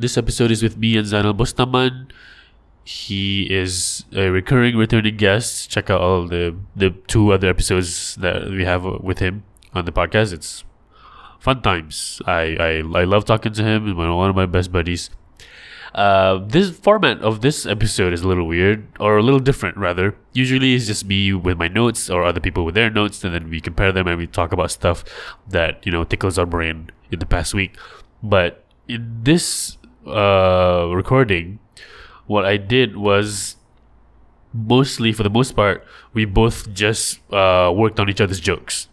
This episode is with me and Zainal Bostaman. He is a recurring returning guest. Check out all the the two other episodes that we have with him on the podcast. It's fun times. I I, I love talking to him. He's one of my best buddies. Uh, this format of this episode is a little weird, or a little different, rather. Usually, it's just me with my notes, or other people with their notes, and then we compare them and we talk about stuff that you know tickles our brain in the past week. But in this uh, recording, what I did was mostly, for the most part, we both just uh, worked on each other's jokes.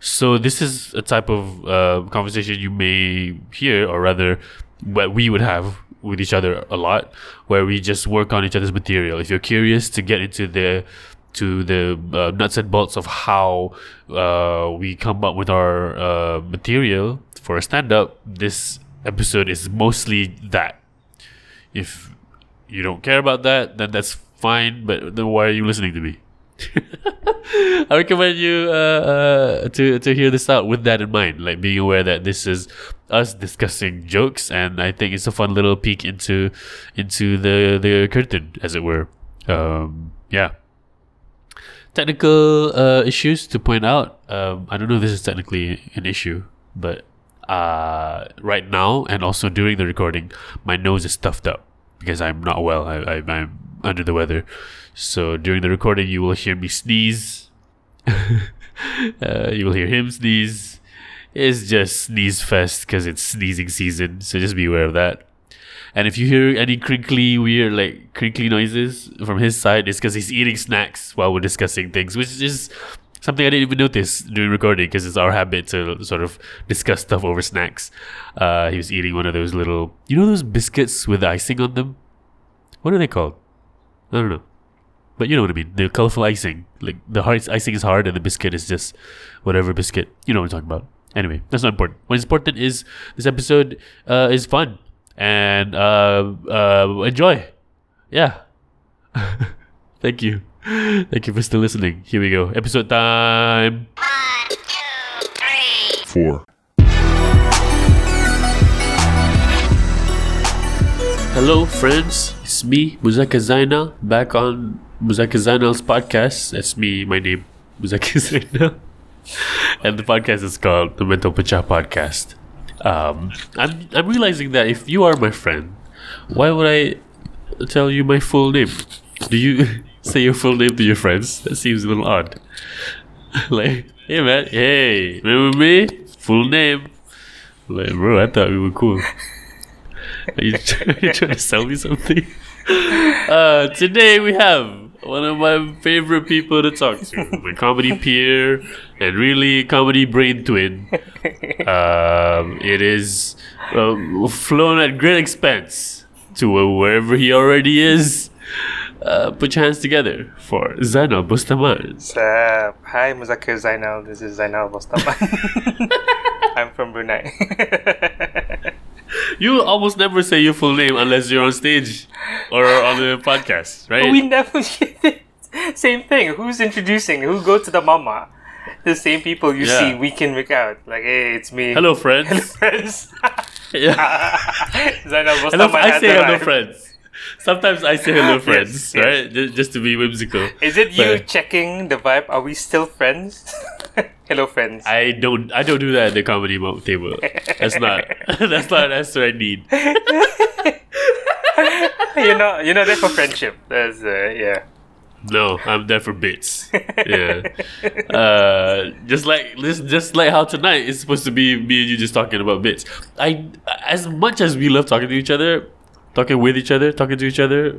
So this is a type of uh, conversation you may hear, or rather, what we would have with each other a lot, where we just work on each other's material. If you're curious to get into the to the uh, nuts and bolts of how uh, we come up with our uh, material for a stand up, this episode is mostly that. If you don't care about that, then that's fine. But then why are you listening to me? I recommend you uh, uh, to to hear this out with that in mind, like being aware that this is us discussing jokes, and I think it's a fun little peek into into the the curtain, as it were. Um, yeah. Technical uh, issues to point out. Um, I don't know if this is technically an issue, but uh, right now and also during the recording, my nose is stuffed up because I'm not well. I, I I'm under the weather. So during the recording, you will hear me sneeze. uh, you will hear him sneeze. It's just sneeze fest because it's sneezing season. So just be aware of that. And if you hear any crinkly, weird, like crinkly noises from his side, it's because he's eating snacks while we're discussing things, which is something I didn't even notice during recording because it's our habit to sort of discuss stuff over snacks. Uh, he was eating one of those little, you know, those biscuits with icing on them. What are they called? I don't know. But you know what I mean. The colorful icing. Like the hard icing is hard and the biscuit is just whatever biscuit. You know what I'm talking about. Anyway, that's not important. What's important is this episode uh, is fun and uh, uh, enjoy. Yeah. Thank you. Thank you for still listening. Here we go. Episode time. One, two, three. Four. Hello, friends. It's me, Muzaka Zainal, back on Muzaka Zainal's podcast. That's me, my name, Muzaka Zainal. and the podcast is called the Mental Pecah Podcast. Um, I'm, I'm realizing that if you are my friend, why would I tell you my full name? Do you say your full name to your friends? That seems a little odd. like, hey man, hey, remember me? Full name. Like, bro, I thought we were cool. Are you, are you trying to sell me something? Uh, today we have one of my favorite people to talk to, my comedy peer and really comedy brain twin. Um, it is um, flown at great expense to wherever he already is. Uh, put your hands together for Zainal Bustaman. Up? Hi, Muzakir Zainal. This is Zainal Bostaman. I'm from Brunei. You almost never say your full name unless you're on stage or on the podcast, right? we never Same thing. Who's introducing? Who go to the mama? The same people you Yeah. see week in, week out. Like, hey, it's me. Hello, friends. Hello, friends. yeah. Zainal Bostaman Hello, I say hello, friends. Sometimes I say hello, friends, yes. right? Just, just to be whimsical. Is it you But checking the vibe? Are we still friends? Hello, friends. I don't. I don't do that at the comedy table. That's not. that's not. That's what I need. you know. You know. not there for friendship. That's uh, yeah. No, I'm there for bits. Yeah. Uh, just like this, just like how tonight is supposed to be me and you just talking about bits. I, as much as we love talking to each other, talking with each other, talking to each other,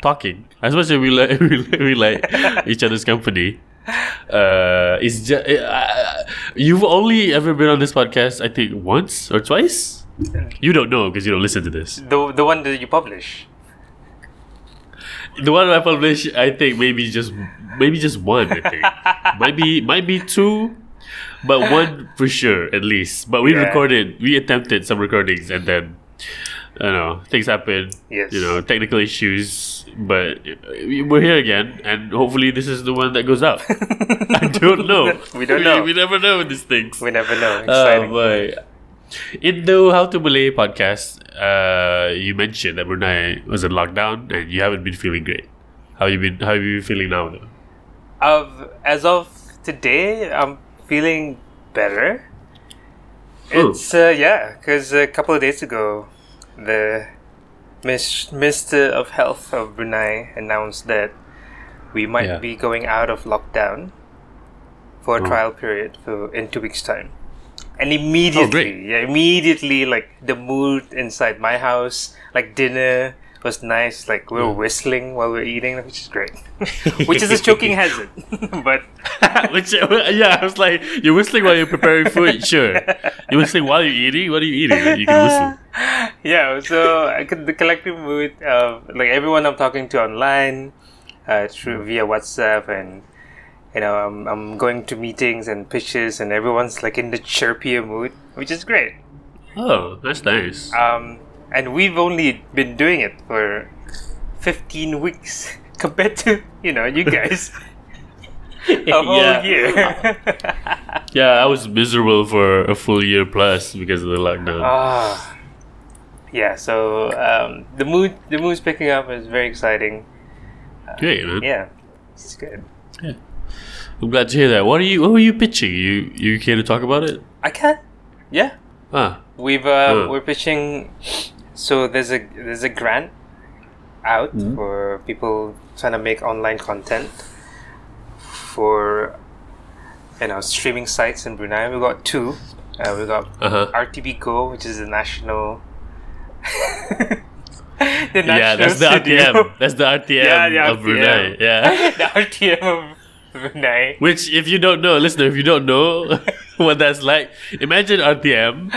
talking. As much as we like, we, like- we like each other's company. Uh, it's just uh, you've only ever been on this podcast, I think, once or twice. You don't know because you don't listen to this. The the one that you publish. The one I published, I think maybe just maybe just one. I think might be might be two, but one for sure at least. But we Yeah. recorded, we attempted some recordings, and then I don't know things happen. Yes. You know, technical issues. But we're here again, and hopefully this is the one that goes out. I don't know. We don't know. We, never know these things. We never know. Oh Exciting. boy. in the How to Malay podcast, uh, you mentioned that Brunei was in lockdown and you haven't been feeling great. How you been? How have you been feeling now? Though? Of as of today, I'm feeling better. Oh. It's uh, yeah, because a couple of days ago, the Mis- Minister of Health of Brunei announced that we might Yeah. be going out of lockdown for a Oh. trial period for in two weeks' time. And immediately, oh, great. yeah, immediately, like the mood inside my house, like dinner was nice. Like we were Mm. whistling while we were eating, which is great. which is a choking hazard, but Which yeah, I was like, you're whistling while you're preparing food. Sure, you're whistling while you're eating. What are you eating? You can whistle. yeah, so I could, the collective mood of like everyone I'm talking to online, uh, through via WhatsApp, and you know I'm I'm going to meetings and pitches, and everyone's like in the chirpier mood, which is great. Oh, that's nice. Um, and we've only been doing it for 15 weeks compared to you know you guys a whole Yeah. year. Yeah, I was miserable for a full year plus because of the lockdown. Ah, yeah. So um, the mood the mood's picking up. It's very exciting. Great, man. Yeah, it's good. Yeah, I'm glad to hear that. What are you? What were you pitching? You you care to talk about it? I can. Yeah, Ah, we've uh, we're pitching. So there's a there's a grant out for people trying to make online content for you know streaming sites in Brunei. We got two. Uh, we got uh huh. RTB Go, which is the national. the Yeah, that's the studio. RTM. That's the RTM Yeah, the of Brunei. Yeah. the RTM of Brunei. Which, if you don't know, listener, if you don't know what that's like, imagine RTM,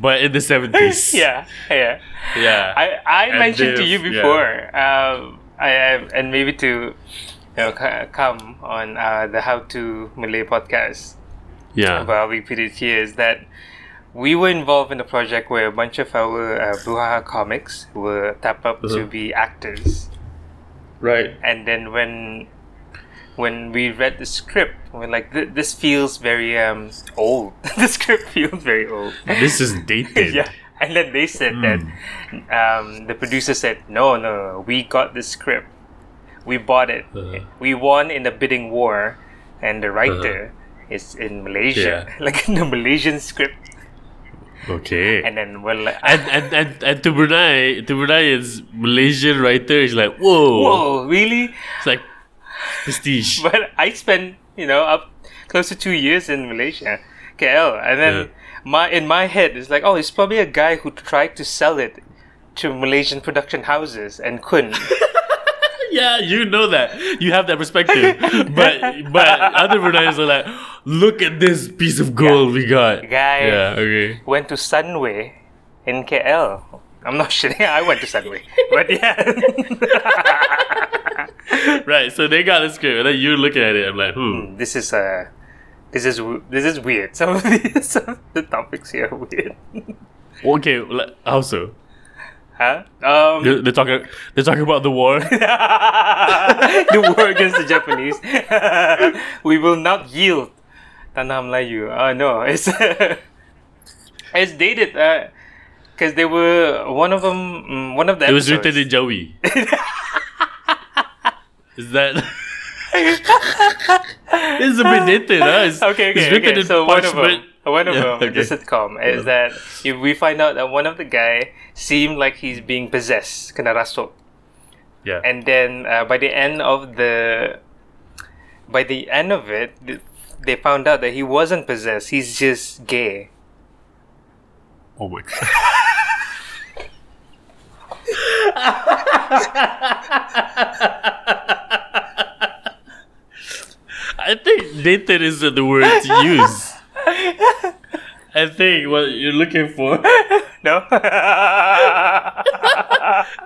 but in the seventies. Yeah, yeah. yeah. I, I And mentioned to you yeah. before, um, I, I and maybe to you know come on uh, the How to Malay podcast. yeah. Put it here is that we were involved in a project where a bunch of our uh, Bruhaha comics were tapped up to Uh-huh. be actors, right. and then when when we read the script, we're like, "Th- this feels very um old. the script feels very old. This is dated. yeah. And then they said Hmm. that um, the producer said, no, no, no, we got the script. We bought it. Uh-huh. We won in the bidding war, and the writer is in Malaysia, Yeah. like in the Malaysian script. Okay. And then we're like, and and and, and to Brunei, to Brunei is Malaysian writer is like, whoa, whoa, really? it's like prestige. But I spent, you know, up close to two years in Malaysia, KL, and then Yeah. my in my head it's like, oh, it's probably a guy who tried to sell it to Malaysian production houses and couldn't. yeah, you know that. You have that perspective. but but other Bruneians are like, look at this piece of gold we got. Guy Yeah, okay. went to Sunway in KL. I'm not shitting. I went to Sunway, but yeah. Right, so they got the script, and then you're looking at it. I'm like, hmm. this is uh, this is this is weird. Some of the some of the topics here are weird. Okay, how so? Huh? Um, They're, they're talking. They're talking about the war. the war against the Japanese. we will not yield. Tanah Melayu. Oh no, it's it's dated. Uh, Because they were one of them. mm, One of the It was episodes- written in Jawi. Is that? it's a bit dated, huh? It's, Okay, okay, it's okay. So one of them, one of Yeah, them, okay. the sitcom is that if we find out that one of the guy seemed like he's being possessed, kena rasuk, Yeah. and then uh, by the end of the, by the end of it, they found out that he wasn't possessed. He's just gay. oh my god. I think dated isn't the word to use. I think what you're looking for No.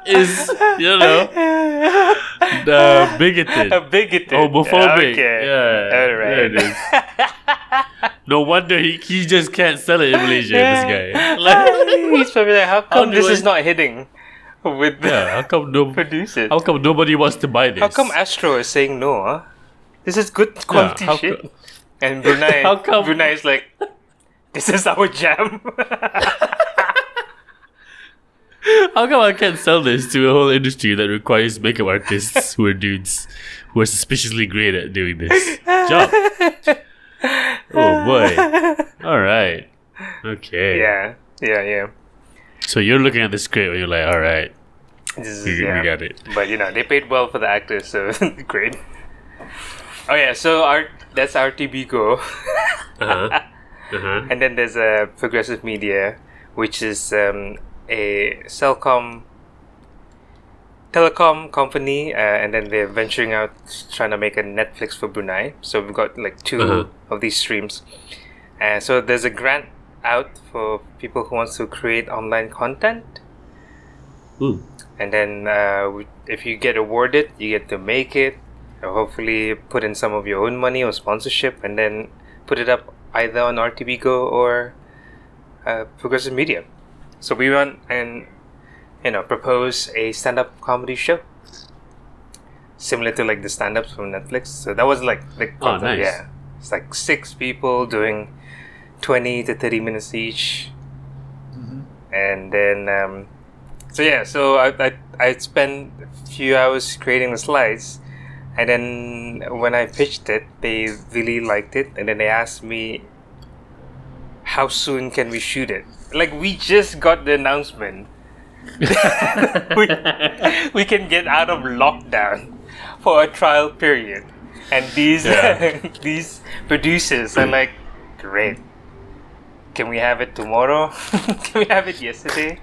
is, you know, the bigoted. A bigoted. Homophobic. Okay. Yeah. All right. There it is. No wonder he, he just can't sell it in Malaysia, this guy. Like, He's probably like, how come do this I- is not hitting with the yeah, how come no producers? how come nobody wants to buy this? How come Astro is saying no? Huh? This is good quality how shit. co- and Brunei, How come- Brunei is like, This is our jam. How come I can't sell this to a whole industry that requires makeup artists who are dudes who are suspiciously great at doing this job? Oh boy. All right. Okay. yeah, yeah, yeah. So you're looking at the script and you're like, all right, This is, we, yeah. we got it. But you know, they paid well for the actors, so great. Oh yeah, so our that's RTB Go, Uh-huh. Uh-huh. and then there's a Progressive Media, which is um, a Cellcom telecom company, uh, and then they're venturing out trying to make a Netflix for Brunei. So we've got like 2 Uh-huh. of these streams. Uh, so there's a grant out for people who wants to create online content. Ooh. and then uh, if you get awarded you get to make it hopefully put in some of your own money or sponsorship and then put it up either on rtb go or uh, progressive media so we went and you know propose a stand-up comedy show similar to like the stand-ups from netflix so that was like the Oh, nice. yeah it's like six people doing 20 to 30 minutes each. And then um, so yeah so I, I I spent a few hours creating the slides. And then when I pitched it they really liked it. And then they asked me how soon can we shoot it? Like we just got the announcement. We, we can get out of lockdown for a trial period. And these Yeah. these producers are like great can we have it tomorrow can we have it yesterday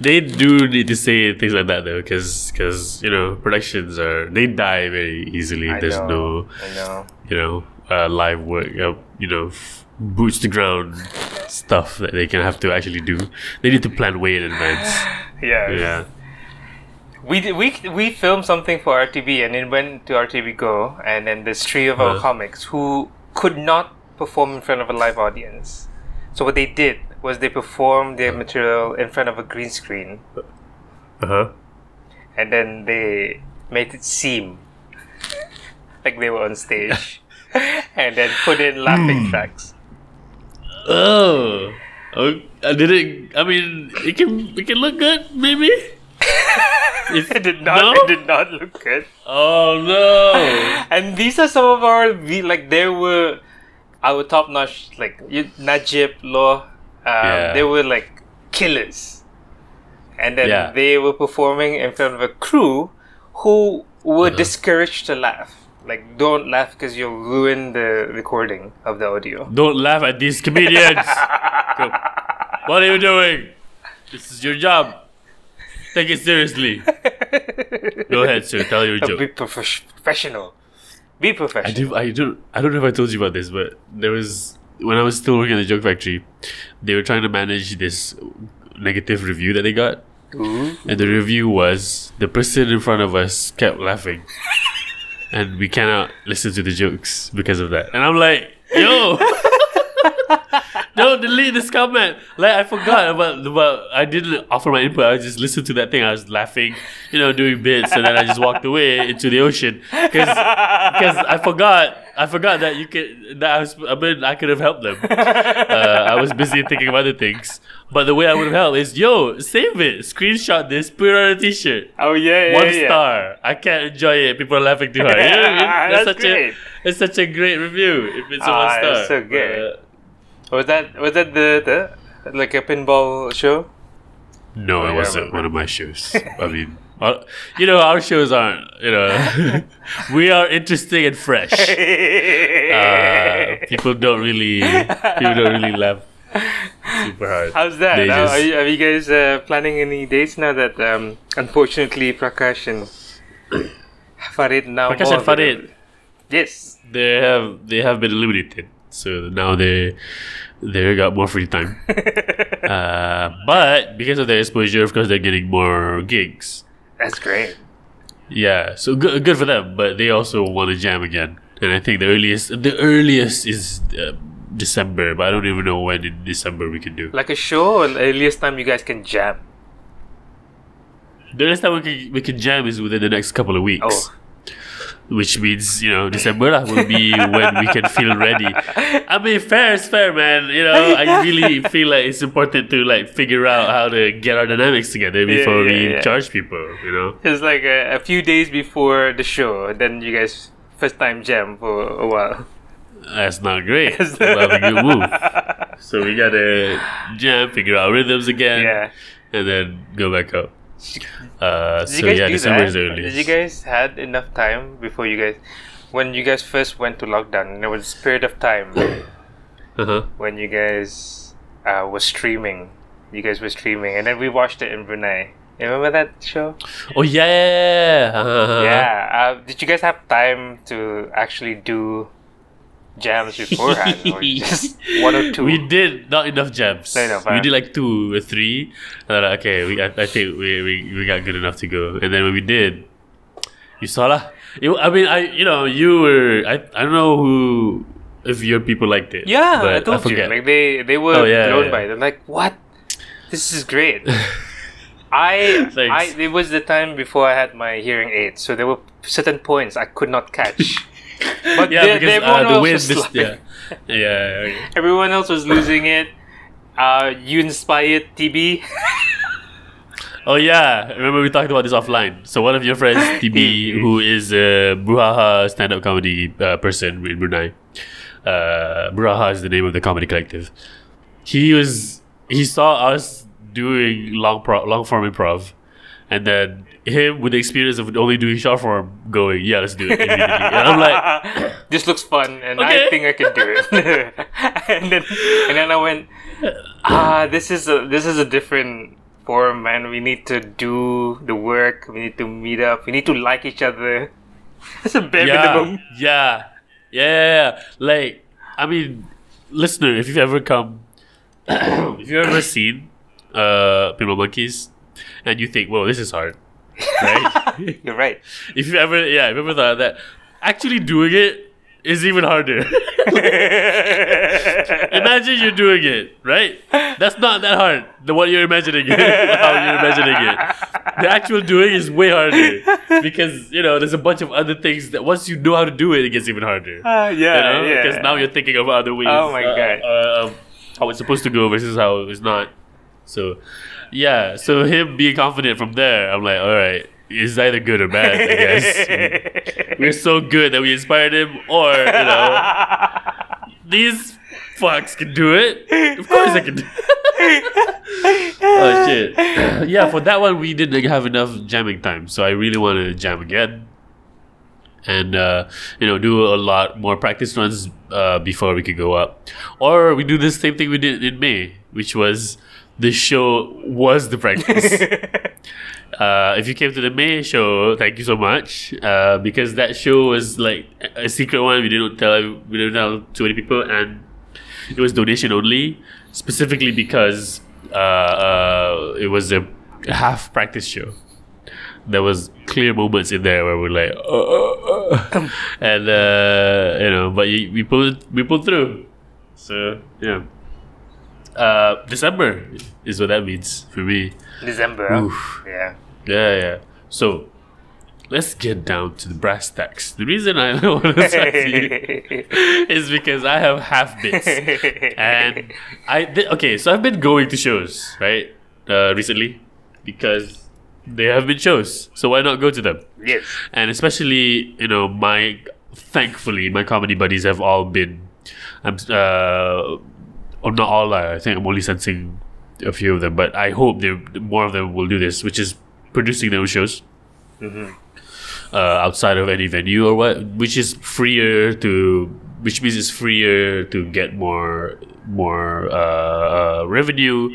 They do need to say things like that though, because because you know productions are they die very easily. I There's know, no I know you know uh, live work, uh, you know f- boots to ground stuff that they can have to actually do. They need to plan way in advance. yeah Yeah. we did, we we filmed something for RTB and it went to RTB Go and then there's three of our Uh-huh. comics who could not perform in front of a live audience. So what they did was they performed their material in front of a green screen Uh huh. and then they made it seem like they were on stage and then put in Hmm. laughing tracks. Oh. Oh, I didn't. I mean, it can it can look good, maybe. It did not No? it did not look good. Oh no! And these are some of our like there were our top notch like you- Najib Law. Um, Yeah. They were like killers, and then Yeah. they were performing in front of a crew who were discouraged to laugh. Like, don't laugh because you'll ruin the recording of the audio. Don't laugh at these comedians. What are you doing? This is your job. Take it seriously. Go ahead, sir. Tell your Be joke. prof- professional. Be professional. I do. I don't. I don't know if I told you about this, but there was when I was still working at the Joke Factory, they were trying to manage this negative review that they got, Ooh. and the review was the person in front of us kept laughing, and we cannot listen to the jokes because of that. And I'm like, yo. Don't delete this comment. Like I forgot about about I didn't offer my input. I just listened to that thing. I was laughing, you know, doing bits, and then I just walked away into the ocean because I forgot I forgot that you could that I was I mean I could have helped them. Uh, I was busy thinking of other things, but the way I would have helped is yo save it, screenshot this, put it on a t-shirt. Oh, yeah, yeah. One yeah. star. I can't enjoy it. People are laughing too hard. You know I mean? That's such great. a it's such a great review. If it's a Ah, one star, that's so good. Uh, Was that was that the, the like a pinball show? No, it wasn't one of my shows. I mean, uh, you know, our shows aren't. You know, we are interesting and fresh. Uh, people don't really, people don't really laugh super hard. How's that? They Now, just- are, you, are you guys uh, planning any dates now that um, unfortunately Prakash and Farid now Prakash and Farid. Yes. They have they have been eliminated, so now they they got more free time. uh, but because of their exposure, of course, they're getting more gigs. That's great. Yeah, so good, good for them. But they also want to jam again, and I think the earliest the earliest is uh, December, but I don't even know when in December we can do. Like a show or the earliest time you guys can jam. The earliest time we can we can jam is within the next couple of weeks. Oh. Which means you know December lah will be when we can feel ready. I mean, fair is fair, man. You know, I really feel like it's important to like figure out how to get our dynamics together before yeah, we yeah. charge people. You know. It's like a, a few days before the show, then you guys first time jam for a while. That's not great. That's not a good move. So we gotta jam, figure out rhythms again, Yeah. and then go back up. Uh, Did so you guys yeah, do December that? is the earliest. Did you guys had enough time before you guys, when you guys first went to lockdown? There was a period of time Uh-huh. when you guys uh, were streaming. You guys were streaming, and then we watched it in Brunei. You remember that show? Oh yeah. Yeah. Uh, did you guys have time to actually do jams beforehand, or just one or two? We did not enough jams. We did like two or three. And then, okay, we I, I think we, we we got good enough to go. And then when we did, you saw. You, I mean, I you know you were I I don't know who if your people liked it. Yeah, I told you. forget. Like they they were Oh, yeah, blown yeah. by it. They're like, "What? This is great." I, I it was the time before I had my hearing aid, so there were certain points I could not catch. But yeah, the- because everyone uh, the else wind. was This, like- yeah, yeah. everyone else was losing it. Uh, you inspired TB. Oh yeah, remember we talked about this offline. So one of your friends, TB, who is a Bruhaha stand-up comedy uh, person in Brunei. Uh, Bruhaha is the name of the comedy collective. He was he saw us doing long pro- long form improv, and then him with the experience of only doing short form, going, yeah, let's do it. and I'm like, this looks fun, and Okay. I think I can do it. and then, and then I went, ah, this is a this is a different form, man. We need to do the work. We need to meet up. We need to like each other. That's a bare yeah, minimum. yeah, yeah, yeah, yeah. Like, I mean, listener, if you've ever come, if you've ever seen uh, Pinball Monkeys, and you think, "Whoa, this is hard," right? You're right. if you ever, yeah, if you ever thought that, actually doing it is even harder. Imagine you're doing it, right? That's not that hard. The what you're imagining it, how you're imagining it. The actual doing is way harder because you know there's a bunch of other things that once you know how to do it, it gets even harder. Uh, You yeah, know, yeah. because now you're thinking of other ways. Oh my uh, God. Uh, um, how it's supposed to go versus how it's not. So, yeah. So him being confident from there, I'm like, all right, it's either good or bad. I guess we're so good that we inspired him, or you know, these fucks can do it. Of course I can. do oh shit! yeah, for that one we didn't have enough jamming time, so I really want to jam again, and uh, you know do a lot more practice runs uh, before we could go up, or we do the same thing we did in May, which was the show was the practice. Uh, if you came to the May show, thank you so much. Uh, because that show was like a secret one. We didn't tell we didn't tell too many people, and it was donation only, specifically because uh, uh, it was a half practice show. There was clear moments in there where we're like, uh, uh, uh. and uh, you know, but we pulled we pulled through. So yeah, uh, December is what that means for me. December. Oof. Yeah. Yeah, yeah. So let's get down to the brass tacks. The reason I want to talk to you is because I have half bits, and I th- okay. So I've been going to shows right uh, recently because there have been shows. So why not go to them? yes. and especially you know my thankfully my comedy buddies have all been i'm uh or not all i think i'm only sensing a few of them but i hope they more of them will do this which is producing their own shows uh, outside of any venue or what which is freer to which means it's freer to get more more uh, uh, revenue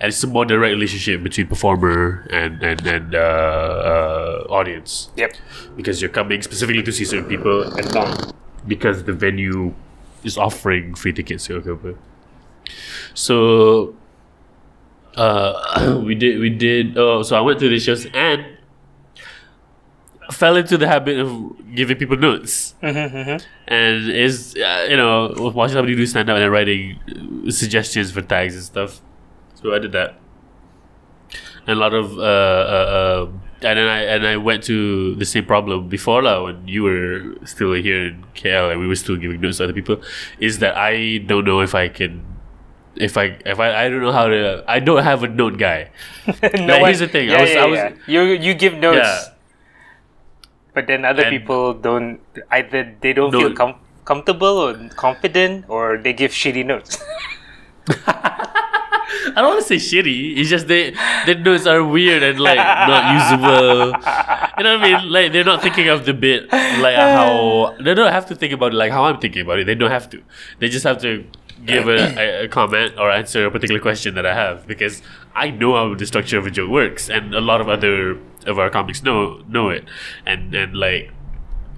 and it's a more direct relationship between performer and and, and uh, uh, audience Yep. because you're coming specifically to see certain people and not because the venue is offering free tickets to your October. So uh, we did we did oh so I went to the shows and fell into the habit of giving people notes and is uh, you know watching somebody do stand up and then writing suggestions for tags and stuff. So I did that and a lot of uh, uh, uh, and then I and I went to the same problem before lah when you were still here in KL and we were still giving notes to other people. Is that I don't know if I can. If I if I, I don't know how to I don't have a note guy. no Like, here's the thing, I Yeah, was- yeah, I was- yeah. You you give notes, Yeah. but then other And- people don't. Either they don't No. feel com- comfortable or confident, or they give shitty notes. I don't want to say shitty. It's just they their notes are weird and like not usable. You know what I mean? Like they're not thinking of the bit like how they don't have to think about it like how I'm thinking about it. They don't have to. They just have to give a, a, comment or answer a particular question that I have because I know how the structure of a joke works, and a lot of other of our comics know know it, and and like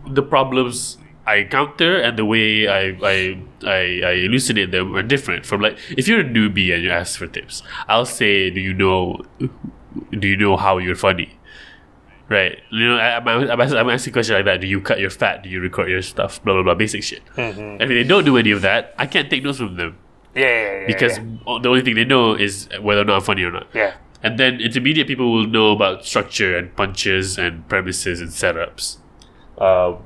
the problems I encounter and the way I, I I I elucidate them are different from like if you're a newbie and you ask for tips, I'll say, do you know do you know how you're funny? Right, you know, I, I'm, I'm, asking, I'm asking questions like that. Do you cut your fat? Do you record your stuff? Blah blah blah, basic shit. And if they don't do any of that, I can't take notes from them yeah, yeah, yeah, because yeah. the only thing they know is whether or not I'm funny or not. yeah. And then intermediate people will know about structure and punches and premises and setups. Um,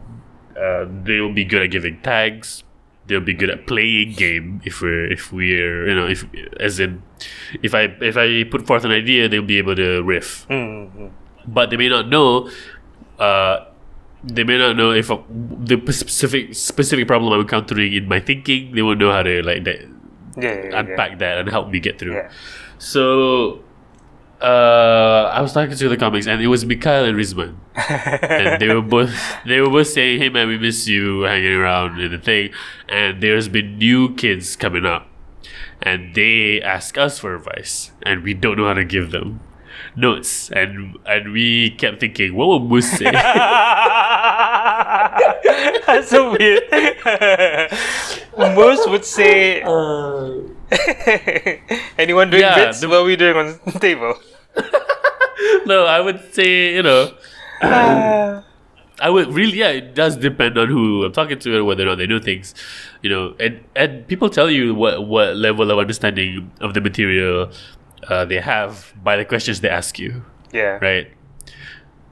uh, they'll be good at giving tags. They'll be good at playing game if we're if we're you know if as in if I if I put forth an idea they'll be able to riff. Mm-hmm. But they may not know. Uh, they may not know if uh, the specific specific problem I'm encountering in my thinking. They won't know how to like that, Yeah, yeah, yeah. unpack that and help me get through. Yeah. So, uh, I was talking to the comics, and it was Mikhail and Rizman, and they were both they were both saying, "Hey man, we miss you hanging around in the thing." And there's been new kids coming up, and they ask us for advice, and we don't know how to give them notes, and and we kept thinking, "What would Moose say?" That's so weird. Moose would say, uh. anyone doing Yeah, bits? the- what are we doing on the table? no, I would say, you know. Uh. I would really, yeah, it does depend on who I'm talking to and whether or not they know things, you know. And and people tell you what what level of understanding of the material uh, they have by the questions they ask you, Yeah. right?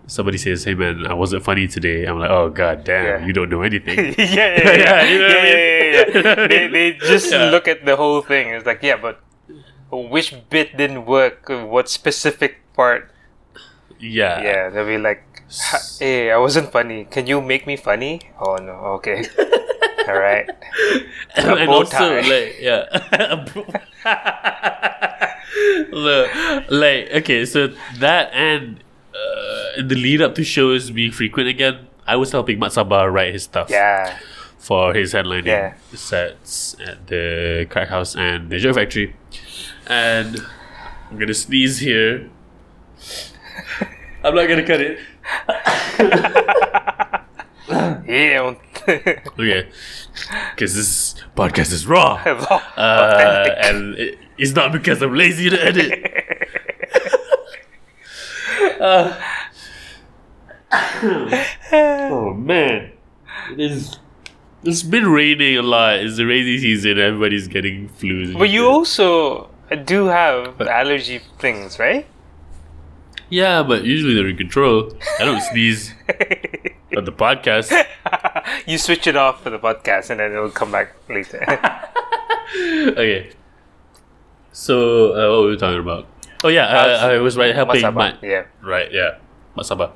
Somebody says, "Hey man, I wasn't funny today." I'm like, "Oh god damn, Yeah. you don't know anything." yeah, yeah, yeah, you know yeah, what I mean? yeah, yeah, yeah. They, they just look at the whole thing. It's like, yeah, but which bit didn't work? What specific part? yeah, Yeah, they'll be like, hey, I wasn't funny. Can you make me funny? Oh no, okay. All right. And also like yeah Look, like okay so that and uh, in the lead up to shows being frequent again i was helping mat Sabah write his stuff Yeah. for his headlining Yeah. sets at the crack house and the joke factory. And i'm gonna sneeze here. I'm not gonna cut it. Yeah. okay. Because this podcast is raw. Uh, and it, it's not because I'm lazy to edit. Uh, oh man, it is. It's been raining a lot. It's the rainy season. Everybody's getting flus. But you shit. also do have allergy things, right? yeah, but usually they're in control. I don't sneeze on the podcast. you switch it off for the podcast and then it'll come back later. Okay. So uh, what were we talking about? Oh yeah, I, I was right helping Masaba. Matt. Yeah. Right, yeah. Masaba.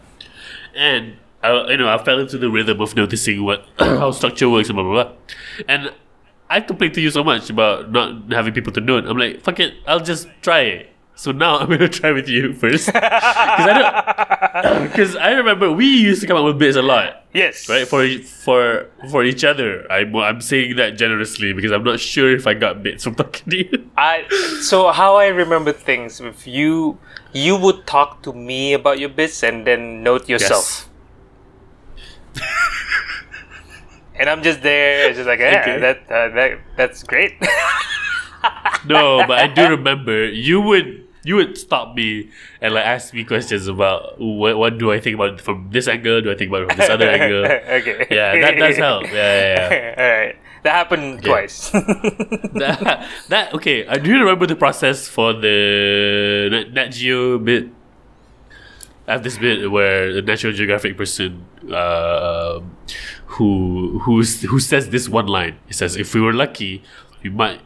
And I you know, I fell into the rhythm of noticing what how structure works and blah blah blah. And I complained to you so much about not having people to note. I'm like, fuck it, I'll just try it. So now I'm gonna try with you first. Because I don't because I remember we used to come up with bits a lot. yes. Right? For for for each other. I'm I'm saying that generously because I'm not sure if I got bits from talking to you. I so how I remember things if you you would talk to me about your bits and then note yourself. And I'm just there, it's just like, yeah, Okay. that, uh, that that's great. No, but I do remember you would you would stop me and like ask me questions about what what do I think about from this angle? Do I think about it from this other angle? okay. Yeah, that does help. Yeah, yeah, All right. That happened twice. that, that okay. I do remember the process for the Nat, Nat Geo bit. I have this bit where the National Geographic person uh, um, who who's, who says this one line. He says, "If we were lucky, we might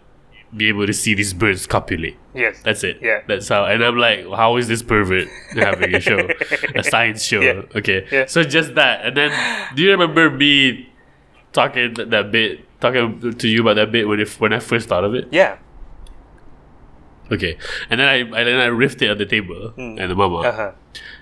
be able to see these birds copulate." Yes. That's it. Yeah. That's how. And I'm like, how is this pervert having a show, a science show? Yeah. Okay. Yeah. So just that, and then do you remember me talking that, bit, talking to you about that bit when if when I first thought of it? yeah. Okay. And then I and then I riffed it on the table and the mama, Uh huh.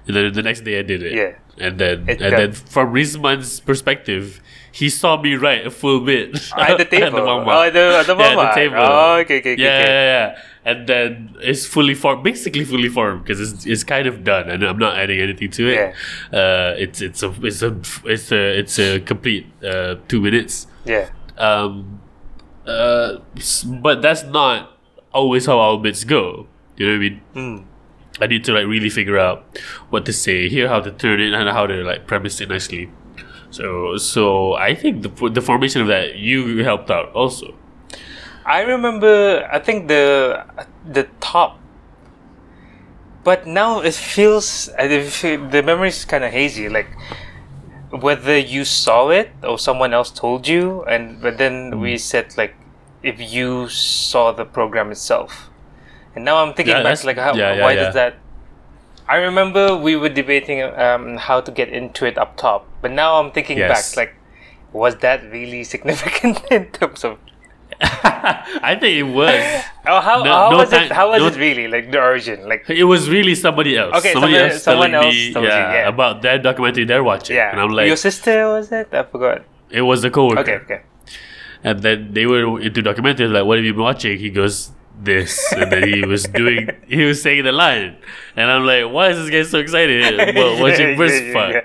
and then the next day I did it. Yeah. And then It and then from Rizman's perspective, he saw me write a full bit At the table. mama. Oh, the, at the Yeah, mama. the table. Oh, okay, okay, okay. yeah, okay. yeah, yeah. And then it's fully formed, basically fully formed because it's, it's kind of done, and I'm not adding anything to it. Yeah. Uh, it's it's a it's a it's a it's a complete uh, two minutes. Yeah. Um, uh, but that's not always how our bits go. You know what I mean? Mm. I need to like really figure out what to say, hear how to turn it, and how to like premise it nicely. So, so I think the the formation of that you helped out also. I remember. I think the the top. But now it feels the memory is kind of hazy. Like whether you saw it or someone else told you, and but then Hmm. we said like if you saw the program itself. And now I'm thinking Yeah, back, like how, yeah, yeah, why yeah. does that? I remember we were debating um, how to get into it up top, but now I'm thinking Yes. back, like, was that really significant in terms of I think it was. Oh, how, No- how no was time- it? How was no- it really? Like the origin? Like It was really somebody else. Okay, somebody somebody- else someone telling else me told you, yeah, yeah. about that documentary they're watching. yeah, And I'm like, your sister was it? I forgot. it was a coworker. Okay, okay. And then they were into documentaries, like, what have you been watching? He goes, this. And then he was doing, he was saying the line. And I'm like, why is this guy so excited about watching Yeah, yeah, Fuck? yeah.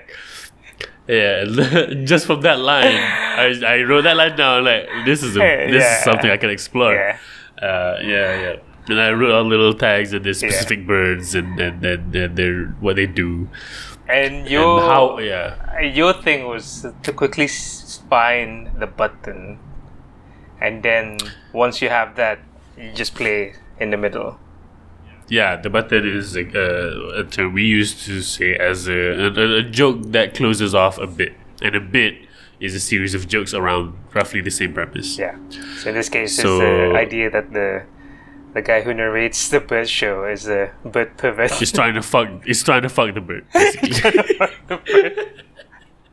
Yeah, just from that line, I, I wrote that line down. Like this is a, this is something I can explore. Yeah. Uh, yeah, yeah. And I wrote on little tags and the specific birds and and, and, and their what they do And your and how. Yeah, your thing was to quickly find the button, and then once you have that, you just play in the middle. yeah. The button is like, uh, a term we used to say as a, a, a joke that closes off a bit, and a bit is a series of jokes around roughly the same premise. Yeah. So in this case, So- it's the idea that the the guy who narrates the bird show is a bird pervert. He's trying to fuck. He's trying to fuck the bird. basically.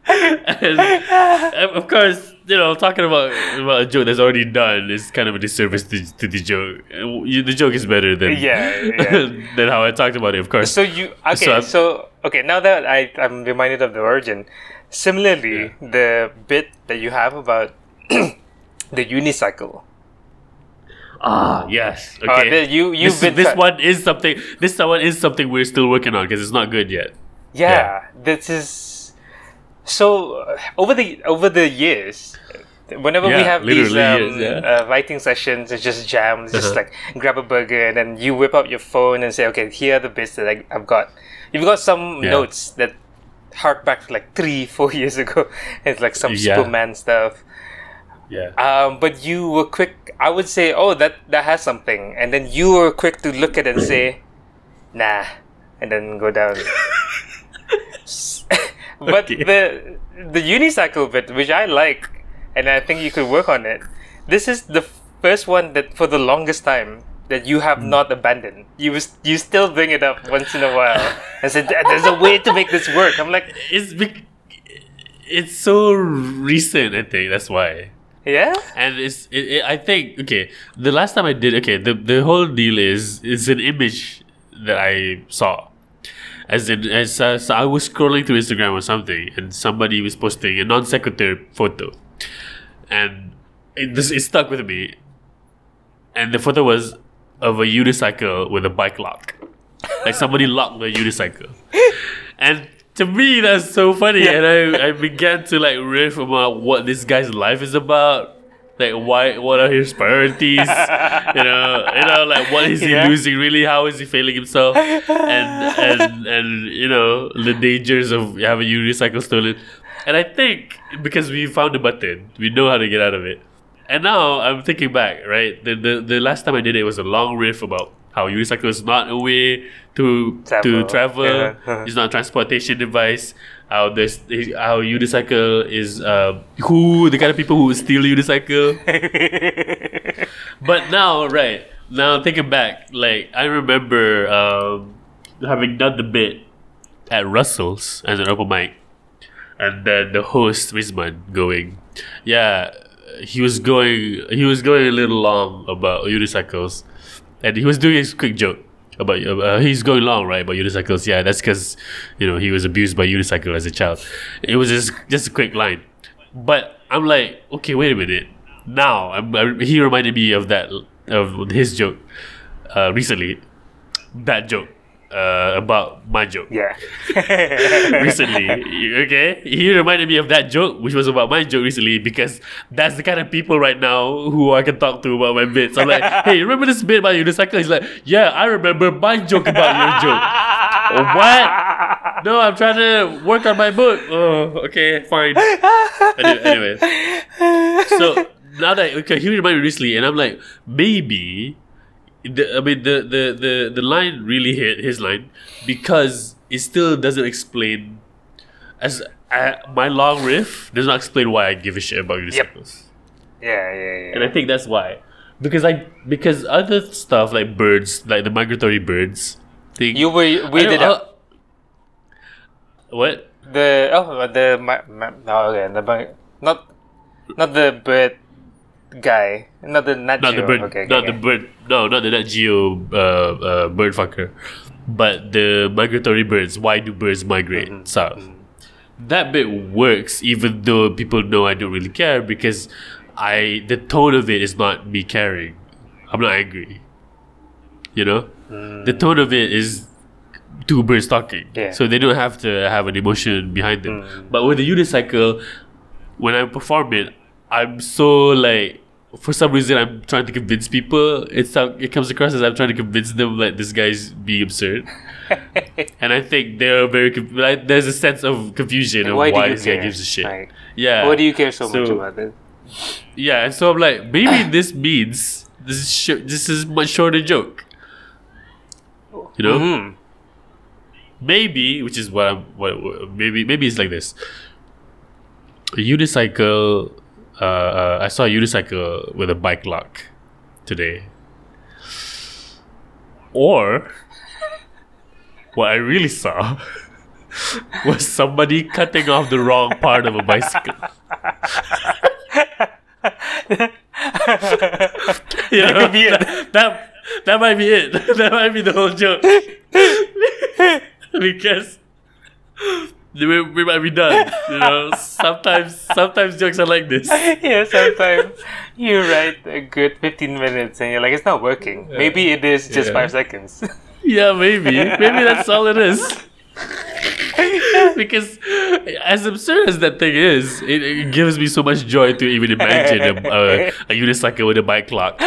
of course, you know, talking about about a joke that's already done is kind of a disservice to, to the joke. Uh, The joke is better than Yeah, yeah. than how I talked about it. Of course. So you okay? So So, okay, now that I I'm reminded of the origin. Similarly, the bit that you have about the unicycle. ah, yes. Uh, Okay. the- you you've this, this cut- one is something. This one is something we're still working on because it's not good yet. Yeah, Yeah. this is so uh, over the over the years. Whenever we have these um, yeah. uh, writing sessions, it's just jam. It's just Uh-huh. like grab a burger and then you whip out your phone and say, "Okay, here are the bits that I, I've got." You've got some Yeah. notes that hark back to like three, four years ago. It's like some Yeah. Superman stuff. Yeah. Um, but you were quick. I would say, "Oh, that that has something," and then you were quick to look at it and say, "Nah," and then go down. but Okay. the the unicycle bit, which I like, and I think you could work on it. This is the first one that, for the longest time, that you have Hmm. not abandoned. You was you still bring it up once in a while and said, "There's a way to make this work." I'm like, It's bec- it's so recent. I think that's why. "Yeah, and it's it, it, I think okay the last time I did okay the the whole deal is it's an image that I saw as in as uh, so I was scrolling through Instagram or something and somebody was posting a non sequitur photo. And it, this it stuck with me. And the photo was of a unicycle with a bike lock. Like somebody locked the unicycle. And to me that's so funny. And I, I began to like riff about what this guy's life is about like why what are his priorities you know you know like what is he Yeah. losing really how is he failing himself and and and you know the dangers of having a unicycle stolen and I think because we found the button we know how to get out of it and now I'm thinking back right the the, the last time I did it was a long riff about how unicycle is not a way to to Travel. travel. Yeah. It's not a transportation device. How this how unicycle is um, who the kind of people who steal unicycle. But now, right now, thinking back, like I remember um, having done the bit at Russell's as an open mic, and then the host Rizman going, yeah, he was going, he was going a little long about unicycles, and he was doing his quick joke about uh, he's going long right about unicycles. Yeah, that's because you know he was abused by unicycle as a child. It was just just a quick line, but I'm like, okay, wait a minute. Now I, he reminded me of that of his joke uh, recently. That joke uh, about my joke yeah. recently. Okay, he reminded me of that joke, which was about my joke recently, because that's the kind of people right now who I can talk to about my bits. I'm like, hey, remember this bit about your unicycle? He's like, yeah, I remember my joke about your joke. Oh, what? No, I'm trying to work on my book. Oh, okay, fine. Anyway, anyway. so now that okay, he reminded me recently, and I'm like, maybe the, I mean the, the the the line really hit his line because it still doesn't explain as uh, my long riff does not explain why I give a shit about unicycles, Yeah, yeah, yeah. and I think that's why because I because other stuff like birds like the migratory birds thing You were I weirded don't- out. uh, what The oh the ma, ma, oh, okay the not not the bird guy not the Nat not the bird, okay, not okay. the bird, no, not the Nat Geo uh, uh, bird fucker, but the migratory birds. Why do birds migrate Mm-hmm. south? That bit works, even though people know I don't really care because I the tone of it is not me caring. I'm not angry. You know, the tone of it is two birds talking, Yeah. so they don't have to have an emotion behind them. Mm. But with the unicycle, when I perform it, I'm so like for some reason I'm trying to convince people. It's it comes across as I'm trying to convince them like this guy's being absurd, and I think they're very like there's a sense of confusion And of why why, this guy gives a shit. Like, yeah, what do you care so, much about it? yeah, and so I'm like maybe this means this is sh- this is much shorter joke. You know, Mhm. maybe which is what I'm what, what- maybe maybe it's like this. A unicycle. Uh, uh, I saw a unicycle with a bike lock today. Or what I really saw was somebody cutting off the wrong part of a bicycle. you know, could be it. That, that that might be it. that might be the whole joke. because we, we might be done. You know, sometimes sometimes jokes are like this. yeah, sometimes you write a good 15 minutes and you're like, it's not working. Maybe it is just Yeah. five seconds. Yeah, maybe. Maybe that's all it is. because as absurd as that thing is, it, it gives me so much joy to even imagine a, a, a unicycle with a bike clock.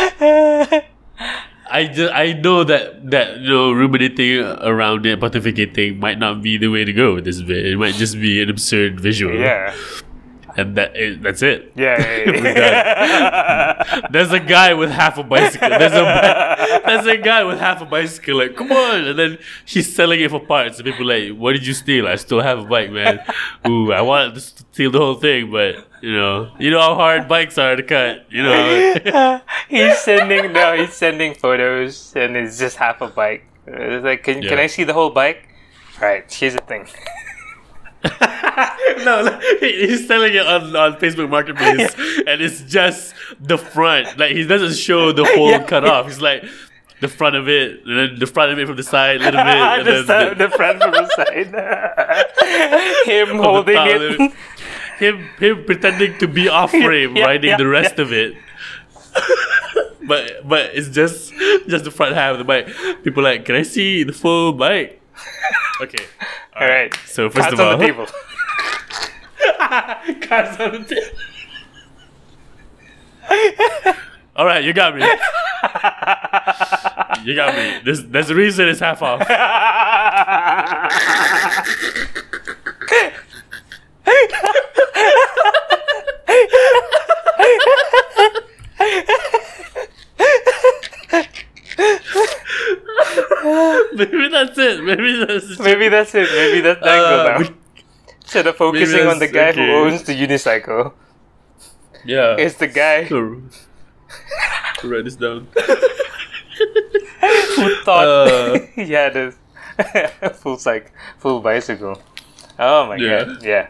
I just I know that that you know ruminating around it, pontificating might not be the way to go with this bit. It might just be an absurd visual. yeah. and that is, that's it. Yeah. yeah, yeah. There's a guy with half a bicycle. There's a there's a guy with half a bicycle. Like, come on! And then he's selling it for parts. And people like, what did you steal? I still have a bike, man. Ooh, I wanted to steal the whole thing, but you know, you know how hard bikes are to cut. You know, he's sending no, he's sending photos and it's just half a bike. It's like, can, can I see the whole bike? Right, here's the thing. no, he's selling it on, on Facebook Marketplace, and it's just the front. Like he doesn't show the whole Yeah. cut off. He's like the front of it, and then the front of it from the side, a little bit, and the, then side, the front from the side. Him from the holding it. Him, him pretending to be off frame, Yeah, riding yeah, the rest of it. but but it's just just the front half of the bike. People like, can I see the full bike? Okay. All right. So first Cards of all, on the table. Cards on the table. All right, you got me. You got me. There's there's a reason it's half off. That's it. Maybe that's it. Maybe that's it. Maybe that's angle Uh, Instead of focusing on the guy okay. who owns the unicycle, yeah. it's the guy So, write this down. who thought Uh, he had a full cycle, full bicycle. Oh my Yeah. god! Yeah.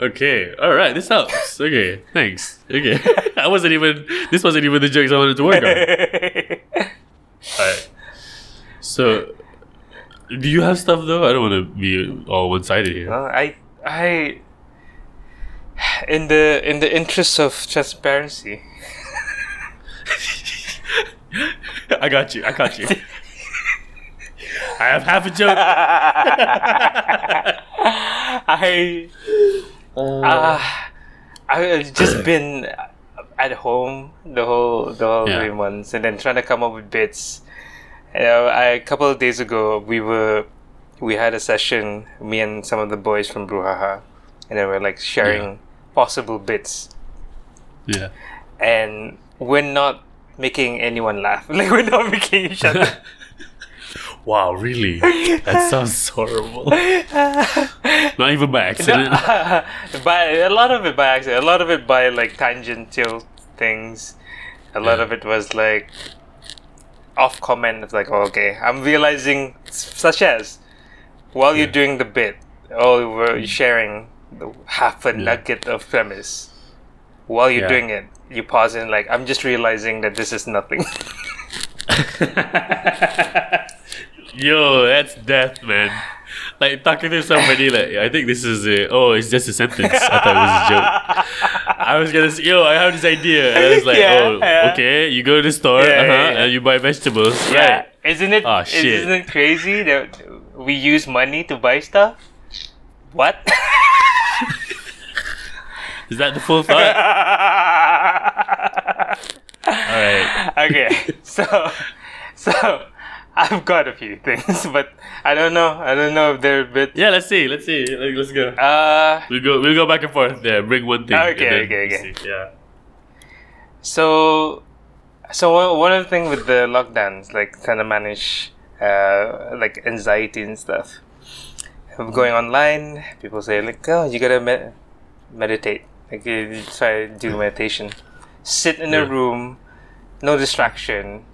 Okay, all right, this helps. Okay, thanks. Okay, I wasn't even. This wasn't even the jokes I wanted to work on. All right. So, do you have stuff though? I don't want to be all one-sided here. Well, I I in the in the interest of transparency, I got you. I got you. I have half a joke. I uh, I've just been at home the whole the whole Yeah. three months, and then trying to come up with bits. You know, I, a couple of days ago, we were we had a session, me and some of the boys from Bruhaha, and then we're like sharing possible bits, yeah. and we're not making anyone laugh. Like we're not making each other. Wow, really? That sounds horrible. Not even by accident. by a lot of it by accident, a lot of it by like tangential things. A lot Yeah. of it was like off comment. It's like, oh, okay, I'm realizing, such as while you're doing the bit, oh, we're mm. sharing the half a nugget of premise. While you're Yeah. doing it, you pause and like, I'm just realizing that this is nothing. Yo, that's death, man. Like talking to somebody, like I think this is a oh, it's just a sentence. I thought it was a joke. I was gonna say, yo, I have this idea, and I was like, Yeah, oh, yeah. okay, you go to the store, Yeah, uh-huh, and you buy vegetables, yeah, right? isn't it? Aw, shit. Isn't it crazy that we use money to buy stuff? What? Is that the full thought? All right. okay, so so I've got a few things, but I don't know. I don't know if they're a bit. Yeah, let's see. Let's see. Let's go. Uh, We'll go. We'll go back and forth. There, bring one thing. Okay, okay, okay. see. Yeah. so so one, of the things with the lockdowns, like trying to manage uh like anxiety and stuff. I'm going online. People say like, oh, you gotta med- meditate. Like you, you try to do meditation. Sit in a room, no distraction,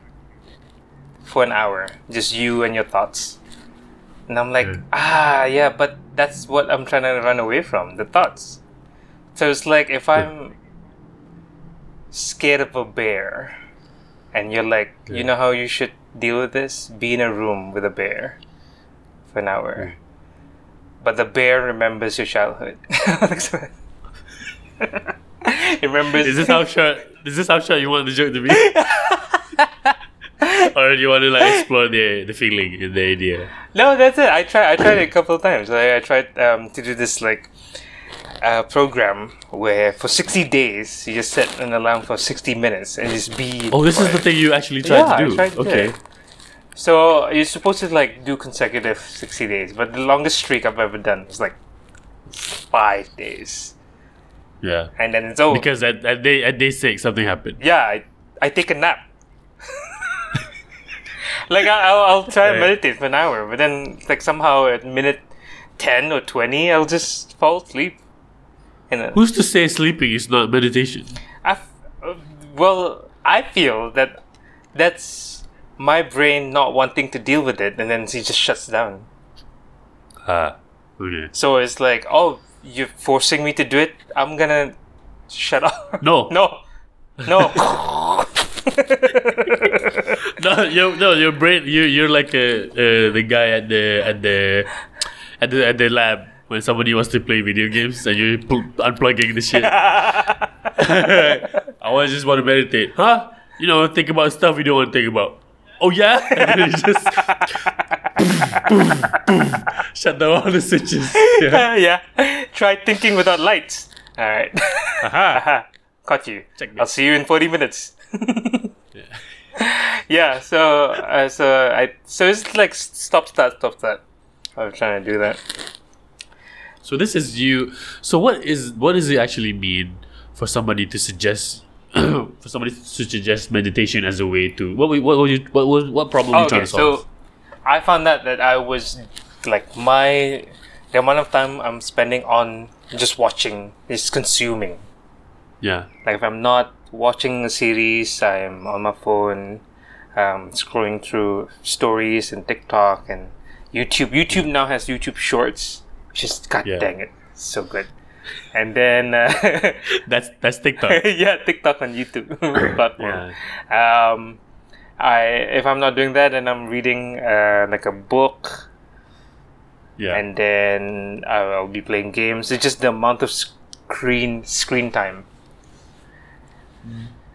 for an hour, just you and your thoughts. And I'm like, Yeah. ah, yeah, but that's what I'm trying to run away from the thoughts. So it's like if I'm scared of a bear, and you're like, Yeah. you know how you should deal with this? Be in a room with a bear for an hour. But the bear remembers your childhood. it remembers. Is this how short? Is this how short you want the joke to be? or do you want to like explore the the feeling the idea? No, that's it. I tried. I tried it a couple of times. I, I tried um, to do this like uh, program where for sixty days you just set an alarm for sixty minutes and just be. Oh, this is the thing you actually tried Yeah, to do. tried to do okay. So you're supposed to like do consecutive sixty days, but the longest streak I've ever done was like five days, Yeah. and then it's over. Because at, at day at day six something happened. yeah, I, I take a nap. Like I, I'll, I'll try and meditate for an hour, but then like somehow at minute ten or twenty, I'll just fall asleep. And uh, Who's to say sleeping is not meditation? I f- uh, well, I feel that that's my brain not wanting to deal with it, and then it just shuts down. Ah. Okay. So it's like, oh, you're forcing me to do it. I'm gonna shut up. No. no, no. No, your no, your brain. You you're like uh, uh, the guy at the at the at the at the lab when somebody wants to play video games and you're pl- unplugging the shit. I want just want to meditate, huh? You know, think about stuff you don't want to think about. Oh yeah, and then you just boom, boom, shut down all the switches. Yeah. yeah. Try thinking without lights. All right. Aha. Caught you. I'll see you in forty minutes. Yeah. yeah. So, uh, so I so it's like stop start stop start. I'm trying to do that. So this is you. So what is what does it actually mean for somebody to suggest for somebody to suggest meditation as a way to what we- what would you what what, what problem are you okay. trying to solve? So, I found out that I was like my the amount of time I'm spending on just watching is consuming. Yeah. Like if I'm not watching a series, I'm on my phone, um, scrolling through stories and TikTok and YouTube. YouTube now has YouTube Shorts, which is god Yeah. dang it, so good. And then uh, That's that's TikTok. yeah, TikTok on YouTube platform. yeah. Um, I if I'm not doing that, then I'm reading uh, like a book, Yeah. and then I'll be playing games. It's just the amount of screen screen time.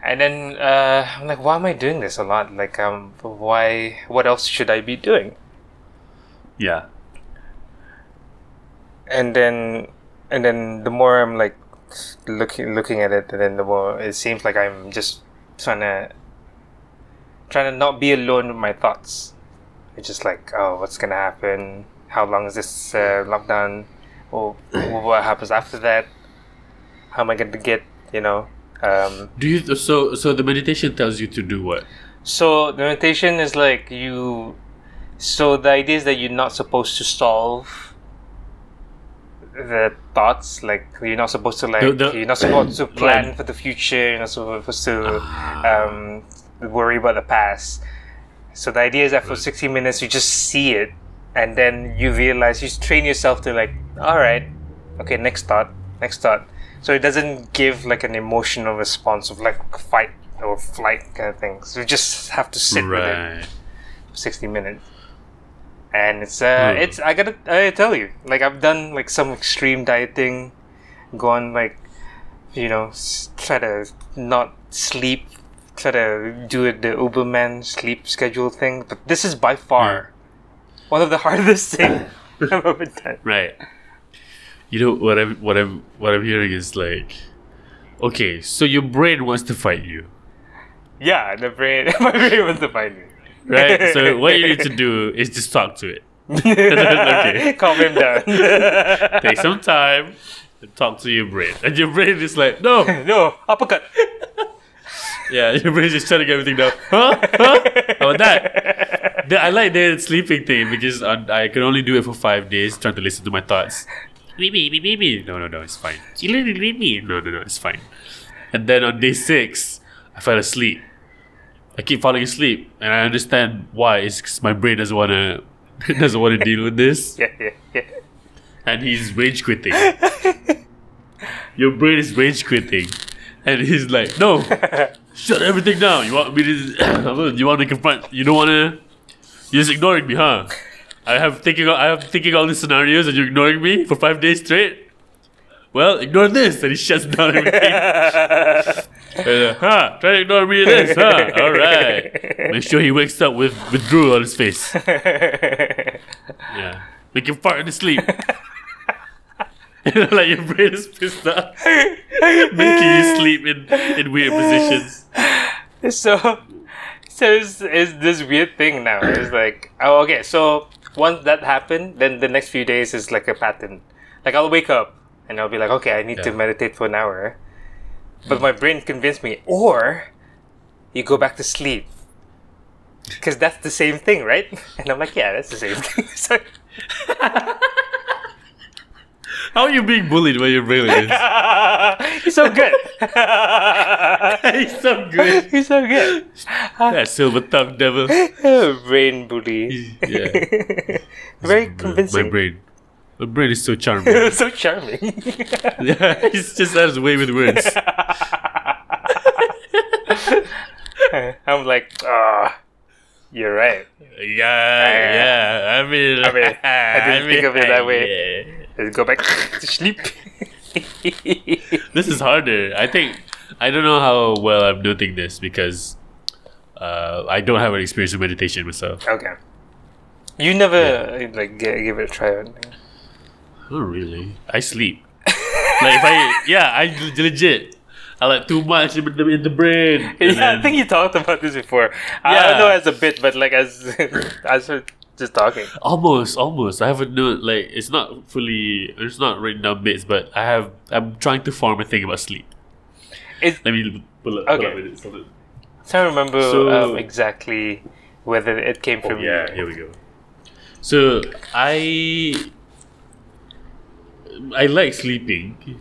And then uh, I'm like, why am I doing this a lot? Like, um, why? What else should I be doing? yeah. And then, and then the more I'm like looking looking at it, and then the more it seems like I'm just trying to trying to not be alone with my thoughts. It's just like, oh, what's gonna happen? How long is this uh, lockdown? Or what happens after that? How am I gonna get? You know. Um, Do you so so the meditation tells you to do what? so the meditation is like you. So the idea is that you're not supposed to solve the thoughts. Like you're not supposed to like The- the- you're not supposed to plan for the future. You're not supposed to um, worry about the past. So the idea is that for 60 minutes you just see it, and then you realize you train yourself to like, all right, okay, next thought, next thought. So it doesn't give like an emotional response of like fight or flight kind of thing. So you just have to sit with it for 60 minutes. And it's uh, Hmm. it's I gotta I tell you, like I've done like some extreme dieting, gone like, you know, s- try to not sleep, try to do it the Uberman sleep schedule thing. But this is by far one of the hardest things I've ever done. Right. You know what I'm what I'm what I'm hearing is like, okay, so your brain wants to fight you, Yeah, the brain, my brain wants to fight me. right? so what you need to do is just talk to it. Okay. Calm him down. Take some time and talk to your brain, and your brain is like, no, no, uppercut. yeah, your brain is just shutting everything down. Huh? Huh? How about that? The- I like the sleeping thing because I can only do it for five days, trying to listen to my thoughts. Maybe, maybe, maybe. No, no, no, it's fine. Maybe. No, no, no, it's fine. And then on day six, I fell asleep. I keep falling asleep, and I understand why. It's because my brain doesn't want to doesn't want to deal with this, Yeah, yeah, yeah. and he's rage quitting. Your brain is rage quitting, and he's like, "No, shut everything down. You want me to? you want to confront? You don't want to? You're just ignoring me, huh? I have thinking. I have thinking all these scenarios, and you're ignoring me for five days straight. Well, ignore this, and he shuts down everything. And, uh, huh? Try to ignore me in this, huh? All right. Make sure he wakes up with with drool on his face. Yeah. Make him fart in his sleep. like your brain is pissed off, making you sleep in, in weird positions. so so it's, it's this weird thing now it's like oh okay so once that happened then the next few days is like a pattern. Like i'll wake up and i'll be like okay i need to meditate for an hour. But my brain convinced me or you go back to sleep. Because that's the same thing right? And i'm like yeah that's the same thing. So How are you being bullied when your brain is? he's so good He's so good. he's so good That silver tongue devil. brain bully Yeah. very My convincing My brain. My brain is so charming. so charming Yeah, he's just has way with words. I'm like, ah, you're right. Yeah, yeah. I mean, I mean, I didn't think of it that way. yeah. Let's go back to sleep. This is harder. I think I don't know how well I'm doing this because uh, I don't have an experience with meditation myself. okay. You never like g- give it a try or anything. Not really. I sleep. like if I yeah, I legit. I like too much in the, in the brain. and Yeah, I think you talked about this before. I Yeah. don't know as a bit, but like as as we're just talking. almost, almost. I haven't known like it's not fully. It's not written down bits, but I have. I'm trying to form a thing about sleep. It's, Let me pull up. Okay. Pull up it. So- I don't remember So- um, exactly whether it came Oh, from yeah, you. here we go. So I I like sleeping.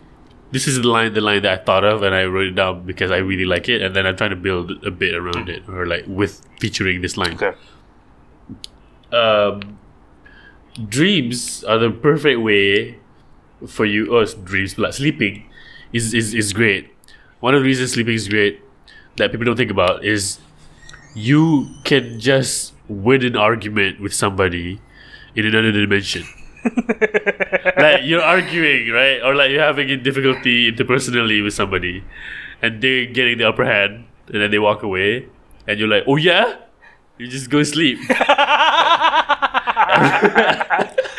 This is the line the line that I thought of and I wrote it down because I really like it and then I'm trying to build a bit around it or like with featuring this line. Okay. Um dreams are the perfect way for you us dreams like sleeping is, is is great. One of the reasons sleeping is great that people don't think about is you can just win an argument with somebody in another dimension. like you're arguing, right? Or like you're having a difficulty interpersonally with somebody and they're getting the upper hand and then they walk away and you're like, Oh yeah? You just go sleep.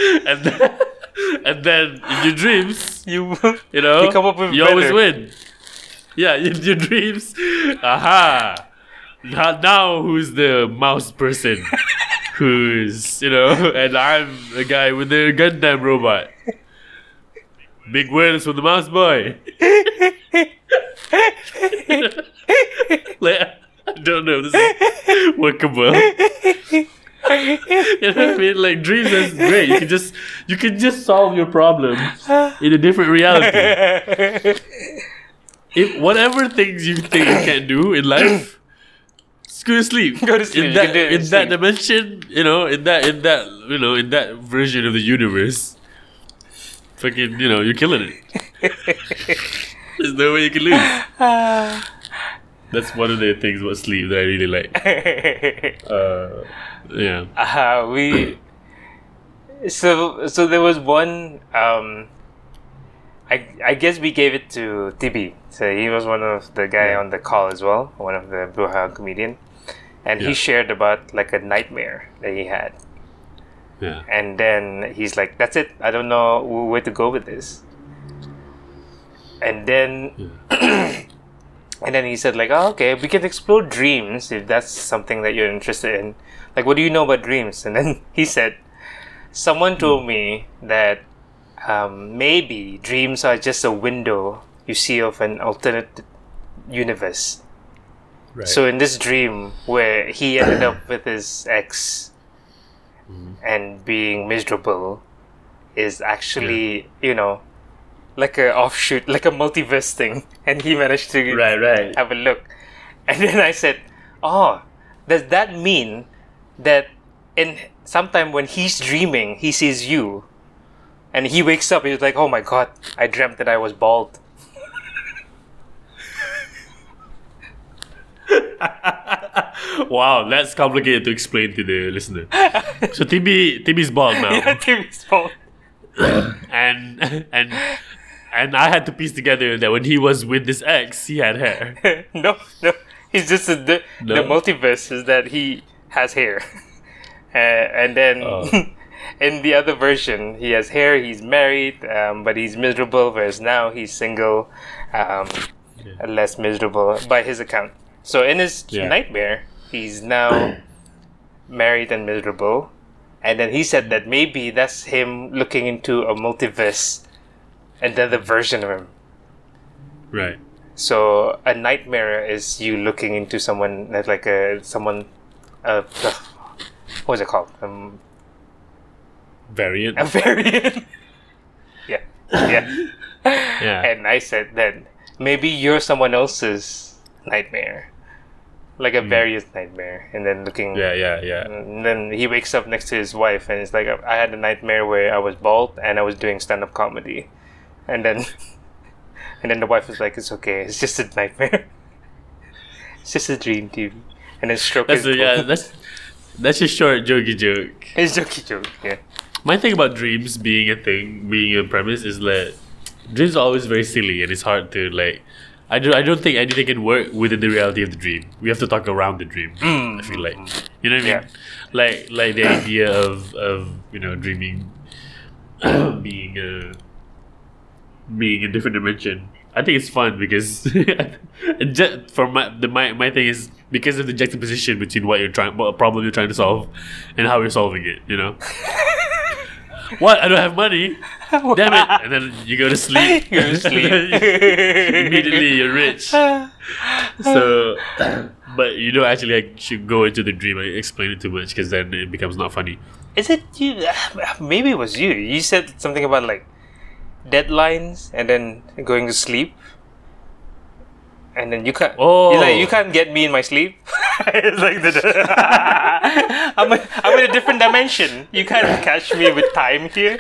and then, and then in your dreams, You you know, You come up with you always win. Yeah, in your dreams. Aha! Now, now who's the mouse person? who's you know? And I'm the guy with the Gundam robot. Big wins for the mouse boy. like, I don't know. This is workable. you know what I mean? Like dreams is great. You can just you can just solve your problem in a different reality. If whatever things you think you can't do in life, just go to sleep. Go to sleep. In that in in that sleep. dimension, you know, in that in that you know in that version of the universe, fucking you know you're killing it. There's no way you can lose. Ah. That's one of the things about sleep that I really like. Uh, yeah. uh, we so so there was one um I I guess we gave it to TB. So he was one of the guy Yeah. on the call as well, one of the Bruja comedian. And Yeah. he shared about like a nightmare that he had. Yeah. And then he's like, That's it. I don't know where to go with this. And then and then he said like, oh, okay, we can explore dreams if that's something that you're interested in. Like, what do you know about dreams? And then he said, someone told me that um, maybe dreams are just a window you see of an alternate universe. Right. So in this dream where he ended up with his ex and being miserable is actually, you know, like a offshoot, like a multiverse thing. And he managed to right, right. have a look. And then I said, Oh, does that mean that in sometime when he's dreaming, he sees you? And he wakes up, he's like, Oh my god, I dreamt that I was bald. Wow, that's complicated to explain to the listener. So TB TB's bald now, Yeah, Timmy's bald. and and and I had to piece together that when he was with this ex, he had hair. no, no. He's just a, the the multiverse is that he has hair, uh, and then Oh. in the other version he has hair. He's married, um, but he's miserable. Whereas now he's single, um, less miserable by his account. So in his Yeah. nightmare, he's now married and miserable, and then he said that maybe that's him looking into a multiverse, another version of him. Right. So a nightmare is you looking into someone that's like a someone, uh, what is it called? Um, Variant. a variant. yeah, yeah. Yeah. And I said that maybe you're someone else's nightmare, like a various nightmare, and then looking. Yeah, yeah, yeah. And then he wakes up next to his wife, and it's like I had a nightmare where I was bald and I was doing stand-up comedy, and then, and then the wife was like, "It's okay, it's just a nightmare, it's just a dream, TB." And then stroke That's a, yeah. That's that's a short jokey joke. it's jokey joke, yeah. My thing about dreams being a thing, being a premise, is that dreams are always very silly and it's hard to like. I don't, I don't think anything can work within the reality of the dream. We have to talk around the dream. Mm. I feel like, you know what I mean? Yeah. Like, like the idea of, of you know dreaming being a being a different dimension. I think it's fun because and ju- for my the my, my thing is because of the juxtaposition between what you're trying what problem you're trying to solve and how you're solving it. You know. what? I don't have money. Damn it! And then you go to sleep. Go to sleep. Immediately you're rich. So, but you don't actually like should go into the dream and explain it too much because then it becomes not funny. Is it you? Maybe it was you. You said something about like deadlines and then going to sleep. And then you can't. Oh. like you can't get me in my sleep. it's like the. I'm, a, I'm in a different dimension. You can't catch me with time here.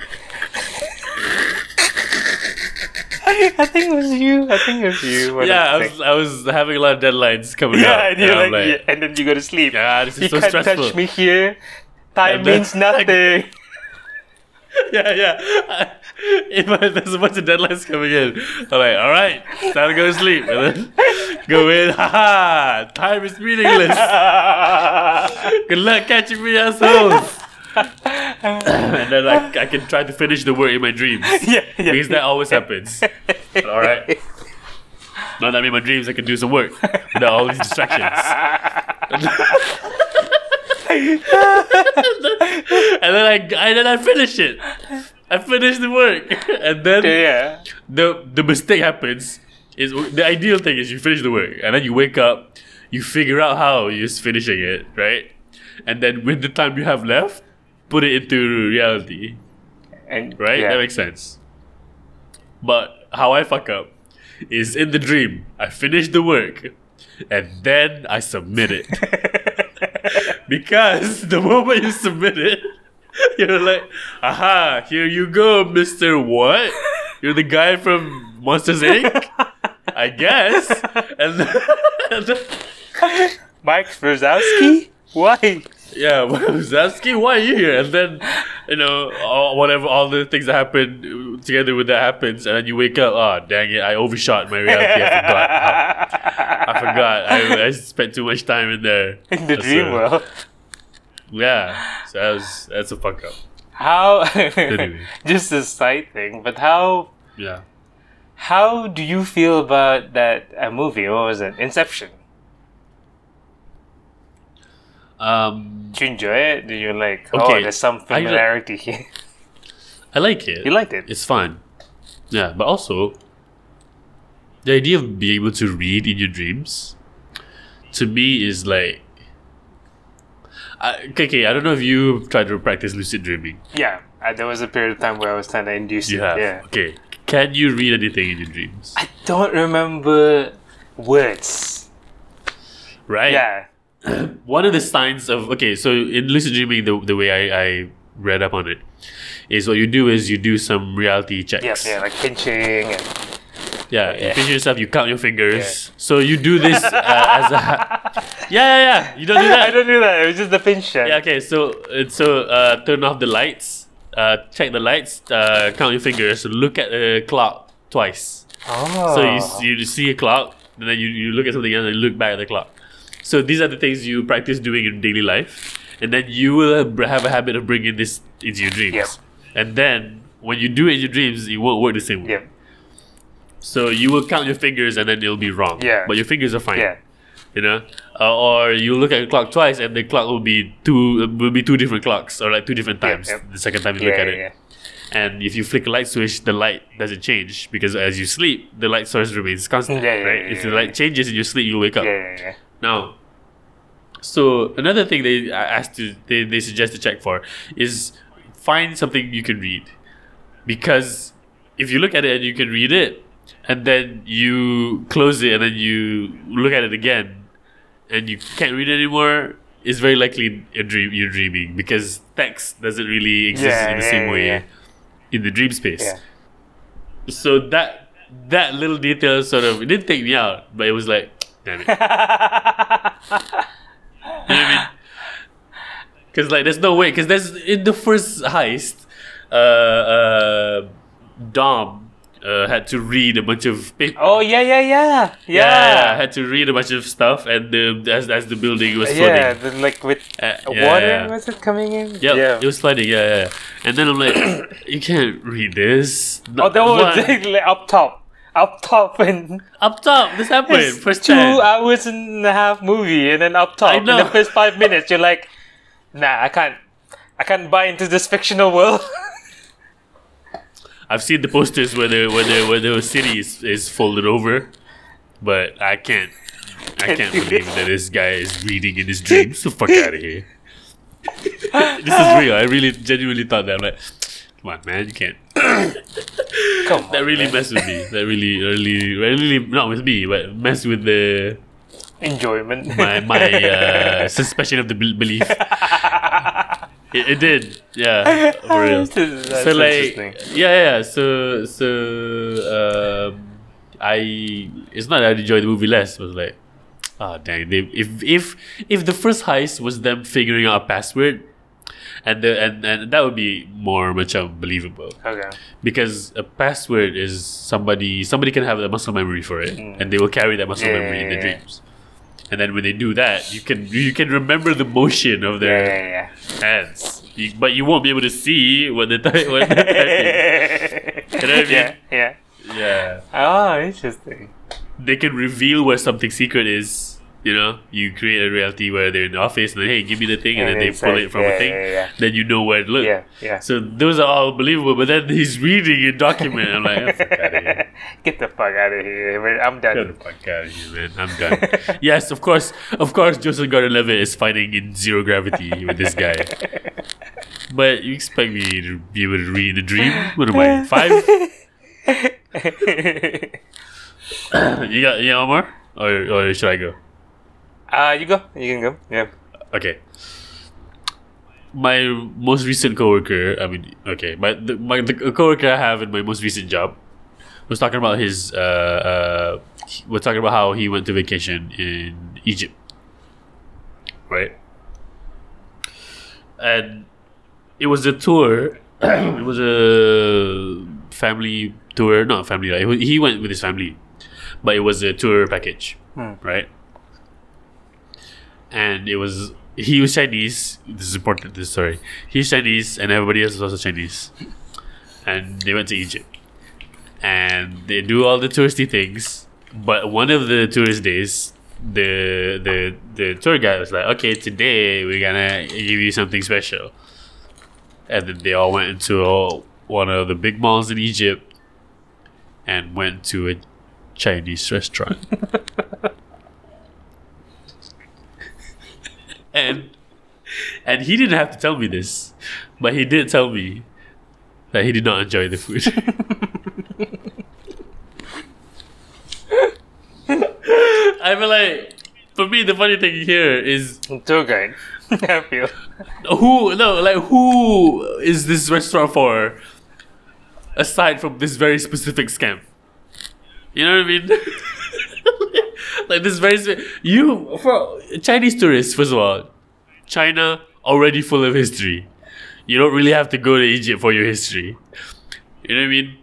I think it was you. I think it was you. Yeah, I was. I was having a lot of deadlines coming up. Yeah, and you're I'm like, yeah, and then you go to sleep. Yeah, this is you so can't stressful. touch me here. Time means nothing. yeah, yeah. There's a bunch of deadlines coming in, I'm like, all right, time to go to sleep, and then go in. Haha, time is meaningless. Good luck catching me, assholes. and then I, I can try to finish the work in my dreams yeah, yeah. because that always happens. All right. Now that I'm in my dreams, I can do some work without all these distractions. and then I and then I finish it. I finish the work, and then yeah. the the mistake happens. Is the ideal thing is you finish the work, and then you wake up, you figure out how you're finishing it, right? And then with the time you have left, put it into reality, And right? Yeah. That makes sense. But how I fuck up is in the dream. I finish the work, and then I submit it. because the moment you submit it, you're like, aha, here you go, Mr. What? You're the guy from Monsters Inc? I guess. And then, and then- Mike Wazowski? Why? yeah, Wazowski, why are you here? And then, you know, all, whatever, all the things that happen together with that happens, and then you wake up, oh, dang it, I overshot my reality. I forgot. I forgot. I, I spent too much time in there. In the dream a- world. Yeah, so that was, that's a fuck up. How? Just a side thing, but how? Yeah. How do you feel about that uh, movie? What was it? Inception. Um, Did you enjoy it? Did you like? Oh, Okay, there's some I li- familiarity here. I like it. you liked it? It's fun. Yeah, but also the idea of being able to read in your dreams to me is like I, okay, I don't know if you tried to practice lucid dreaming. Yeah. Uh, there was a period of time where I was trying to induce You it. have. Yeah. Okay. Can you read anything in your dreams? I don't remember words. Right? Yeah. One of the signs of okay, so in lucid dreaming the the way I, I read up on it is what you do is you do some reality checks. Yeah, yeah, like pinching and Yeah, you Yeah. pinch yourself, you count your fingers. So you do this uh, as a yeah, yeah, yeah. You don't do that. I don't do that. It was just the pinch. Yeah, okay, so so uh, turn off the lights, uh, check the lights, uh, count your fingers, look at the clock twice. Oh. So you, you see a clock, and then you, you look at something else and you look back at the clock. So these are the things you practice doing in daily life, and then you will have a habit of bringing this into your dreams. Yep. And then when you do it in your dreams, it won't work the same way. Yeah. So you will count your fingers and then it'll be wrong. Yeah. But your fingers are fine Yeah. you know uh, or you look at the clock twice and the clock will be two will be two different clocks or like two different times yep. the second time you Yeah, look at yeah, it yeah. and if you flick a light switch the light doesn't change because as you sleep the light source remains constant Yeah, yeah, right yeah, if the light changes in your sleep you wake up Yeah, yeah, yeah. now so another thing they asked to they, they suggest to check for is find something you can read because if you look at it and you can read it and then you close it and then you look at it again and you can't read it anymore it's very likely a dream you're dreaming because text doesn't really exist Yeah, in the yeah, same way yeah. in the dream space so that that little detail sort of it didn't take me out but it was like damn it you know what I mean? Because like, there's no way. Because there's in the first heist, uh, uh, Dom uh, had to read a bunch of paper. Oh yeah, yeah, yeah, yeah. yeah, had to read a bunch of stuff, and the, as as the building was flooding. Yeah, the, like with Uh, yeah, water yeah. was it coming in? Yep, Yeah. it was flooding. Yeah, yeah. And then I'm like, you can't read this. oh, that was like, up top, up top, and up top. This happened first two time. hours and a half movie, and then up top I in the first five minutes, you're like, nah, I can't, I can't buy into this fictional world. I've seen the posters where the where the where the city is, is folded over, but I can't I Can't believe that this guy is reading in his dreams. The fuck out of here. this is real. I really genuinely thought that. I'm like, come on, man, you can't. Come on, That really man. messed with me. That really, really, really not with me, but messed with the enjoyment. my my uh, suspicion of the belief. It, it did, yeah, for real. That's so like, yeah, yeah. So so um, I it's not that I enjoyed the movie less. but like, ah, dang. They, if if if the first heist was them figuring out a password. And, the, and and that would be more much believable Okay. because a password is somebody somebody can have a muscle memory for it and they will carry that muscle Yeah, memory in yeah, their yeah. dreams and then when they do that you can you can remember the motion of Yeah, their yeah, hands you, but you won't be able to see what the type what they're typing. You know what I mean? Yeah, yeah. yeah Oh, interesting. they can reveal where something secret is you know you create a reality where they're in the office and then hey give me the thing and, And then they pull like, it from yeah, a thing yeah, yeah. then you know where to look Yeah, yeah. so those are all believable but then he's reading a document I'm like oh, fuck outta here. Get the fuck out of here. man. I'm done. Get the fuck out of here, man. I'm done. yes, of course, of course, Joseph Gordon-Levitt is fighting in zero gravity with this guy. But you expect me to be able to read a dream? What am I, five? you got, you more? Or, or should I go? Uh, you go. You can go. Yeah. Okay. My most recent coworker, I mean, okay, my the, my the coworker I have in my most recent job was talking about his uh uh he- was talking about how he went to vacation in Egypt, right? And it was a tour. it was a family tour, not family. He went with his family, but it was a tour package, Hmm. right? And it was he was Chinese. This is important. This story. He's Chinese, and everybody else is also Chinese. And they went to Egypt, and they do all the touristy things. But one of the tourist days, the the the tour guide was like, "Okay, today we're gonna give you something special." And then they all went into all, one of the big malls in Egypt, and went to a Chinese restaurant. and and he didn't have to tell me this, but he did tell me that he did not enjoy the food. I feel like for me the funny thing here is Tour guide. I feel. who no like who is this restaurant for aside from this very specific scam you know what i mean like this very you for chinese tourists first of all china already full of history. You don't really have to go to egypt for your history. You know what i mean?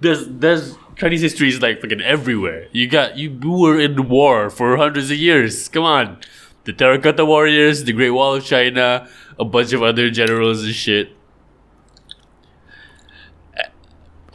There's there's chinese history is like fucking everywhere. You got you were in war for hundreds of years. Come on. The terracotta warriors the great wall of china a bunch of other generals and shit You-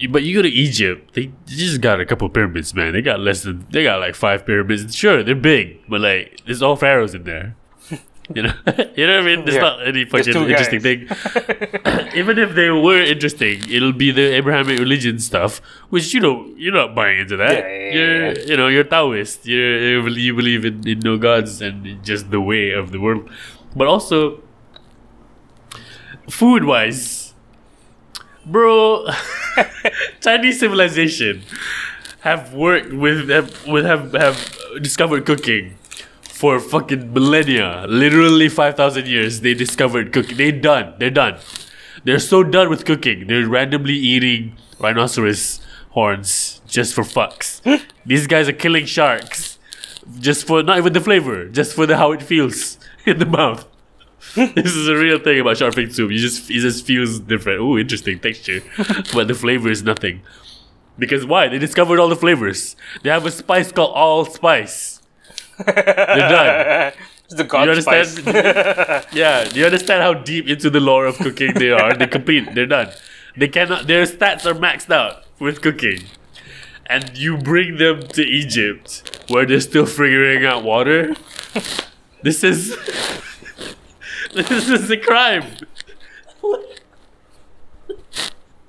but you go to Egypt, they just got a couple pyramids, man. They got less than they got like five pyramids. Sure, they're big, but like there's all pharaohs in there. You know, you know what I mean? There's Yeah. not any fucking interesting guys. thing. Even if they were interesting, it'll be the Abrahamic religion stuff, which you know you're not buying into that. Yeah, yeah, you're yeah. you know you're Taoist. You're, you believe- in, in no gods and just the way of the world, but also food wise, bro. Chinese civilization have worked with have with have have discovered cooking for fucking millennia. Literally five thousand years they discovered cooking. They done. They're done. They're so done with cooking. They're randomly eating rhinoceros horns just for fucks. Hmm? These guys are killing sharks just for not even the flavor, just for the how it feels in the mouth. this is a real thing about shark fin soup. You just it just feels different. Oh, interesting texture, but the flavor is nothing. Because why? They discovered all the flavors. They have a spice called allspice. They're done. It's the god You spice. understand? yeah. Do you understand how deep into the lore of cooking they are? They compete. They're done. They cannot. Their stats are maxed out with cooking, and you bring them to Egypt where they're still figuring out water. This is. this is a crime.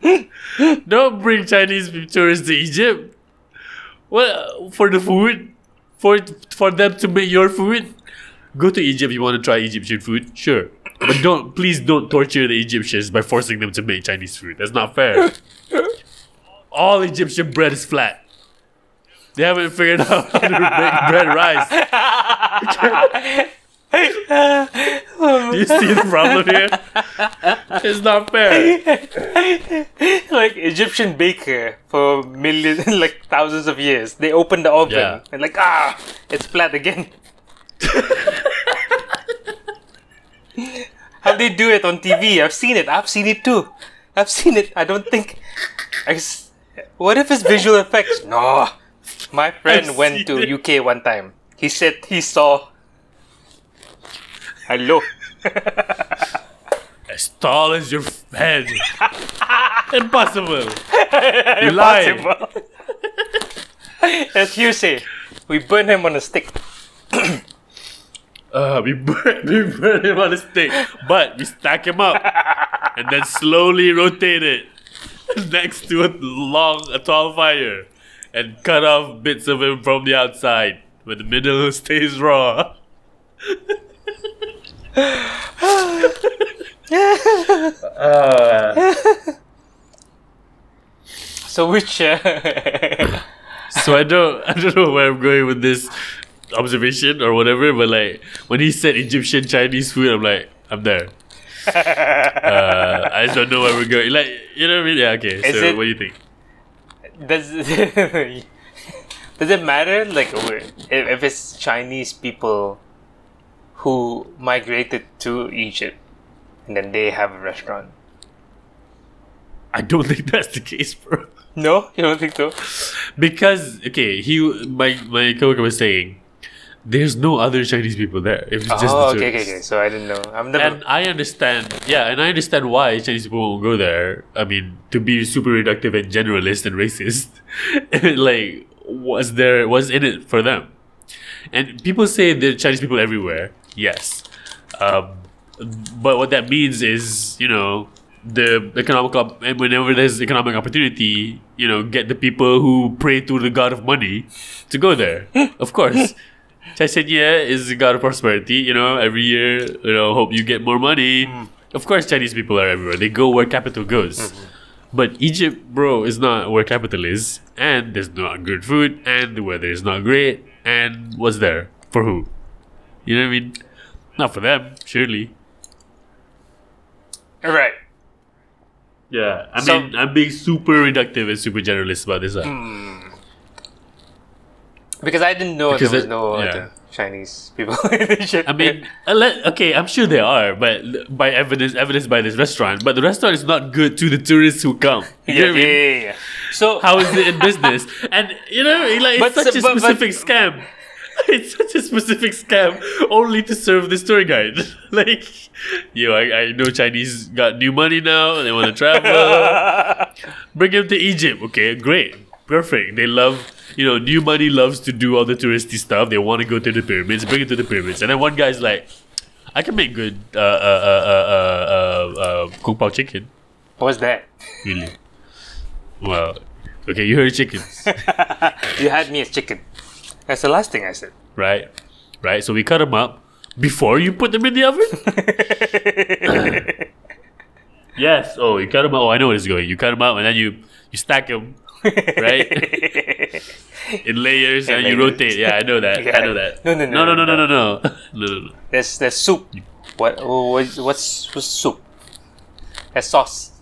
Don't bring Chinese tourists to Egypt. What for the food? For for them to make your food? Go to Egypt. If you want to try Egyptian food? Sure, but don't please don't torture the Egyptians by forcing them to make Chinese food. That's not fair. All Egyptian bread is flat. They haven't figured out how to make bread rise. Do you see the problem here? It's not fair. like Egyptian baker for millions, like thousands of years. They open the oven Yeah. and like ah, it's flat again. How they do it on TV? I've seen it. I've seen it too. I've seen it. I don't think. I s- what if it's visual effects? No. My friend I've went seen to it. UK one time. He said he saw. Hello. As tall as your head. Impossible. You lied. Impossible. That's hearsay. We burn him on a stick. Uh, we burn, we burn him on a stick, but we stack him up and then slowly rotate it next to a long, a tall fire and cut off bits of him from the outside, but the middle stays raw. Uh, So which uh, so I don't, I don't know where I'm going with this observation or whatever, but like when he said Egyptian Chinese food, I'm like, I'm there. uh, I just don't know where we're going. Like, you know what I mean? Yeah. Okay. Is so it- what do you think? does does it matter like if, if it's Chinese people who migrated to Egypt and then they have a restaurant? I don't think that's the case, bro. No, you don't think so? Because okay, he my my coworker was saying there's no other Chinese people there. It was just oh, the okay, okay, okay. So I didn't know. I'm never. And I understand, yeah, and I understand why Chinese people won't go there. I mean, to be super reductive and generalist and racist, like, was there was in it for them? And people say there are Chinese people everywhere. Yes, um, but what that means is, you know, the economic op- and whenever there's economic opportunity, you know, get the people who pray to the god of money to go there. of course. Chai Senya is the god of prosperity. You know, every year, you know, hope you get more money. Mm. Of course, Chinese people are everywhere. They go where capital goes. Mm-hmm. But Egypt, bro, is not where capital is, and there's not good food, and the weather is not great. And what's there for who? You know what I mean? Not for them, surely. right. Yeah, I So- mean, I'm being super reductive and super generalist about this. uh. Because I didn't know Because there was it- no yeah. Chinese people. I mean, okay, I'm sure there are, but by evidence, evidence by this restaurant. But the restaurant is not good to the tourists who come. You yeah, know yeah, what I mean? yeah, yeah. So How is it in business? And you know, like it's But such a but- but- specific scam. It's such a specific scam, only to serve the tour guide. like, yo, I, I know Chinese got new money now. and They want to travel. Bring them to Egypt. Okay, great, perfect. They love, you know, new money loves to do all the touristy stuff. They want to go to the pyramids. Bring it to the pyramids. And then one guy's like, I can make good uh uh uh uh uh, uh, uh kung pao chicken. what's that? Really? Well, okay, you heard chickens. You had me as chicken. That's the last thing I said. Right. Right. So we cut them up before you put them in the oven? yes. Oh, you cut them up. Oh, I know where this going. You cut them up and then you, you stack them, right? in layers in and layers. you rotate. Yeah, I know that. Yeah. I know that. No, no, no. No, no, no, no, no. no, no, no. There's, there's soup. What, oh, what's, what's soup? That's sauce.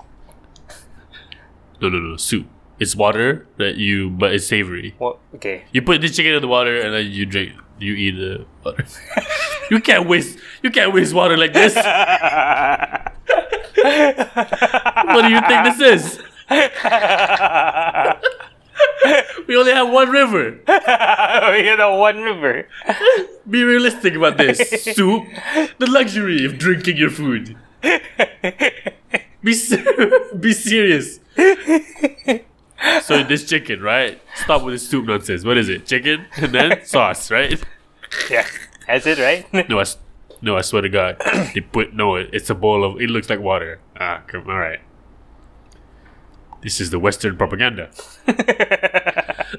No, no, no. Soup. It's water that you, but it's savory. What? Okay. You put the chicken in the water and then you drink. You eat the water. you can't waste. You can't waste water like this. what do you think this is? we only have one river. you know, one river. Be realistic about this. Soup, the luxury of drinking your food. Be ser- be serious. So this chicken, right? Stop with the soup nonsense. What is it? Chicken and then sauce, right? Yeah, that's it, right? No, I, no, I swear to God, they put no. It's a bowl of. It looks like water. Ah, come all right. This is the Western propaganda.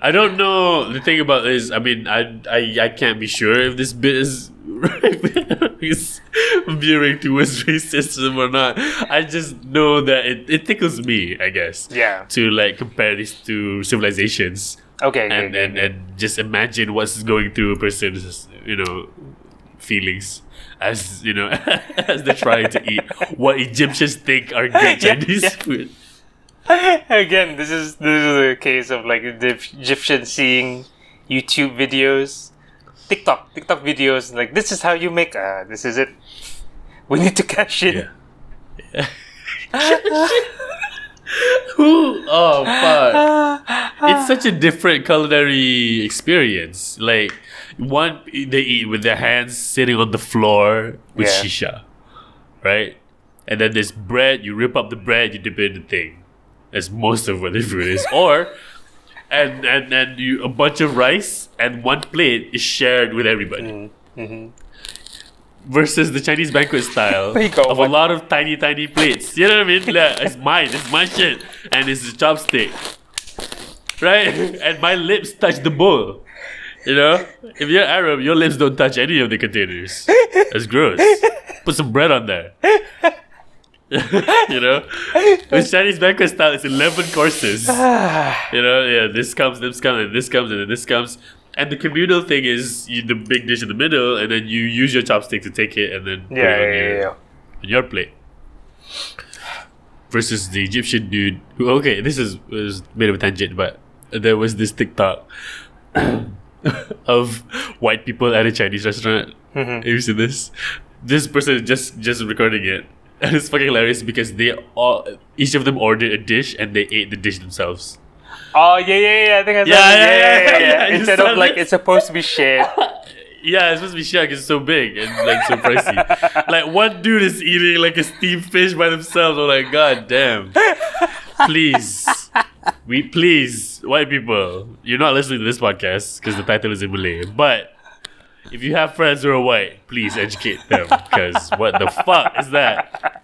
I don't know. The thing about this, I mean, I, I I can't be sure if this bit is is veering towards racism or not. I just know that it, it tickles me, I guess. Yeah. To like compare these two civilizations Okay. and, okay, and, okay. and just imagine what's going through a person's, you know, feelings as, you know, as they're trying to eat what Egyptians think are good Yeah, Chinese yeah. food. Again, this is this is a case of like the Egyptian seeing YouTube videos, TikTok, TikTok videos. Like this is how you make. Uh, this is it. We need to cash in. Yeah. Who? Oh, fuck. it's such a different culinary experience. Like, one, they eat with their hands sitting on the floor with Yeah. shisha, right? And then there's bread, you rip up the bread, you dip it in the thing. That's most of what their food is. Or, and, and, and you, a bunch of rice and one plate is shared with everybody. Mm-hmm. Versus the Chinese banquet style of a lot of tiny, tiny plates. You know what I mean? Like, it's mine, it's my shit. And it's a chopstick. Right? And my lips touch the bowl. You know? If you're Arab, your lips don't touch any of the containers. That's gross. Put some bread on there. you know? With Chinese banquet style, it's 11 courses. you know, yeah, this comes, this comes, and this comes, and then this comes. And the communal thing is you, the big dish in the middle, and then you use your chopstick to take it and then put Yeah, it on yeah, your, yeah, on your plate. Versus the Egyptian dude who, okay, this is was bit of a tangent, but there was this TikTok of white people at a Chinese restaurant. Mhm. Have you seen this? This person just just recording it. And it's fucking hilarious because they all each of them ordered a dish and they ate the dish themselves. Oh yeah, yeah, yeah. I think I saw Yeah, yeah, yeah, yeah, yeah, yeah, Instead of like it's supposed to be shared. Yeah, it's supposed to be shark. It's so big and like so pricey. like one dude is eating like a steamed fish by themselves. I'm like, God damn. Please, we please, white people, you're not listening to this podcast because the title is in Malay. But if you have friends who are white, please educate them because what the fuck is that?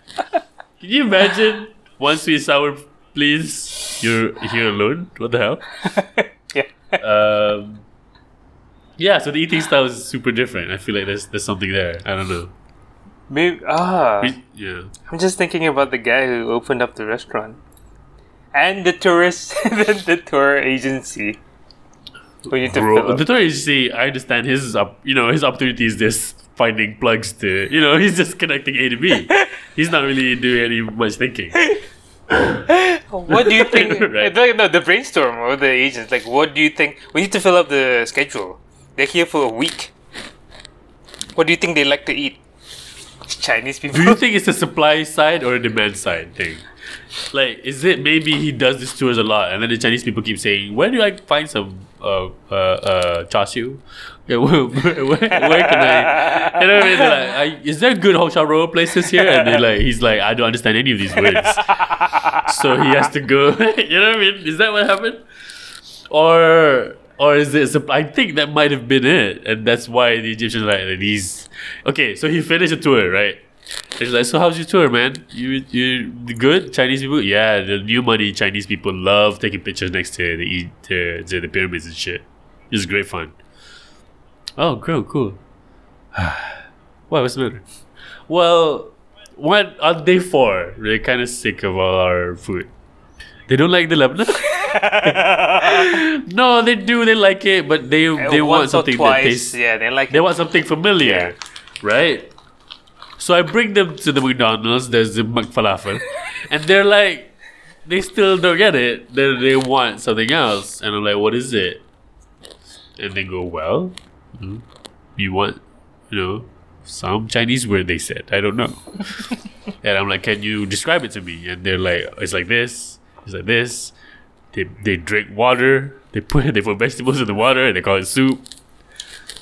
Can you imagine one sweet sour, please? You're here alone. What the hell? yeah. um, yeah, so the eating style is super different. I feel like there's there's something there. I don't know. Maybe ah. We- yeah, I'm just thinking about the guy who opened up the restaurant and the tourist, the, the tour agency. We need to fill bro. up. The tour agency, I understand his up. You know, his opportunity is just finding plugs to. You know, he's just connecting A to B. He's not really doing any much thinking. What do you think? Right. no, no, the brainstorm or the agents. Like, what do you think? We need to fill up the schedule. They're here for a week. What do you think they like to eat? Chinese people. Do you think it's a supply side or a demand side thing? Like, is it maybe he does these tours a lot, and then the Chinese people keep saying, "Where do I find some uh uh uh char siu? Yeah, where, where, where, can I?" You know what I mean? Like, I, "Is there good Hosharo places here?" And like, he's like, "I don't understand any of these words," so he has to go. you know what I mean? Is that what happened? Or or is it? I think that might have been it, and that's why the Egyptians like these. Okay, so he finished the tour, right? He's like, so how's your tour, man? You you good? Chinese people? Yeah, the new money Chinese people love taking pictures next to the to, to the pyramids and shit. It's great fun. Oh, cool, cool. Why? What's the matter? Well, one on day four, they're kind of sick of all our food. They don't like the Lebanon. no, they do. They like it, but they they want something twice, that tastes Yeah, they like they want something familiar, Yeah. right? So I bring them to the McDonald's. There's the McFalafel, and they're like, they still don't get it. They they want something else, and I'm like, what is it? And they go, well, mm, you want, you know, some Chinese word. They said, I don't know. and I'm like, can you describe it to me? And they're like, it's like this. It's like this. They they drink water. They put they put vegetables in the water and they call it soup.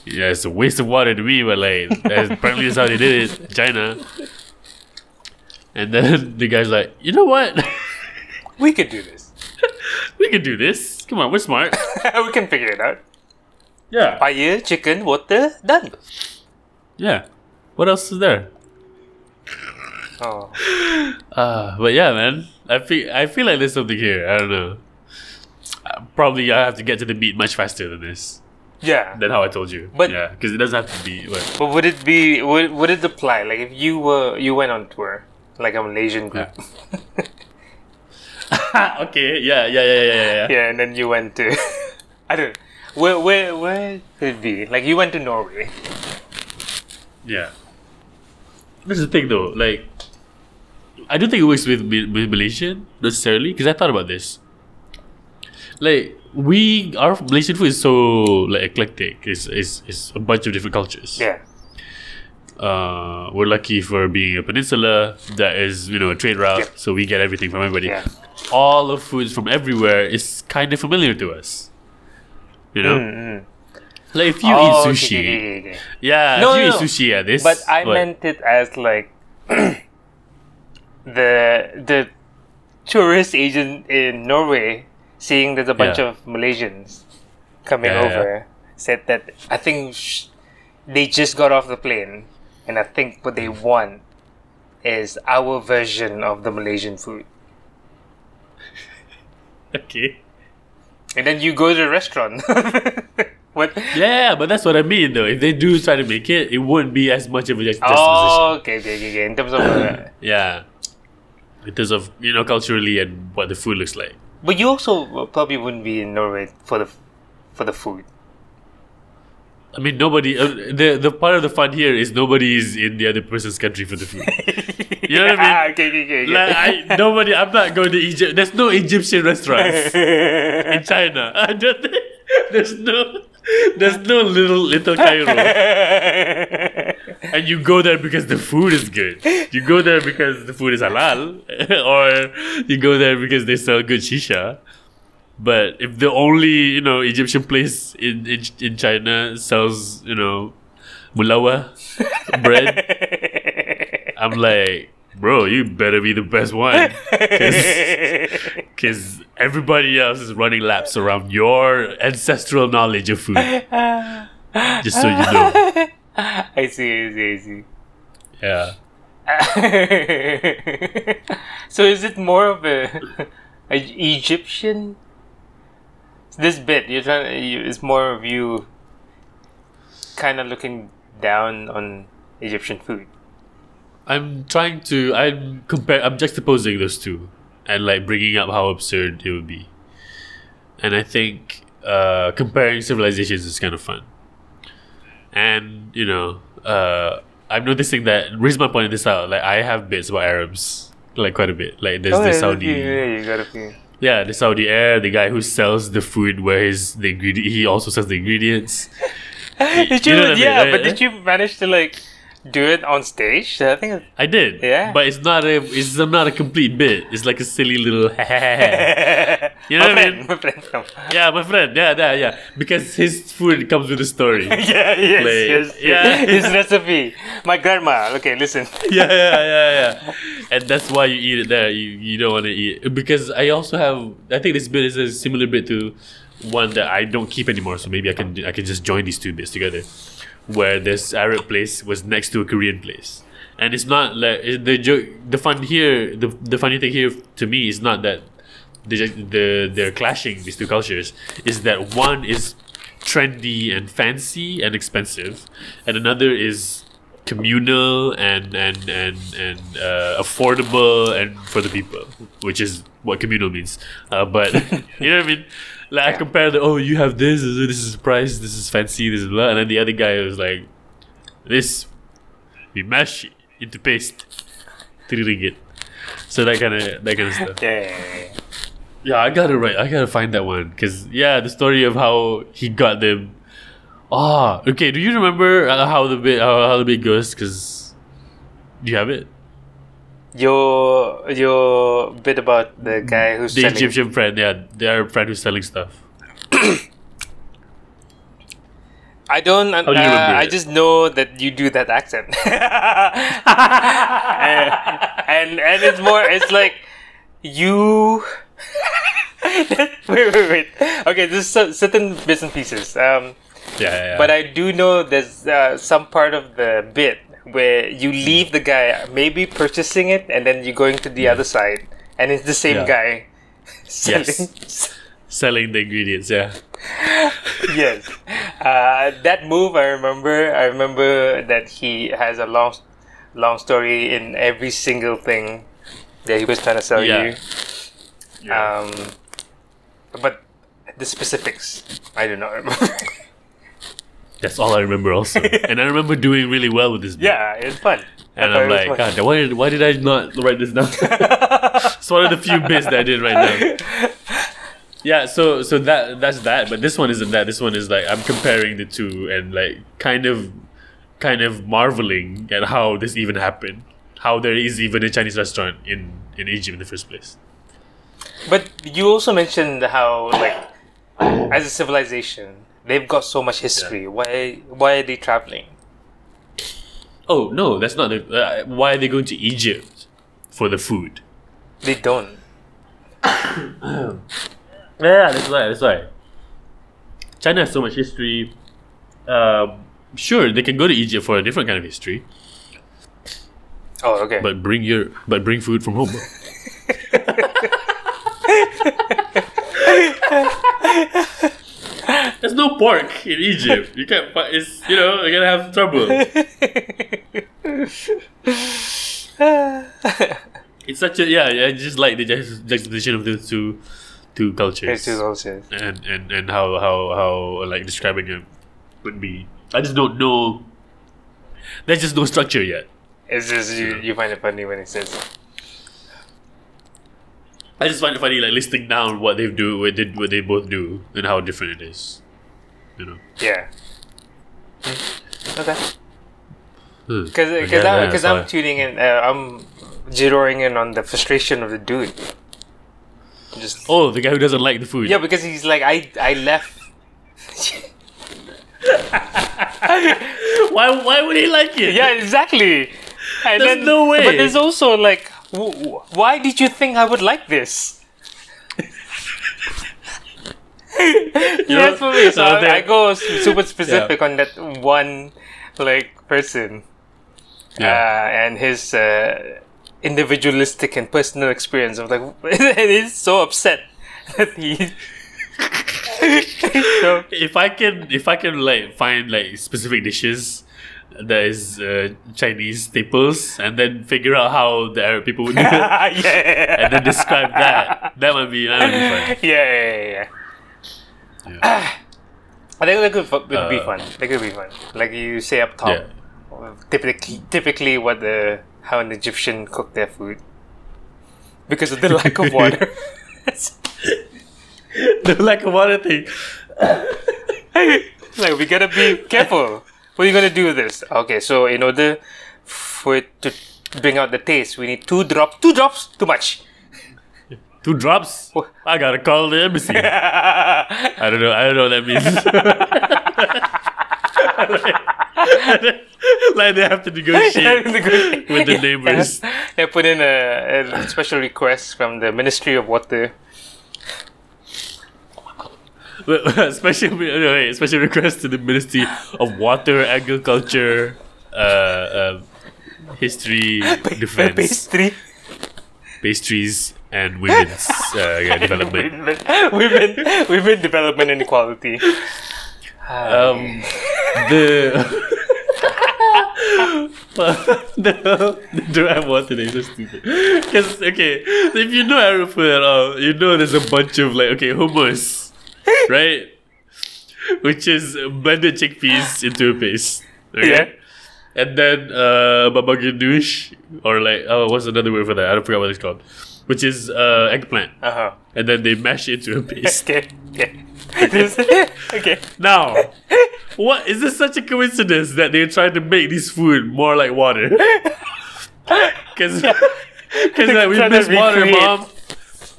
Yeah, it's a waste of water to me, but like that's apparently that's how they did it China. And then the guy's like, you know what? We could do this. we could do this. Come on, we're smart. we can figure it out. Yeah. Fire, chicken, water, done. Yeah. What else is there? Oh. Uh, but yeah, man. I feel I feel like there's something here. I don't know. Uh, probably I have to get to the beat much faster than this. Yeah. than how I told you. But- yeah, because it doesn't have to be. What? But would it be would, would it apply like if you were you went on tour like a Malaysian group okay. Yeah. Yeah. Yeah. Yeah. Yeah. yeah. yeah and then you went to I don't where where where could it be like you went to Norway Yeah. That's the thing, though. Like, I don't think it works with, with Malaysian necessarily because I thought about this. Like, we our Malaysian food is so like eclectic. It's it's, it's a bunch of different cultures. yeah Uh, we're lucky for being a peninsula that is you know a trade route, Yeah. so we get everything from everybody. yeah All of foods from everywhere is kind of familiar to us. You know, Mm-hmm. like if you Oh, eat sushi, okay, okay, okay. yeah, No, if you no, eat no. sushi, yeah, this. but I what? meant it as like the the tourist agent in Norway seeing there's a bunch Yeah. of Malaysians coming Yeah, over said that I think sh- they just got off the plane and I think what they want is our version of the Malaysian food. okay. And then you go to the restaurant. what? Yeah, but that's what I mean though. If they do try to make it, it wouldn't be as much of a just Oh, okay, okay, okay, okay. In terms of, uh, Yeah. In terms of, you know, culturally and what the food looks like. But you also probably wouldn't be in Norway for the for the food. I mean, nobody. Uh, the the part of the fun here is nobody is in the other person's country for the food. You know what I mean? Ah, okay, okay, okay. like, I nobody. I'm not going to Egypt. There's no Egyptian restaurants in China. I don't think, there's no. There's no little little Cairo, and you go there because the food is good. You go there because the food is halal, or you go there because they sell good shisha. But if the only you know Egyptian place in in, in China sells you know mulawa bread, I'm like, bro, you better be the best one, because everybody else is running laps around your ancestral knowledge of food. Just so you know, I see, I see, I see. yeah. so is it more of a, a Egyptian? This bit you're trying you, is more of you kind of looking down on Egyptian food. I'm trying to. I'm compare. I'm juxtaposing those two, and like bringing up how absurd it would be. And I think uh, comparing civilizations is kind of fun. And you know, uh, I'm noticing that. Reason I'm pointing this out, like I have bits about Arabs, like quite a bit. Like there's the Saudi, Yeah, you got a few. yeah, the Saudi air, the guy who sells the food, where his the ingredient, he also sells the ingredients. Did you you? know what I mean, yeah, right? but did you manage to like do it on stage? I think. I did, Yeah. but it's not a, it's not a complete bit. It's like a silly little. You know my what I mean? my friend. Yeah, my friend. Yeah, yeah, yeah. Because his food comes with a story. yeah, yeah, yes, Like, yes, yeah. His recipe. My grandma. Okay, listen. yeah, yeah, yeah. And that's why you eat it there. You you don't want to eat because I also have. I think this bit is a similar bit to one that I don't keep anymore. So maybe I can I can just join these two bits together, where this Arab place was next to a Korean place. And it's not like the joke. The fun here, the the funny thing here to me is not that the the they're clashing these two cultures. Is that one is trendy and fancy and expensive, and another is communal and and and and uh, affordable and for the people, which is what communal means. Uh, but you know what I mean. Like I compare the oh you have this this is price this is fancy this is blah and then the other guy was like this we mash it into paste three ringgit so that kind of that kind of stuff Yeah, yeah, yeah. yeah, I gotta write. I gotta find that one because yeah, the story of how he got them. Ah, okay. Do you remember uh, how the bit how, how the bit goes? Because do you have it? Your your bit about the guy who's The selling. Egyptian friend, yeah, their friend who's selling stuff. I don't. Uh, do I it? just know that you do that accent, and, and and it's more. It's like you. wait, wait, wait. Okay, there's cer- certain bits and pieces. Um, Yeah, yeah, yeah. but I do know there's uh, some part of the bit where you leave the guy maybe purchasing it, and then you're going to the other side, and it's the same Yeah. guy selling. Yes. selling the ingredients. Yeah. yes. Uh, that move, I remember. I remember that he has a long, long story in every single thing that he was trying to sell Yeah. you. Um, but the specifics, I do not remember. That's all I remember also. and I remember doing really well with this. bit. yeah, it's fun. And I'm like, fun. God, why did, why did I not write this down? it's one of the few bits that I did right now. Yeah, so so that that's that, but this one isn't that. This one is like I'm comparing the two and like kind of kind of marveling at how this even happened. How there is even a Chinese restaurant in, in Egypt in the first place. But you also mentioned how, like, as a civilization, they've got so much history. Why? Why are they traveling? Oh no, that's not the. Uh, why are they going to Egypt for the food? They don't. Yeah, that's why. That's why. China has so much history. Um, sure, they can go to Egypt for a different kind of history, Oh, okay. but bring your but bring food from home. There's no pork in Egypt. You can't. It's you know you're gonna have trouble. It's such a yeah. I just like the juxt- juxtaposition of the two two cultures. It's just also- and and and how how how like describing it would be. I just don't know. There's just no structure yet. It's just you, you find it funny when it says I just find it funny like listing down what they do, what they what they both do, and how different it is. You know. yeah. Okay. Hmm. Because Yeah, because yeah, because so I'm tuning in. Uh, I'm zeroing in on the frustration of the dude. Just Oh, the guy who doesn't like the food. yeah, because he's like I I left. Why why would he like it? yeah, exactly. And There's then, no way. But there's also like, w- why did you think I would like this? yes, for me. So Uh, I, I go super specific on that one like person Yeah. uh, and his uh, individualistic and personal experience of like, and he's so upset that he. so if I can if I can like find like specific dishes that is uh, Chinese staples and then figure out how the Arab people would do it yeah, and then describe that that would be that would be fun. yeah, yeah, yeah, yeah. I think that could, fu- could be Uh, fun. That could be fun. Like you say up top, Yeah. typically, typically what the how an Egyptian cook their food because of the lack of water. the lack of water thing. like we gotta be careful. What are you gonna do with this? Okay, so in order for it to bring out the taste, we need two drops. Two drops, too much. Two drops. I gotta call the embassy. I don't know. I don't know what that means. like they have to negotiate with the neighbors. They put in a, a special request from the Ministry of Water. special, wait, special request to the Ministry of Water, Agriculture, uh, uh, History, Defense, Pastry. Pastries, and Women's uh, Development. women, women development and equality. Um, the the do I want today so stupid? Because okay, if you know Arab food at all, you know there's a bunch of like okay hummus, right? Which is blended chickpeas into a paste. Okay? Yeah. And then uh, baba ganoush, or like oh, what's another word for that? I don't forget what it's called. Which is uh, eggplant, Uh huh. and then they mash it into a paste. Okay. Okay. Okay. Now, what is this such a coincidence that they're trying to make this food more like water? Because like, we miss water, mom.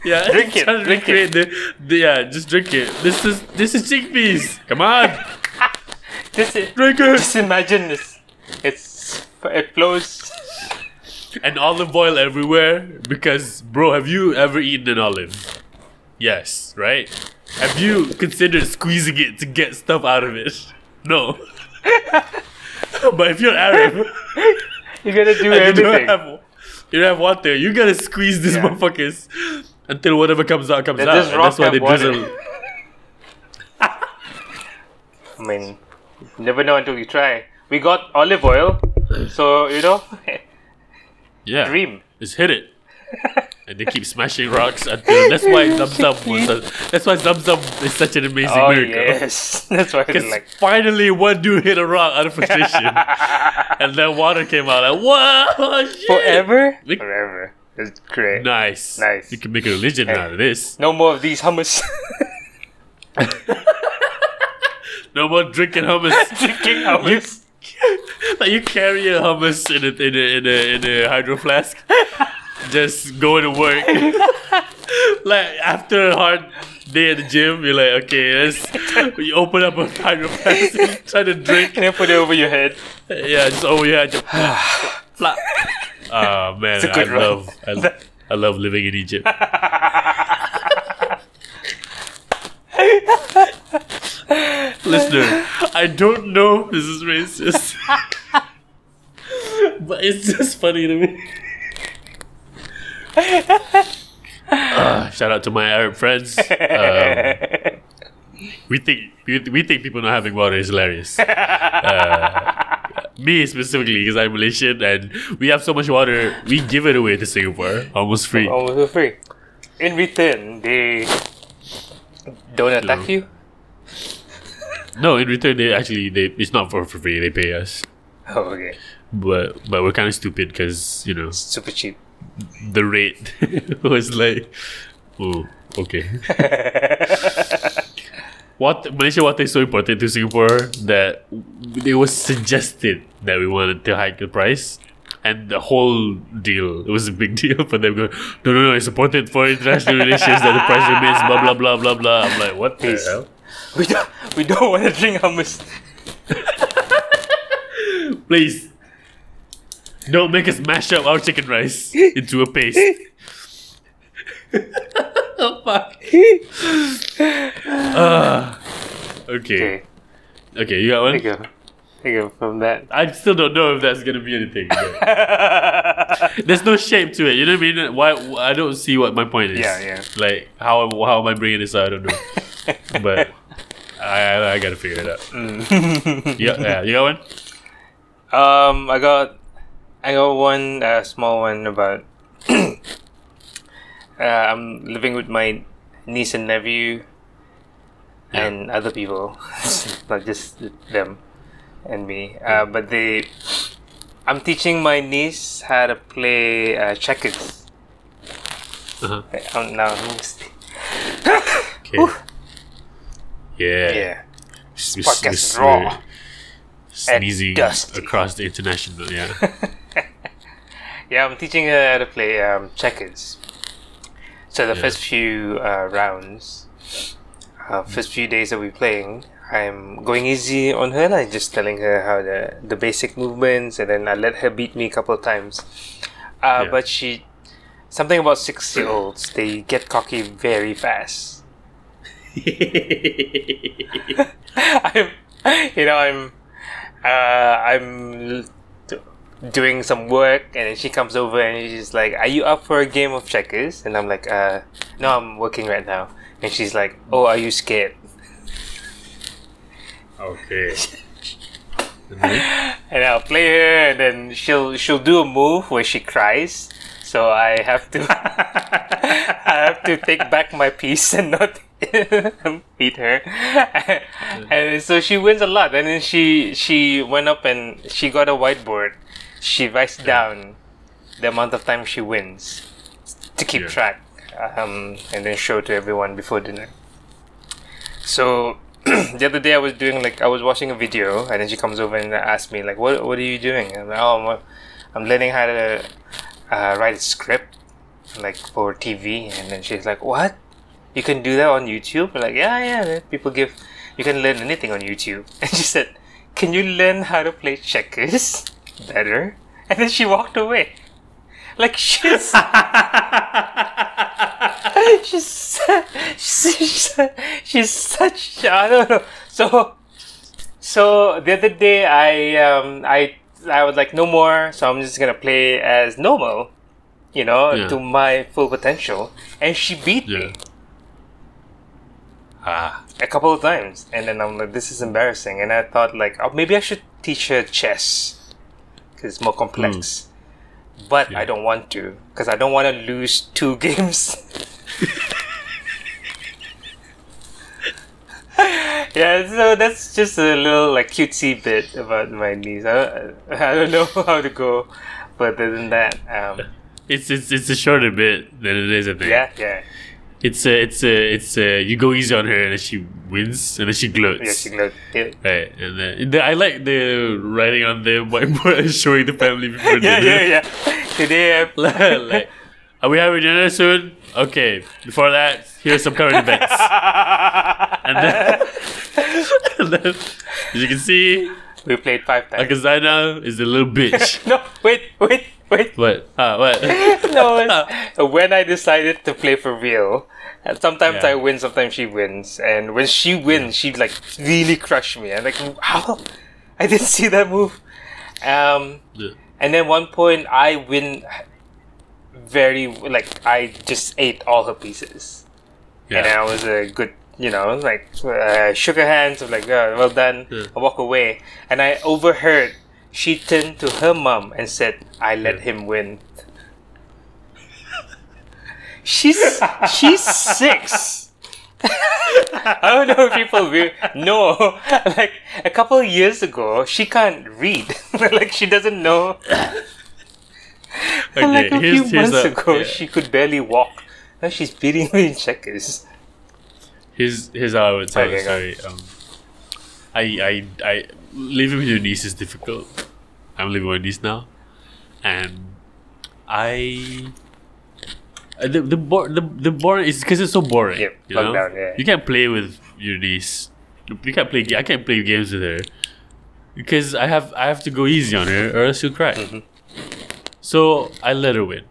Yeah, Drink it, drink recreate The, the, yeah, just drink it. This is this is chickpeas. Come on, Just, drink it. just imagine this. It's it flows. And olive oil everywhere because, bro, have you ever eaten an olive? Yes, right. Have you considered squeezing it to get stuff out of it? No. but if you're Arab. you're gonna do And you don't have you don't have water. You gotta squeeze these Yeah. motherfuckers until whatever comes out comes out. That's why they drizzle. I mean, never know until you try. We got olive oil, so you know. yeah. Dream. Just hit it. and they keep smashing rocks until that's why Zam was a, that's why Zam is such an amazing oh, miracle. Yes. That's why Because like... finally one dude hit a rock out of position. and then water came out like whoa shit. Forever? Forever. It's great. Nice. Nice. You can make a religion out of this. No more of these hummus. No more drinking hummus. Drinking hummus. like you carry a hummus in a in a in a, in a hydro flask. Just going to work. like after a hard day at the gym, you're like, okay, let's you open up a hydro flask and try to drink. And then put it over your head. Yeah, just over your head. Just flap. Oh man, I run. love I, I love living in Egypt. Listener, I don't know if this is racist, but it's just funny to me. Ah, shout out to my Arab friends. Um, we think we, we think people not having water is hilarious. Uh, me specifically, because I'm Malaysian and we have so much water, we give it away to Singapore almost free. Almost for free. In return, they don't attack No. you. No, in return, they actually they it's not for, for free. They pay us, Oh, okay. but but we're kind of stupid because you know Super cheap. the rate was like, oh okay. what Malaysia water is so important to Singapore that it was suggested that we wanted to hike the price. And the whole deal, it was a big deal for them. Going, no, no, no, it's important for international relations that the price remains blah blah blah blah blah. I'm like, what the Please. hell? We don't, we don't want to drink hummus. Please. Don't make us mash up our chicken rice into a paste. Oh, fuck. Ah. okay. Okay, Okay, you got one? there you go. There you go from that. I still don't know if that's gonna be anything. There's no shape to it. You know what I mean? Why? I don't see what my point is. Yeah, yeah. Like how how am I bringing this out? I don't know. but I, I I gotta figure it out. Mm. Yeah, yeah. You got one? Um, I got, I got one uh, small one about. Uh, I'm living with my niece and nephew, Yeah. and other people, not just them and me. Uh, but they, I'm teaching my niece how to play uh, checkers. Uh-huh. Um, now, Okay. Yeah. yeah, This podcast is raw. and Sneezing dusty. across the international. Yeah. Yeah, I'm teaching her how to play um, checkers. So the Yeah. first few uh, rounds, uh, first few days that we're playing, I'm going easy on her, like just telling her how the the basic movements, and then I let her beat me a couple of times. Uh, Yeah. But she, something about six year olds, they get cocky very fast. I'm, you know, I'm, uh, I'm doing some work, and then she comes over and she's like, "Are you up for a game of checkers?" And I'm like, "Uh, no, I'm working right now." And she's like, "Oh, are you scared?" okay. And I'll play her, and then she'll she'll do a move where she cries. So I have to I have to take back my piece and not beat her. and so she wins a lot. And then she she went up and she got a whiteboard. She writes down the amount of time she wins to keep Yeah. track, um, and then show to everyone before dinner. So the other day I was doing like I was watching a video and then she comes over and asks me like what what are you doing? And I'm like, oh I'm, I'm learning how to uh, write a script like for TV and then she's like what you can do that on YouTube? I'm like yeah yeah people give you can learn anything on YouTube and she said can you learn how to play checkers better? And then she walked away. Like she's she's she's she's such I don't know. So so the other day I um I I was like no more. So I'm just gonna play as normal, you know, Yeah. to my full potential. And she beat Yeah. me. Ah. a couple of times, and then I'm like, this is embarrassing. And I thought like, oh, maybe I should teach her chess because it's more complex. But I don't want to because I don't want to lose two games. yeah, so that's just a little like cutesy bit about my niece. I, I don't know how to go further than that. Um, It's it's it's a shorter bit than it is. I think. yeah, yeah, It's a it's a it's a you go easy on her and then she wins and then she gloats. yeah. She looked, yeah. Right, and then the, I like the writing on the whiteboard and showing the family before yeah, dinner. yeah, yeah. yeah. Today, I- like, are we having dinner soon? Okay. Before that, here's some current events. And then, and then, as you can see, we played five times. Akazana is a little bitch. No, wait, wait, wait. What? Ah, what? no, it's when I decided to play for real. Sometimes Yeah. I win, sometimes she wins. And when she wins, she like really crushed me. I'm like, how? I didn't see that move. Um, Yeah. and then one point I win very like I just ate all her pieces. And Yeah. I was a good, you know, like uh, shook her hands. I'm like, oh, well done. Yeah. I walk away, and I overheard she turned to her mom and said, "I let Yeah. him win." she's she's six. I don't know if people will know. Like a couple of years ago, she can't read. like she doesn't know. And like a few months a- ago, yeah. she could barely walk. Now she's beating me in checkers. Here's here's how I would say. Okay, story. Um, I I I living with your niece is difficult. I'm living with my niece now, and I. The the bor- the the boring is because it's so boring. Yep, you know? lockdown, yeah. You can't play with your niece. You can't play. I can't play games with her because I have I have to go easy on her or else she'll cry. Mm-hmm. So I let her win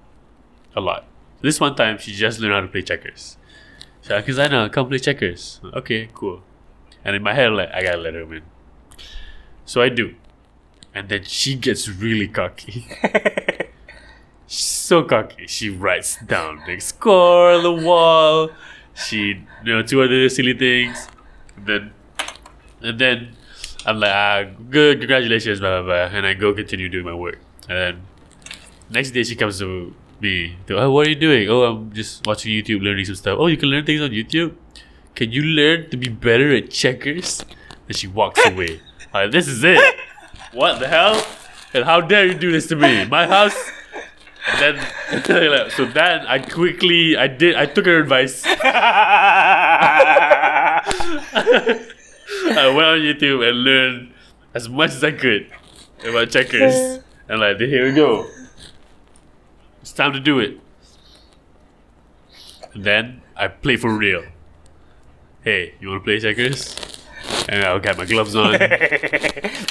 a lot. This one time she just learned how to play checkers. So because I know come play checkers. Okay, cool. And in my head, like I gotta let her win. So I do, and then she gets really cocky. She's so cocky. She writes down the score on the wall. She, you know, two other silly things. And then, and then I'm like, ah, good, congratulations, blah, blah, blah. And I go continue doing my work. And then next day she comes to me, oh, what are you doing? Oh, I'm just watching YouTube, learning some stuff. Oh, you can learn things on YouTube? Can you learn to be better at checkers? And she walks away. Like, this is it. What the hell? And how dare you do this to me? My house? And then, so then I quickly, I did, I took her advice. I went on YouTube and learned as much as I could about checkers. And like, here we go. It's time to do it. And then I play for real. Hey, you want to play checkers? And I'll get my gloves on. I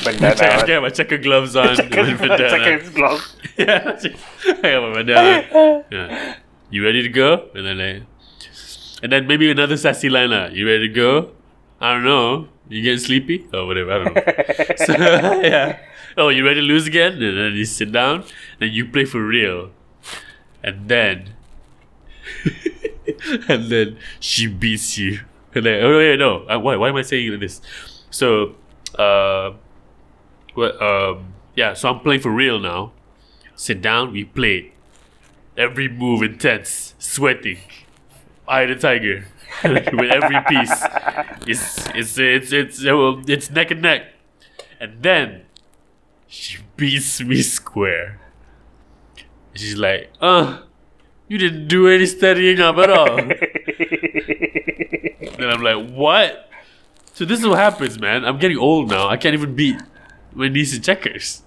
Bandana. got my checker gloves on. with bandana. Checkers glove. yeah, I got my bandana. Yeah. You ready to go? And then I, and then maybe another sassy line. uh, You ready to go? I don't know. You getting sleepy or whatever? I don't know. so, yeah. Oh, you ready to lose again? And then you sit down and you play for real. And then, and then she beats you. And then, oh yeah, no. Uh, why? Why am I saying like this? So, uh, what? Um, yeah. So I'm playing for real now. Sit down. We played. Every move intense, sweating. Eye the tiger with every piece. It's it's it's it's uh, it's neck and neck, and then she beats me square. She's like, "Uh, you didn't do any studying up at all." then I'm like, "What?" So this is what happens, man. I'm getting old now. I can't even beat my niece in checkers.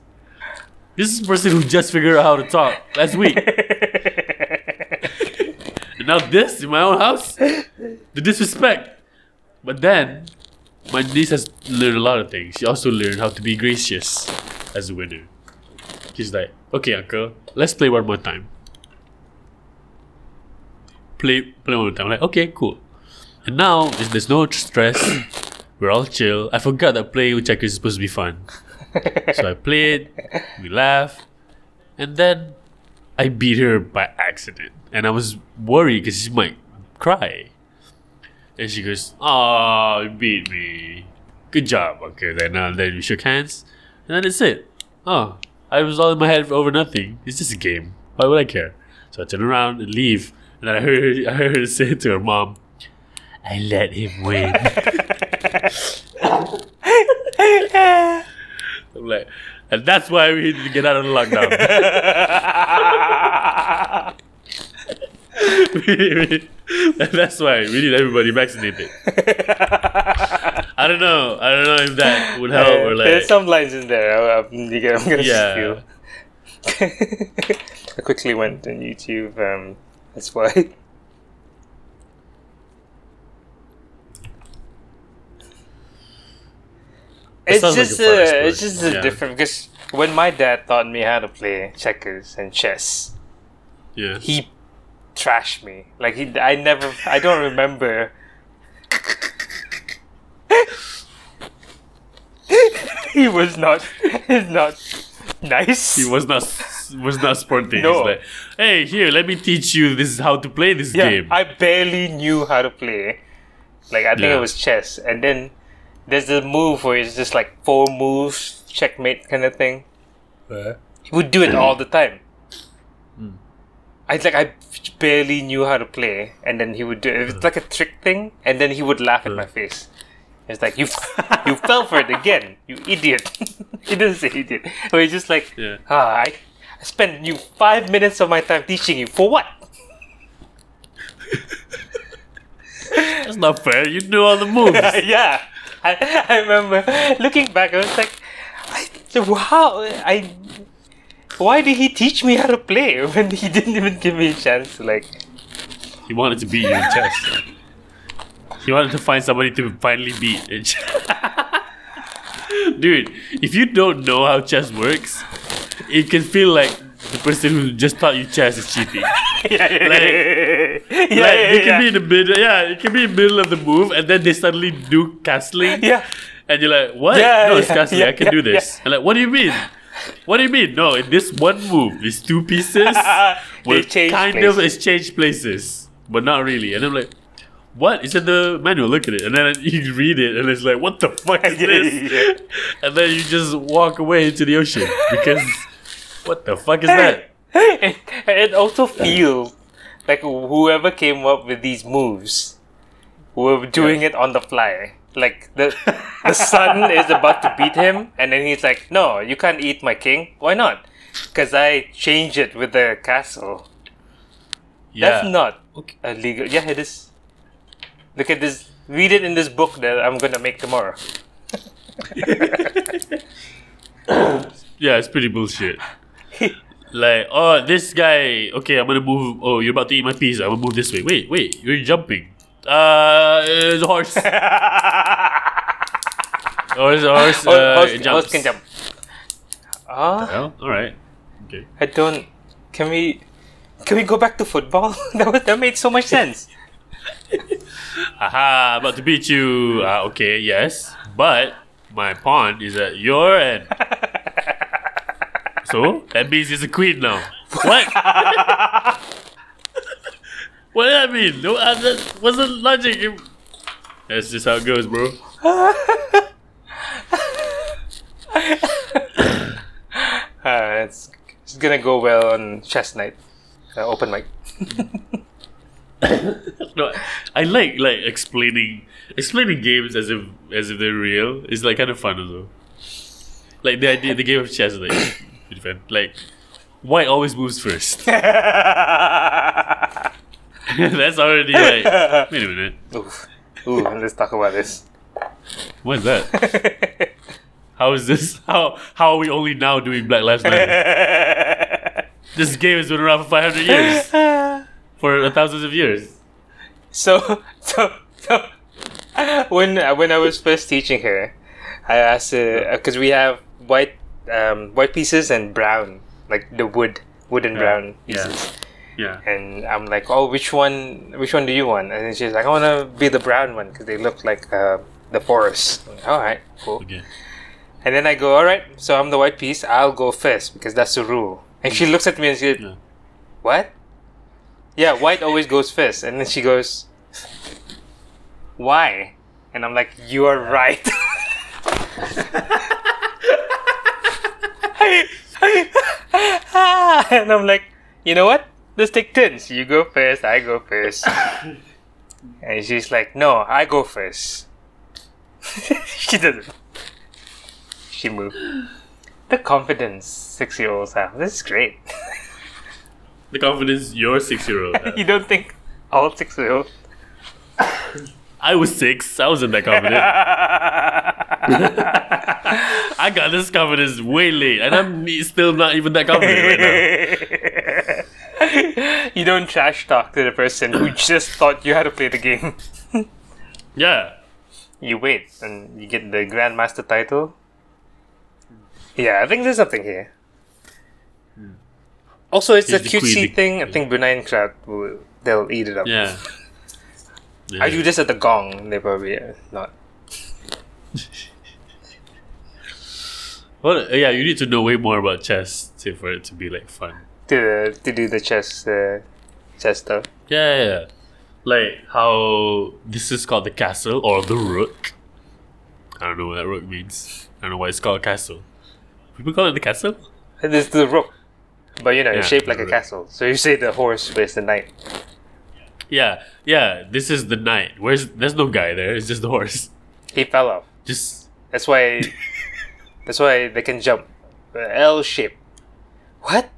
This is a person who just figured out how to talk last week. and now this in my own house? The disrespect. But then, my niece has learned a lot of things. She also learned how to be gracious as a winner. She's like, okay, uncle, let's play one more time. Play, play one more time. I'm like, okay, cool. And now there's, no stress. We're all chill. I forgot that playing with checkers is supposed to be fun. so I played, we laughed, and then I beat her by accident. And I was worried because she might cry. And she goes, "Oh, you beat me. Good job." Okay, then uh, then we shook hands, and then that's it. Oh, I was all in my head for over nothing. It's just a game. Why would I care? So I turn around and leave, and then I heard her, I heard her say to her mom, "I let him win." I'm like, and that's why we need to get out of the lockdown. that's why we need everybody vaccinated. I don't know. I don't know if that would help or like. There's some lines in there. I- I'm, I'm gonna Yeah. steal. I quickly went on YouTube. Um, that's why. It's sounds like just a fun uh, it's just a Yeah. different because when my dad taught me how to play checkers and chess, yeah. he trashed me. Like he, I never, I don't remember. he was not, he's not nice. He was not was not sporting. No. He's like, hey, here, let me teach you this is how to play this yeah, game. I barely knew how to play. Like I think Yeah. it was chess, and then there's the move where it's just like four moves, checkmate kind of thing. He would do it all the time. Hmm. I like I barely knew how to play, and then he would do it. It's like a trick thing, and then he would laugh at my face. It's like you, you fell for it again, you idiot. he doesn't say idiot, but he's just like, Yeah. ah, I, I spent you five minutes of my time teaching you for what? That's not fair. You knew all the moves. yeah, I, I remember looking back. I was like, I, wow, I. Why did he teach me how to play when he didn't even give me a chance to like? he wanted to beat you in chess. He wanted to find somebody to finally beat. Dude, if you don't know how chess works, it can feel like the person who just taught you chess is cheating. yeah, yeah, Like- yeah, like yeah, they can be in the middle, yeah, it can be in the middle of the move, and then they suddenly do castling. yeah. And you're like, what? Yeah, no, it's castling. I can do this. And like, what do you mean? What do you mean? No, in this one move, these two pieces will kind of places. exchange places, but not really. And I'm like, what? It's in the manual. Look at it. And then you read it, and it's like, what the fuck is Yeah, this? yeah. And then you just walk away into the ocean because what the fuck is that? it, it also feels like whoever came up with these moves were doing it on the fly. Like the the son is about to beat him, and then he's like, "No, you can't eat my king. Why not? Because I changed it with the castle. Yeah. That's not Okay. illegal. Yeah, it is. Look at this. Read it in this book that I'm gonna make tomorrow. Yeah, it's pretty bullshit. like, oh, this guy. Okay, I'm gonna move. Oh, you're about to eat my pizza. I'm gonna move this way. Wait, wait, you're jumping. Uh, it's a horse. horse, horse, Horse- uh, horse, jumps. horse can jump. Ah. Well, all right. Okay. I don't. Can we? Can we go back to football? that was, that made so much sense. Aha, about to beat you. Uh, okay, yes, but my pawn is at your end. so that means he's a queen now. What? what does that mean? No, uh, that wasn't logic. That's just how it goes, bro. Uh, it's, it's gonna go well on chess night, uh, open mic. No, I like like explaining explaining games as if as if they're real. It's like kind of fun also. Like the idea, the game of chess, like fun. Like white always moves first. That's already like. Wait a minute. Oof. Ooh, let's talk about this. What is that? How is this? How how are we only now doing Black Lives Matter? This game has been around for five hundred years, for thousands of years. so, so, so, when uh, when I was first teaching her, I asked her because we have white um, white pieces and brown, like the wood, wood and brown pieces. Yeah. yeah. And I'm like, oh, which one? Which one do you want? And she's like, I want to be the brown one because they look like uh, the forest. Like, all right, cool. Okay. And then I go, all right, so I'm the white piece. I'll go first because that's the rule. And she looks at me and she goes, Yeah. what? Yeah, white always goes first. And then she goes, Why? And I'm like, You are right. and I'm like, You know what? Let's take turns. You go first, I go first. and she's like, No, I go first. she doesn't. She moved. The confidence six year olds have. This is great. The confidence your six year old. you don't think all six year old? I was six. I wasn't that confident. I got this confidence way late, and I'm still not even that confident right now. you don't trash talk to the person who just thought you had to play the game. Yeah. You wait and you get the Grandmaster title. Yeah, I think there's something here. Also, it's a cutesy thing. I think Brunei crowd will they'll eat it up. Yeah. yeah. I do this at the gong. They probably uh, not. Well, yeah, you need to know way more about chess to, for it to be like fun. to to do the chess uh, chess stuff. Yeah, yeah, yeah. Like how this is called the castle or the rook. I don't know what that rook means. I don't know why it's called a castle. People call it the castle? And This is the rook, but you know, it's shaped like a castle. So you say the horse versus the knight. Yeah, yeah. This is the knight. Where's there's no guy there. It's just the horse. He fell off. Just That's why. that's why they can jump. L shape. What?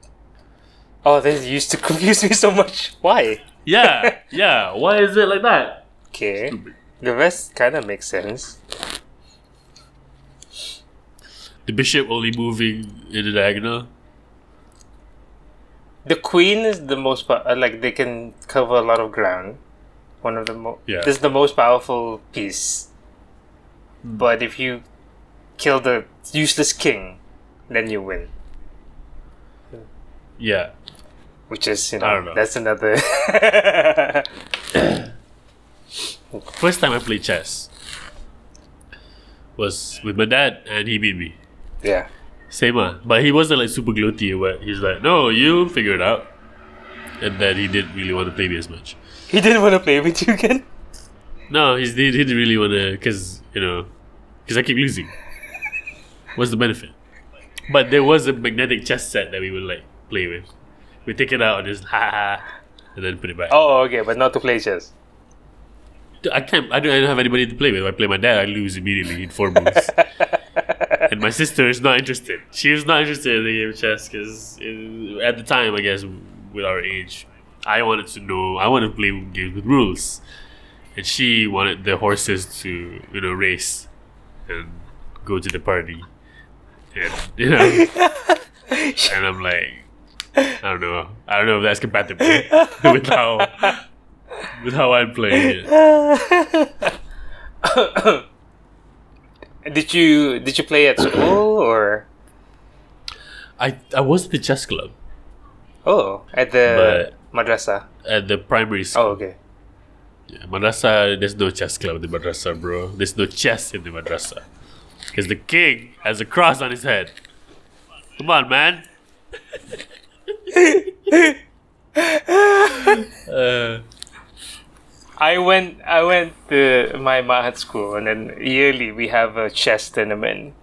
Oh, this used to confuse me so much. Why? yeah, yeah. Why is it like that? Okay. The rest kind of makes sense. The bishop only moving in the diagonal. The queen is the most po- uh, like they can cover a lot of ground. One of the most. Yeah. This is the most powerful piece. But if you kill the useless king, then you win. Yeah. Which is you know, know. that's another. First time I played chess was with my dad, and he beat me. yeah. Same ah, but he wasn't like super gloaty what. He's like, no, you figure it out. And then he didn't really want to play me as much. He didn't want to play with you again. No, he's, he didn't really want to, because, you know, because I keep losing. What's the benefit? But there was a magnetic chess set that we would like play with. We take it out and just ha ha, and then put it back. Oh, okay, but not to play chess. I can't. I don't, I don't have anybody to play with. If I play my dad, I lose immediately in four moves. and my sister is not interested. She was not interested in the game of chess because uh, at the time, I guess, with our age, I wanted to know. I wanted to play games with rules, and she wanted the horses to you know race and go to the party, and you know, and I'm like. I don't know. I don't know if that's compatible with how with how I'm playing it. Did you did you play at school or I I was at the chess club oh at the madrasa? at the primary school. Oh, okay. Yeah, madrasa, there's no chess club in the madrasa, bro. There's no chess in the madrasa. Because the king has a cross on his head. Come on, man. uh, I went I went to my Mahat school and then yearly we have a chess tournament.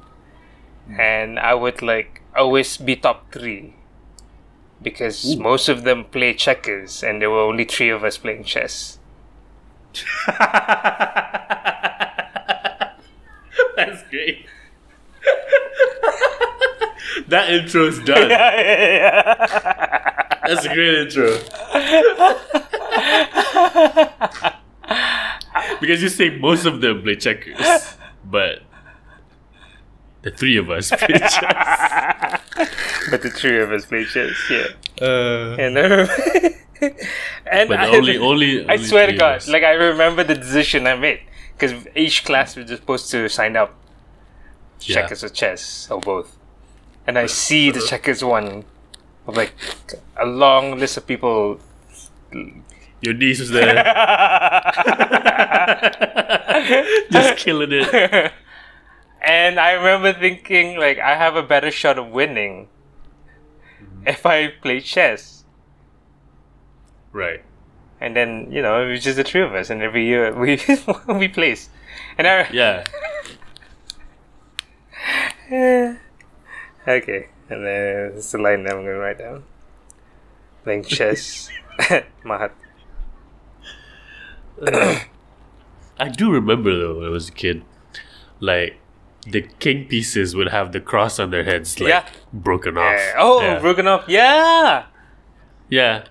Hmm. And I would like always be top three. Because most of them play checkers and there were only three of us playing chess. that's great. that intro's done. That's a great intro. because you say most of them play checkers, but the three of us play chess. but the three of us play chess, yeah. Uh, And I remember and but I, only, only, I swear to God, like I remember the decision I made because each class was supposed to sign up Yeah. checkers or chess or both, and I see the checkers one of like a long list of people. Your niece was there, just killing it. and I remember thinking like I have a better shot of winning Mm-hmm. if I play chess. Right. and then you know it was just the three of us, and every year we we place. And I Yeah. okay, and then it's the line that I'm gonna write down. Playing chess, Mahat. Uh, I do remember though when I was a kid, like the king pieces would have the cross on their heads, like Yeah. broken off. Yeah. Oh, yeah. broken off. Yeah. Yeah.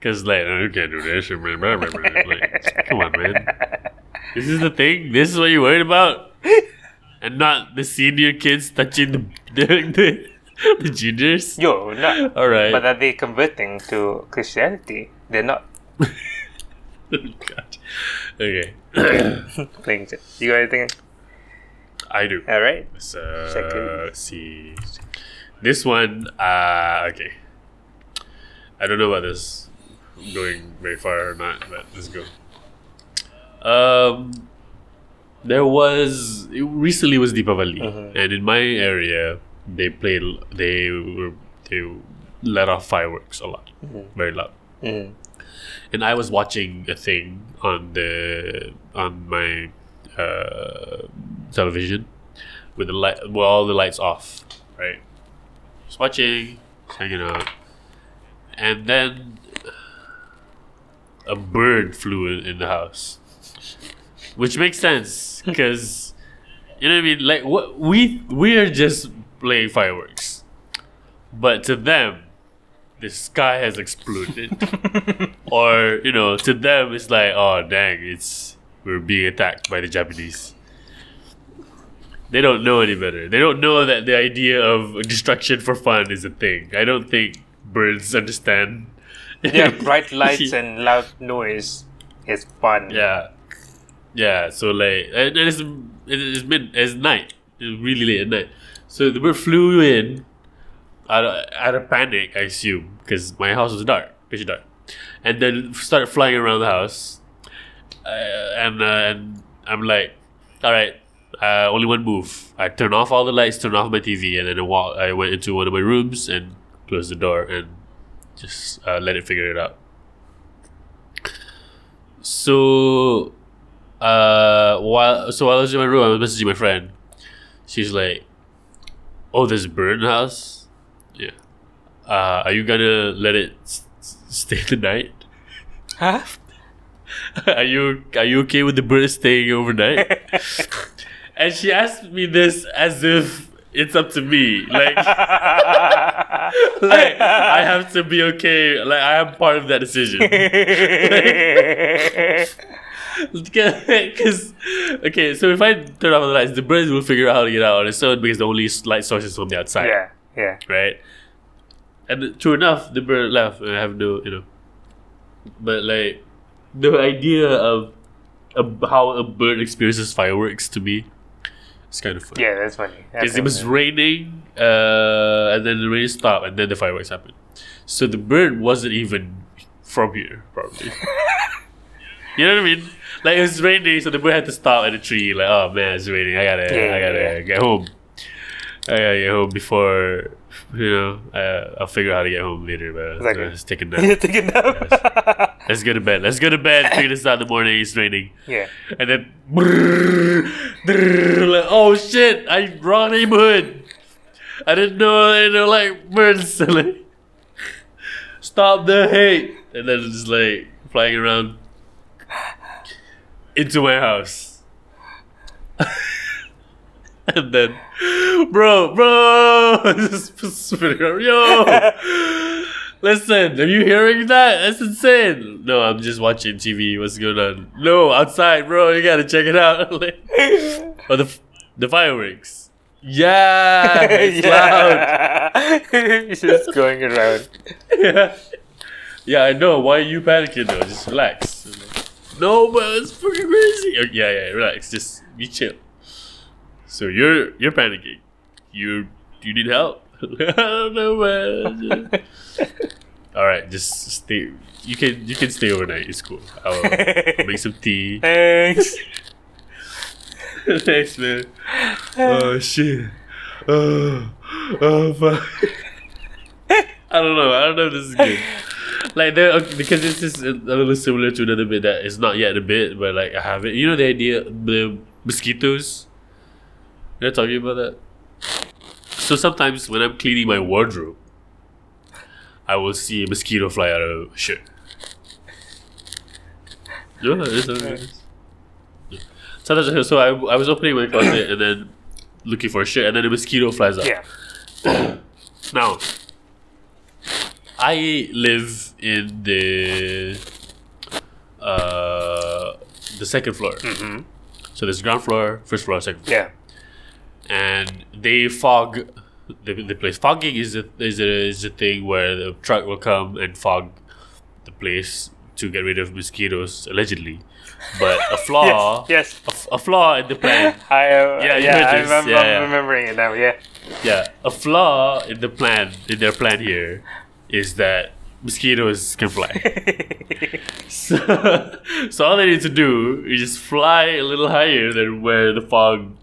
Cause like "Oh, you can't do this. like, come on, man. This is the thing. This is what you're worried about, and not the senior kids touching the the, the, the juniors. Yo, not. All right. But are they converting to Christianity? They're not God. Okay, playing chess. You got anything? I do. All right. Let's, uh, Second. let's see. This one, uh, okay. I don't know about this going very far or not, but let's go. Um, there was it recently was Deepavali, Mhm. and in my area they played they were they let off fireworks a lot, Mhm. very loud. Mm. And I was watching a thing on the on my uh, television with the light, with all the lights off, right? Just watching, just hanging out, and then a bird flew in, in the house, which makes sense because you know what I mean. Like what we we are just playing fireworks, but to them, the sky has exploded. Or you know to them it's like oh dang it's we're being attacked by the japanese. They don't know any better. They don't know that the idea of destruction for fun is a thing. I don't think birds understand. Yeah, bright lights and loud noise is fun. yeah. Yeah so like and it's it's mid it's night. It's really late at night. So the bird flew in out of, out of panic i assume because my house was dark pitch dark and then started flying around the house uh, and uh, and i'm like all right uh, only one move i turn off all the lights turn off my tv and then I, walk, I went into one of my rooms and closed the door and just uh, let it figure it out so uh while so while I was in my room, I was messaging my friend. She's like, "Oh, there's a bird in the house. Yeah. Uh, are you gonna let it s- s- stay the night? Huh? are you are you okay with the bird staying overnight?" and she asked me this as if it's up to me, like. like I have to be okay. Like I am part of that decision. Because okay, so if I turn off the lights, the birds will figure out how to get out on its own because the only light source is from the outside, yeah, yeah. right? And true enough, the bird left, and I have no, you know. But like, the idea of, of how a bird experiences fireworks to me, it's kind of funny. Yeah, that's funny. Because it was raining, uh, and then the rain stopped, and then the fireworks happened. So the bird wasn't even from here, probably. you know what I mean? Like it was raining, so the bird had to stop at the tree. Like, oh man, it's raining. I gotta, Yeah, I gotta yeah. get home. I gotta get home before, you know. Uh, I'll figure out how to get home later. But Exactly. let's take a nap. You're taking that. Let's go to bed. Let's go to bed. Figure this out in the morning. It's raining. yeah. And then, brrr, brrr, like, oh shit, I wrong neighborhood. I didn't know they know like birds. like, stop the hate. And then just like flying around into my house. and then, bro, bro, just spinning around. Yo, listen, are you hearing that? That's insane. No, I'm just watching TV. What's going on? No, outside, bro. You gotta check it out. Oh, the the fireworks. Yeah, it's loud. It's just going around. Yeah. yeah, I know. Why are you panicking though? Just relax. No, but it's freaking crazy. Yeah, yeah, relax. Just be chill. So you're you're panicking. You you need help. I don't know, man. All right, just stay. You can you can stay overnight. It's cool. I'll make some tea. Thanks. Thanks, man. Oh shit. Oh, oh fuck. I don't know. I don't know if this is good. like there because this is a little similar to another bit that is not yet a bit, but like I have it. You know the idea the mosquitoes. You're talking about that. So sometimes when I'm cleaning my wardrobe, I will see a mosquito fly out of a shirt. Yeah, it is it is. So I, I was opening my closet and then looking for a shirt, and then a mosquito flies out. Yeah. Now, I live in the uh, the second floor. hmm So there's ground floor, first floor, second floor, Yeah. And they fog the, the place. Fogging is a is a is a thing where the truck will come and fog the place to get rid of mosquitoes, allegedly. But a flaw, Yes. a, f- a flaw in the plan I, uh, Yeah, yeah, yeah, I remember, Yeah, I'm remembering it now. Yeah. Yeah, a flaw in the plan in their plan here is that mosquitoes can fly. so, so all they need to do is just fly a little higher than where the fog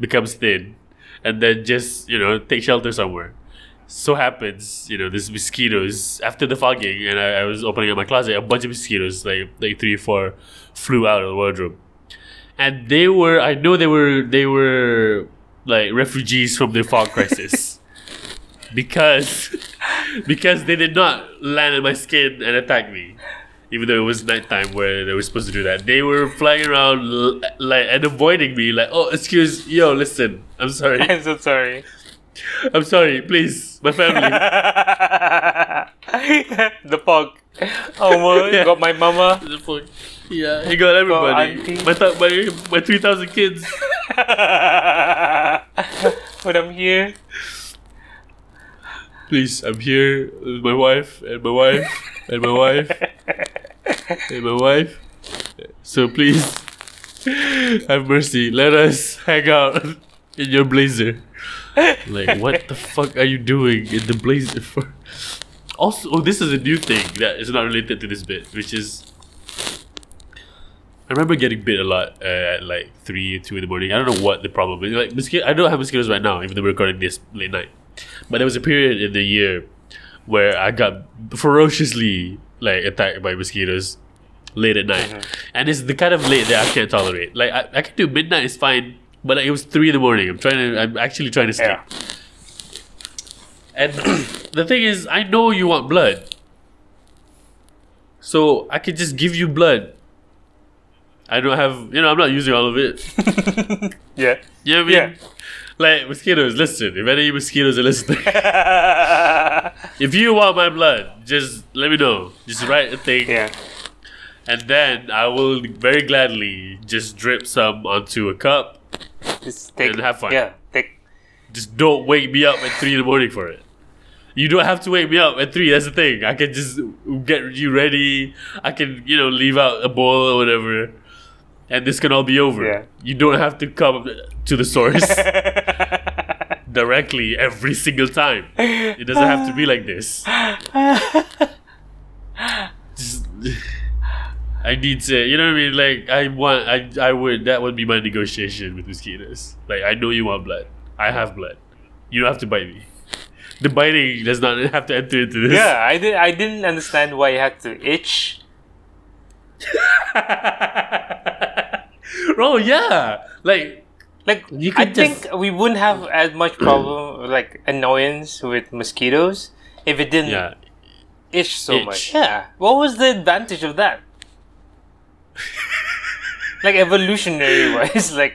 becomes thin, and then just you know take shelter somewhere. So happens, you know, these mosquitoes after the fogging, and I, I was opening up my closet. A bunch of mosquitoes, like like three or four, flew out of the wardrobe, and they were. I know they were. They were like refugees from the fog crisis because because they did not land on my skin and attack me even though it was nighttime where they were supposed to do that they were flying around l- like and avoiding me like oh excuse yo listen i'm sorry I'm so sorry. i'm sorry please my family the fog. Oh, my, Yeah. got my mama. The fuck? yeah he got everybody my, th- my my 3000 kids but I'm here. Please i'm here with my wife and my wife and my wife and my wife so please have mercy let us hang out in your blazer like what the fuck are you doing in the blazer for also oh, this is a new thing that is not related to this bit which is I remember getting bit a lot uh, at like three, two in the morning. I don't know what the problem is. Like mosquito, I don't have mosquitoes right now, even though we're recording this late night. But there was a period in the year where I got ferociously like attacked by mosquitoes late at night, mm-hmm. and it's the kind of late that I can't tolerate. Like I, I can do midnight is fine, but like, it was three in the morning. I'm trying to. I'm actually trying to sleep. Yeah. And the thing is, I know you want blood. So I could just give you blood. I don't have, you know, I'm not using all of it. Yeah. You know what I mean? Yeah. Like, mosquitoes, listen. If any mosquitoes are listening, if you want my blood, just let me know. Just write a thing. yeah. And then I will very gladly just drip some onto a cup. Just take. And have fun. Yeah. Take. Just don't wake me up at three in the morning for it. You don't have to wake me up at three. That's the thing. I can just get you ready. I can, you know, leave out a bowl or whatever, and this can all be over. Yeah. You don't have to come to the source directly every single time. It doesn't have to be like this. Just, I need to, you know what I mean? Like I want, I, I would. That would be my negotiation with mosquitoes. Like I know you want blood. I have blood. You don't have to bite me. The biting does not have to enter into this. yeah. I did. I didn't understand why you had to itch. oh yeah, like Like I just- think we wouldn't have as much problem like annoyance with mosquitoes if it didn't yeah. itch so Itch. much. Yeah. What was the advantage of that? like evolutionary wise, like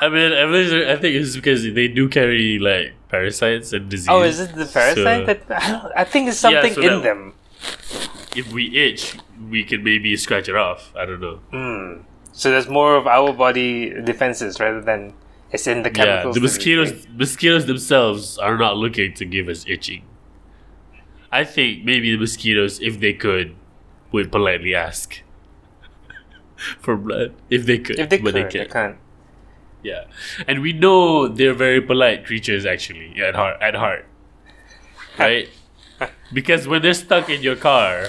I mean. I think it's because they do carry like parasites and disease. oh, is it the parasite So- that I, don't, I think it's Yeah, something so in them. If we itch, we can maybe scratch it off. I don't know. Hmm. So there's more of our body defenses rather than it's in the chemicals. Yeah, the mosquitoes. Mosquitoes themselves are not looking to give us itching. I think maybe the mosquitoes, if they could, would politely ask for blood if they could. If they but could, they they can't. can't. Yeah, and we know they're very polite creatures actually at heart. At heart, right? because when they're stuck in your car,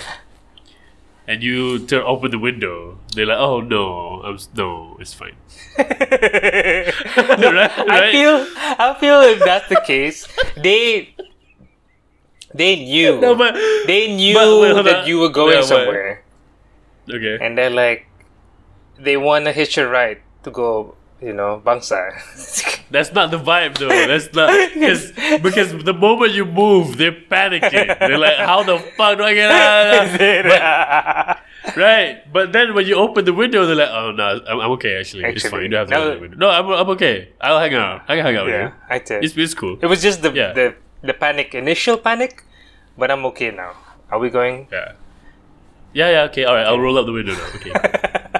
and you turn open the window, they're like, "Oh no, I'm no, it's fine." No, Right, I feel I feel if that's the case, they They knew. No, but they knew but wait, that you were going Yeah, somewhere, okay. and they're like, they want to hitch a ride to go, you know, Bangsa. That's not the vibe though. That's not because because the moment you move, they're panicking. They're like, "How the fuck do I get out?" of that?" right. But then when you open the window, they're like, "Oh no, I'm, I'm okay actually. It's fine. You don't have to no. open the window. No, I'm, I'm okay. I'll hang out. I can hang out with yeah, I you. did. It's, it's cool. It was just the, Yeah. the the panic, initial panic, but I'm okay now. Are we going? Yeah. Yeah, yeah, okay, alright, I'll roll up the window now. Okay.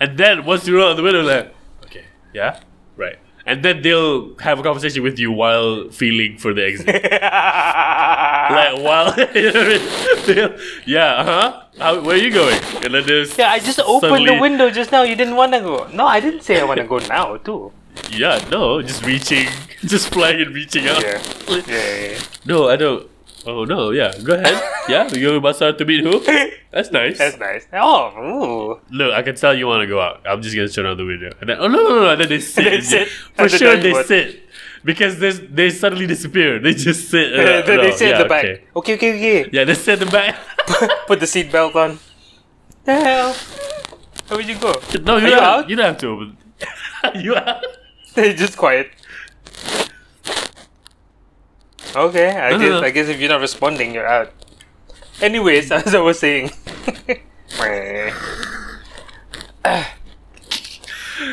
and then once you roll out the window, like, okay, yeah, right. And then they'll have a conversation with you while feeling for the exit. like, while, you know what I mean? Yeah, uh huh. How, where are you going? And then there's, yeah, I just opened the window just now. You didn't want to go. No, I didn't say I want to go now, too. yeah, no, just reaching, just flying and reaching out. Yeah. Yeah, yeah, yeah. No, I don't. Oh, no, yeah, go ahead. yeah, you go to Bazaar to meet who? That's nice. That's nice. Oh, ooh. Look, I can tell you want to go out. I'm just gonna turn on the window, and then oh no no no, and then they sit. They sit for the sure. They dashboard. sit because they they suddenly disappear. They just sit. uh, they, no, they sit yeah, in the back. Okay. Okay, okay, okay. Yeah, they sit in the back. Put the seatbelt on. The hell? Where would you go? no, you don't. out? You don't have to open. you out? They're just quiet. Okay, I No, guess no. I guess if you're not responding, you're out. Anyways, as I was saying.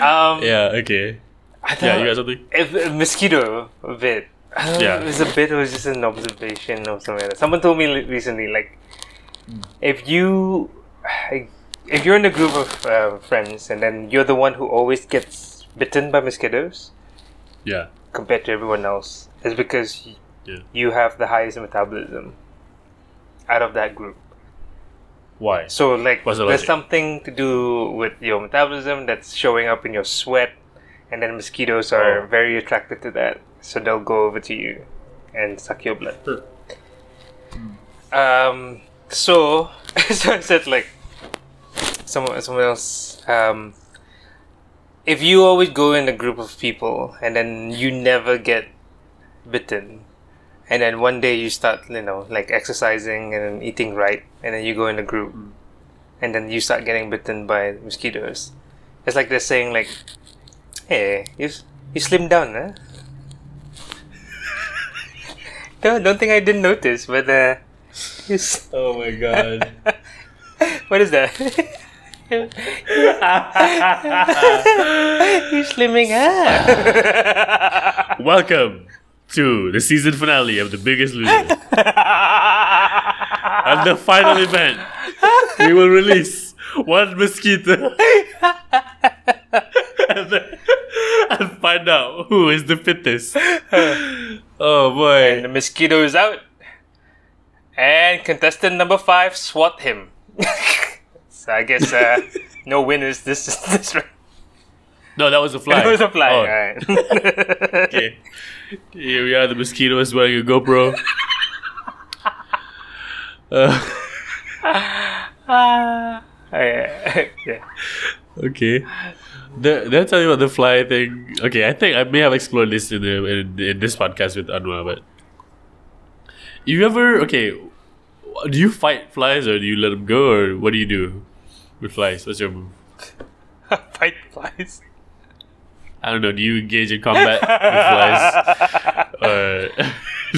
um, Yeah. Okay. I Yeah, you got something? if a mosquito a bit. I don't know Yeah. if it was a bit or it was just an observation or something like that. Someone told me recently, like, if you, if you're in a group of uh, friends and then you're the one who always gets bitten by mosquitoes Yeah. compared to everyone else, it's because Yeah. you have the highest metabolism out of that group. Why? So, like, the there's logic? something to do with your metabolism that's showing up in your sweat, and then mosquitoes are Oh. very attracted to that, so they'll go over to you and suck your blood. Um, so, so I said, like, someone, someone else, um, if you always go in a group of people and then you never get bitten, and then one day you start, you know, like exercising and eating right, and then you go in a group, and then you start getting bitten by mosquitoes. It's like they're saying, like, "Hey, you you slimmed down, huh?" don't don't think I didn't notice, but uh, Oh my god. what is that? you slimming, up Welcome to the season finale of The Biggest Loser. and the final event, we will release one mosquito and, and find out who is the fittest. Oh and boy. the mosquito is out. And contestant number five, swat him. so I guess uh, no winners this this round. No, that was a fly. It was a fly. Oh, Alright. okay. Here we are. The mosquito is wearing a GoPro. Uh, yeah. yeah. Okay. The, did I tell you about the fly thing? Okay, I think I may have explored this in, the, in, in this podcast with Anwar, but you ever okay? Do you fight flies or do you let them go or what do you do with flies? What's your move? Fight flies. I don't know. Do you engage in combat with flies or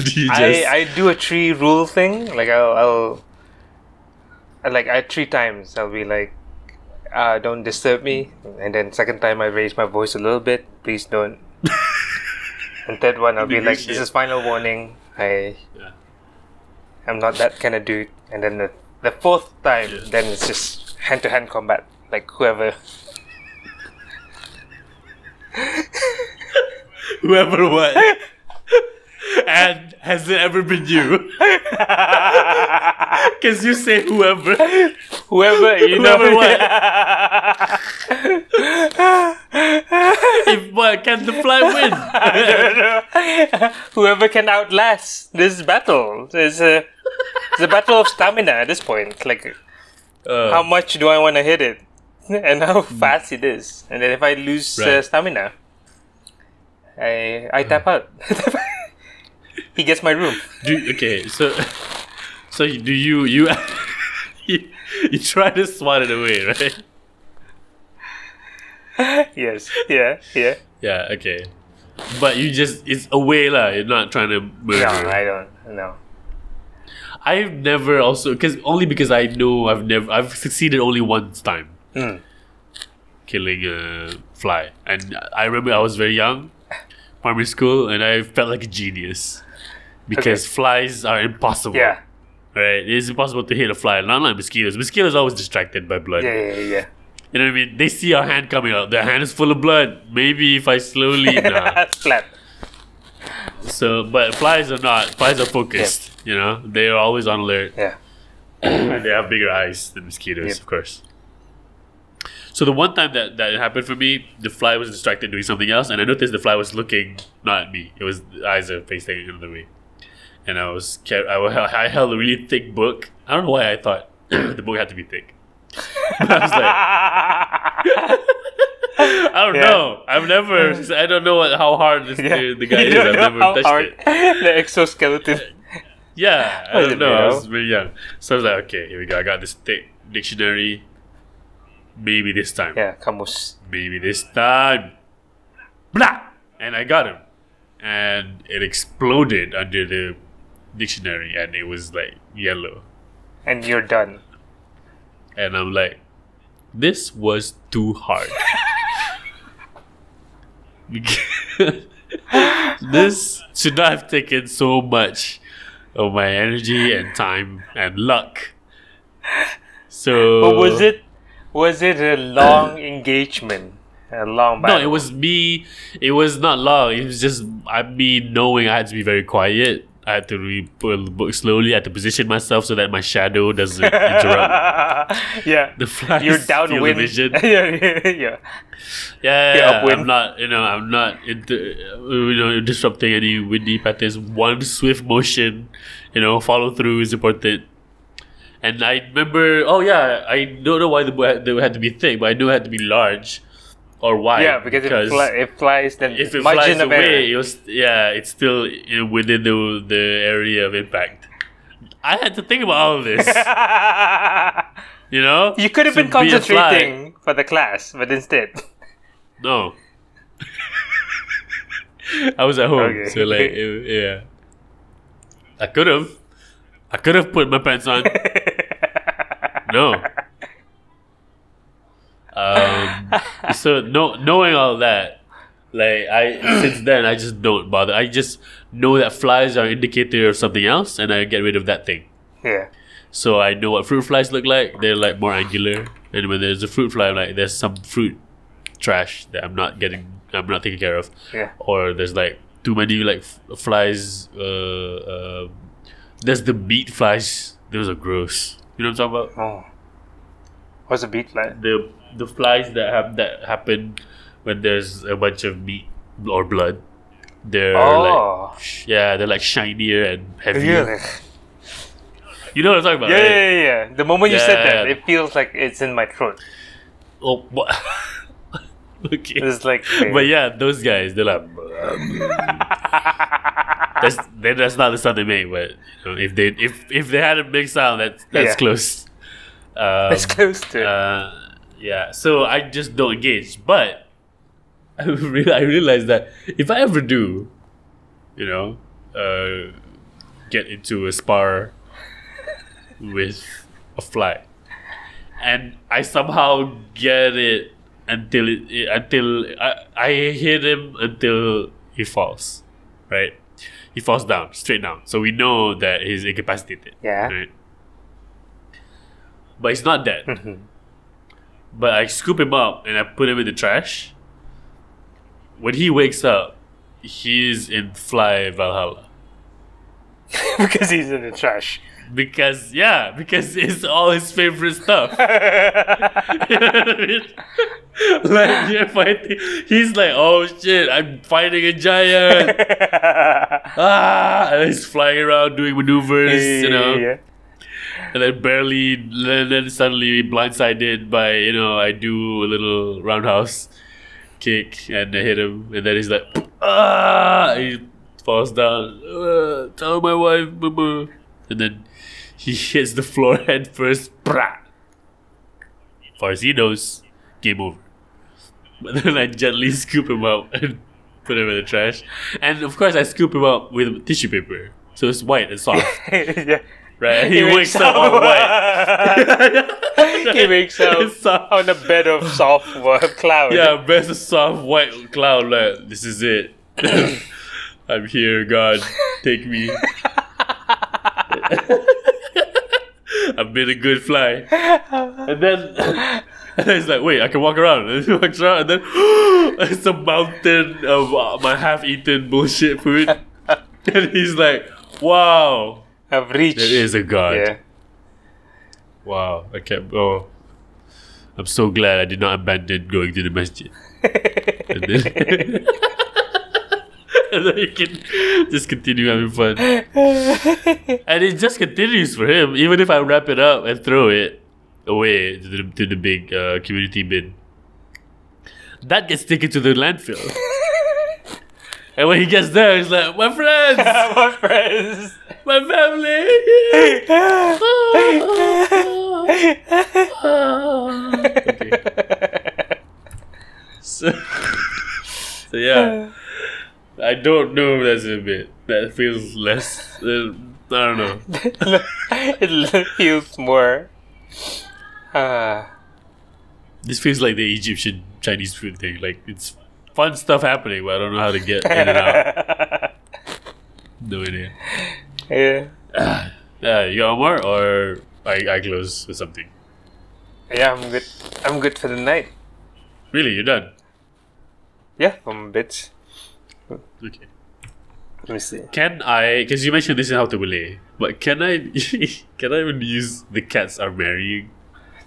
do you just? I, I do a tree rule thing. Like I'll, I'll I- like I three times I'll be like, uh, don't disturb me, and then second time I raise my voice a little bit. Please don't. and third one I'll be like, this is final warning. I Yeah. I'm not that kind of dude. And then the the fourth time, Yeah. then it's just hand to hand combat. Like whoever. Whoever what? and has it ever been you? Because you say whoever. Whoever you Whoever know. what? If what can the fly win? Whoever can outlast this battle. It's a, it's a battle of stamina at this point. Like, Uh, how much do I want to hit it? And how fast it is. And then if I lose uh, stamina, I I tap out. he gets my room. Do okay, so so do you you you, you try to swat it away, right? yes. Yeah. Yeah. Yeah, okay. But you just it's away lah. You're not trying to murder. No, I don't. No. I've never also because only because I know I've never I've succeeded only once time Mm. killing a fly, and I remember I was very young, primary school, and I felt like a genius because flies are impossible. Yeah. Right, it's impossible to hit a fly. Not like mosquitoes. Mosquitoes are always distracted by blood. Yeah. Yeah. Yeah. You know what I mean? They see our hand coming out. Their hand is full of blood. Maybe if I slowly nah. Flat. So, but flies are not. Flies are focused. You know, they are always on alert. Yeah. and they have bigger eyes than mosquitoes, of course. So the one time that that happened for me, the fly was distracted doing something else, and I noticed the fly was looking not at me. It was the eyes are facing another way, and I was ca- I, I held a really thick book. I don't know why I thought the book had to be thick. But I was like, I don't Yeah. know. I've never. I don't know what, how hard this, Yeah. the, the guy is. I've never how touched hard it. The exoskeleton. Yeah, I I don't know. I was very young, so I was like, okay, here we go. I got this thick dictionary. Maybe this time. Yeah. Kamus. Maybe this time. Blah! And I got him, and it exploded under the dictionary, and it was like yellow. And you're done. And I'm like, this was too hard. This should not have taken so much of my energy and time and luck. So But was it was it a long engagement? A long No, it was me. It was not long. It was just I me knowing I had to be very quiet. I had to read pull the book slowly. I had to position myself so that my shadow doesn't interrupt yeah. the flies. You're downwind. vision. yeah, yeah, yeah. Yeah, Yeah, yeah. I'm not, you know, I'm not, inter, you know, disrupting any windy patterns. One swift motion, you know, follow through is important. And I remember, oh yeah, I don't know why the they had to be thick, but I knew it had to be large or wide. Yeah, because, if it, fly, it flies, then if it flies away, it was yeah, it's still within the the area of impact. I had to think about all of this, you know. you could have To been be concentrating for the class, but instead, No. I was at home, Okay. so like, it- yeah. I could have. I could have put my pants on. no. Um. So no, knowing all that, like I since then I just don't bother. I just know that flies are indicator of something else, and I get rid of that thing. yeah, So I know what fruit flies look like. They're like more angular, and when there's a fruit fly, I'm like there's some fruit trash that I'm not getting, I'm not taking care of, yeah, or there's like too many like f- flies. Uh, uh, there's the meat flies. Those are gross. You know what I'm talking about? oh, what's a beat fly? The the flies that have that happen when there's a bunch of meat or blood. They're Oh. like sh- yeah, they're like shinier and heavier. Really? You know what I'm talking about? Yeah, right? yeah, yeah, yeah. The moment you said Yeah. that, it feels like it's in my throat. Oh, what? okay. It's like, But yeah, those guys, they're like, that's that's not the sound they make. But you know, if they if if they had a big sound, that's that's Yeah. close. Um, it's close to it. uh, yeah, so I just don't engage. But I real I realized that if I ever do, you know, uh, get into a spar with a fly, and I somehow get it until it, it- until I, I hit him until he falls, right? He falls down, straight down. So we know that he's incapacitated. Yeah. Right. But he's not dead. Mhm. But I scoop him up and I put him in the trash. When he wakes up, he's in Fly Valhalla. because he's in the trash. Because yeah, because it's all his favorite stuff. you know what I mean? like you're fighting he's like, oh shit, I'm fighting a giant. ah and he's flying around doing maneuvers, you know. Yeah. And then barely and then suddenly blindsided by, you know, I do a little roundhouse kick and I hit him and then he's like ah he falls down. Uh, tell my wife, mama. And then he hits the floor head first. Brah. Far as he knows, game over. But then I gently scoop him out and put him in the trash. And of course, I scoop him out with tissue paper. So it's white and soft, yeah. right? And he, wakes up all white. he wakes up soft. on a bed of soft cloud. Yeah, best of soft white cloud. Like this is it. I'm here, God, take me. I've been a good fly. And then, and then he's like, wait, I can walk around. And he walks around, and then it's a mountain of uh, my half-eaten bullshit food. And he's like, wow, I've reached. there is a God. Yeah. Wow, I kept. Oh, I'm so glad I did not abandon going to the masjid. and then, you can just continue having fun. and it just continues for him, even if I wrap it up and throw it away to the, to the big uh, community bin. That gets taken to the landfill. and when he gets there, he's like, My friends! My friends. My family! okay. So, so yeah, I don't know if that's a bit. That feels less. Uh, I don't know. it feels more. Uh, This feels like the Egyptian Chinese food thing. Like it's fun stuff happening, but I don't know how to get in and out. No idea. yeah. Uh, you got more, or I, I close with something? Yeah, I'm good. I'm good for the night. Really, you're done. Yeah, I'm a bits. Okay. Let me see. Can I? Because you mentioned this in how to Malay, but can I? can I even use the cats are marrying?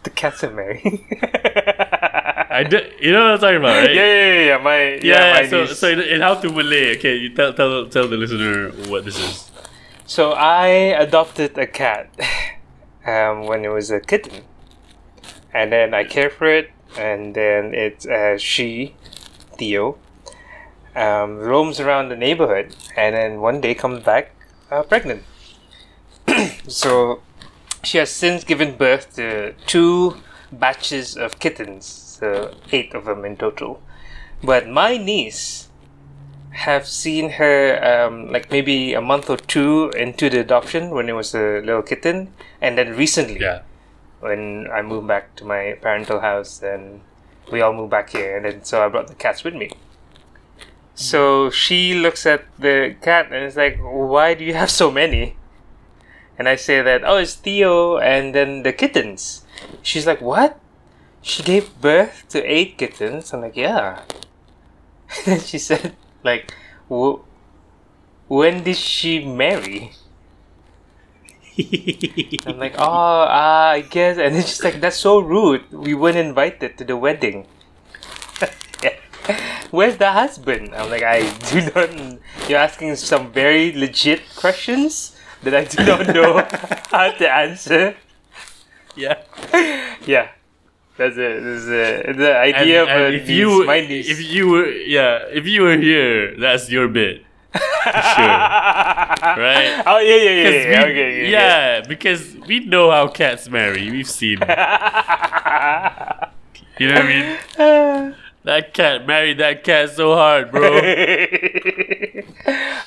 The cats are marrying. I do, you know what I'm talking about, right? yeah, yeah, yeah, yeah. My yeah, Yeah, my so niece. so in, in how to Malay, okay, you tell tell tell the listener what this is. So I adopted a cat um, when it was a kitten, and then I care for it, and then it's uh, she, Theo, um, roams around the neighborhood, and then one day comes back uh, pregnant. so she has since given birth to two batches of kittens, so eight of them in total. But my niece have seen her um, like maybe a month or two into the adoption when it was a little kitten, and then recently Yeah. when I moved back to my parental house, and we all moved back here, and then so I brought the cats with me. So she looks at the cat and is like, "Why do you have so many?" And I say that, "Oh, it's Theo and then the kittens." She's like, "What?" She gave birth to eight kittens. I'm like, "Yeah." And then she said, "Like, w- when did she marry?" I'm like, oh, uh, I guess. And then she's like, that's so rude. We weren't invited to the wedding. Yeah. Where's the husband? I'm like, I do not. You're asking some very legit questions that I do not know how to answer. yeah. Yeah. That's it. That's it. The idea of a if niece, you my niece. if you were yeah if you were here, that's your bit. sure. Right? Oh yeah, yeah, yeah, yeah. we- okay, yeah, yeah, because we know how cats marry. We've seen. You know what I mean? That cat married that cat so hard, bro.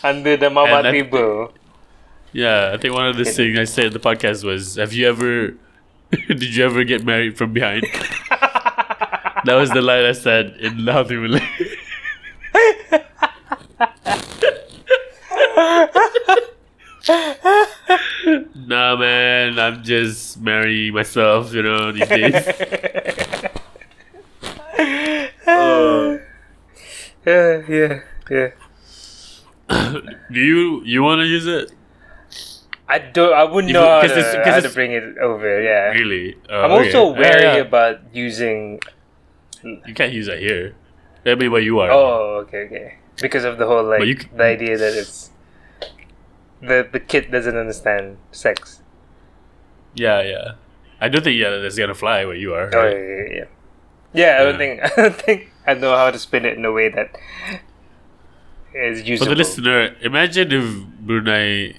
Under the mama And table. yeah, I think one of the things I said in the podcast was, "Have you ever? did you ever get married from behind?" that was the line I said in Laughing Malay. nah, man, I'm just marrying myself, you know, these days. Uh, Yeah, yeah, yeah. do you you want to use it? I don't. I wouldn't know how, to, it's- how to bring it over. Yeah. Really? Uh, I'm also wary yeah. about using. You can't use that here. That'd be where you are. Oh, okay, okay. Because of the whole like c- the idea that it's the the kid doesn't understand sex. Yeah, yeah. I don't think yeah that's gonna fly where you are. Oh yeah, yeah, yeah. Yeah, I don't think I don't think I know how to spin it in a way that is usable. For the listener, imagine if Brunei,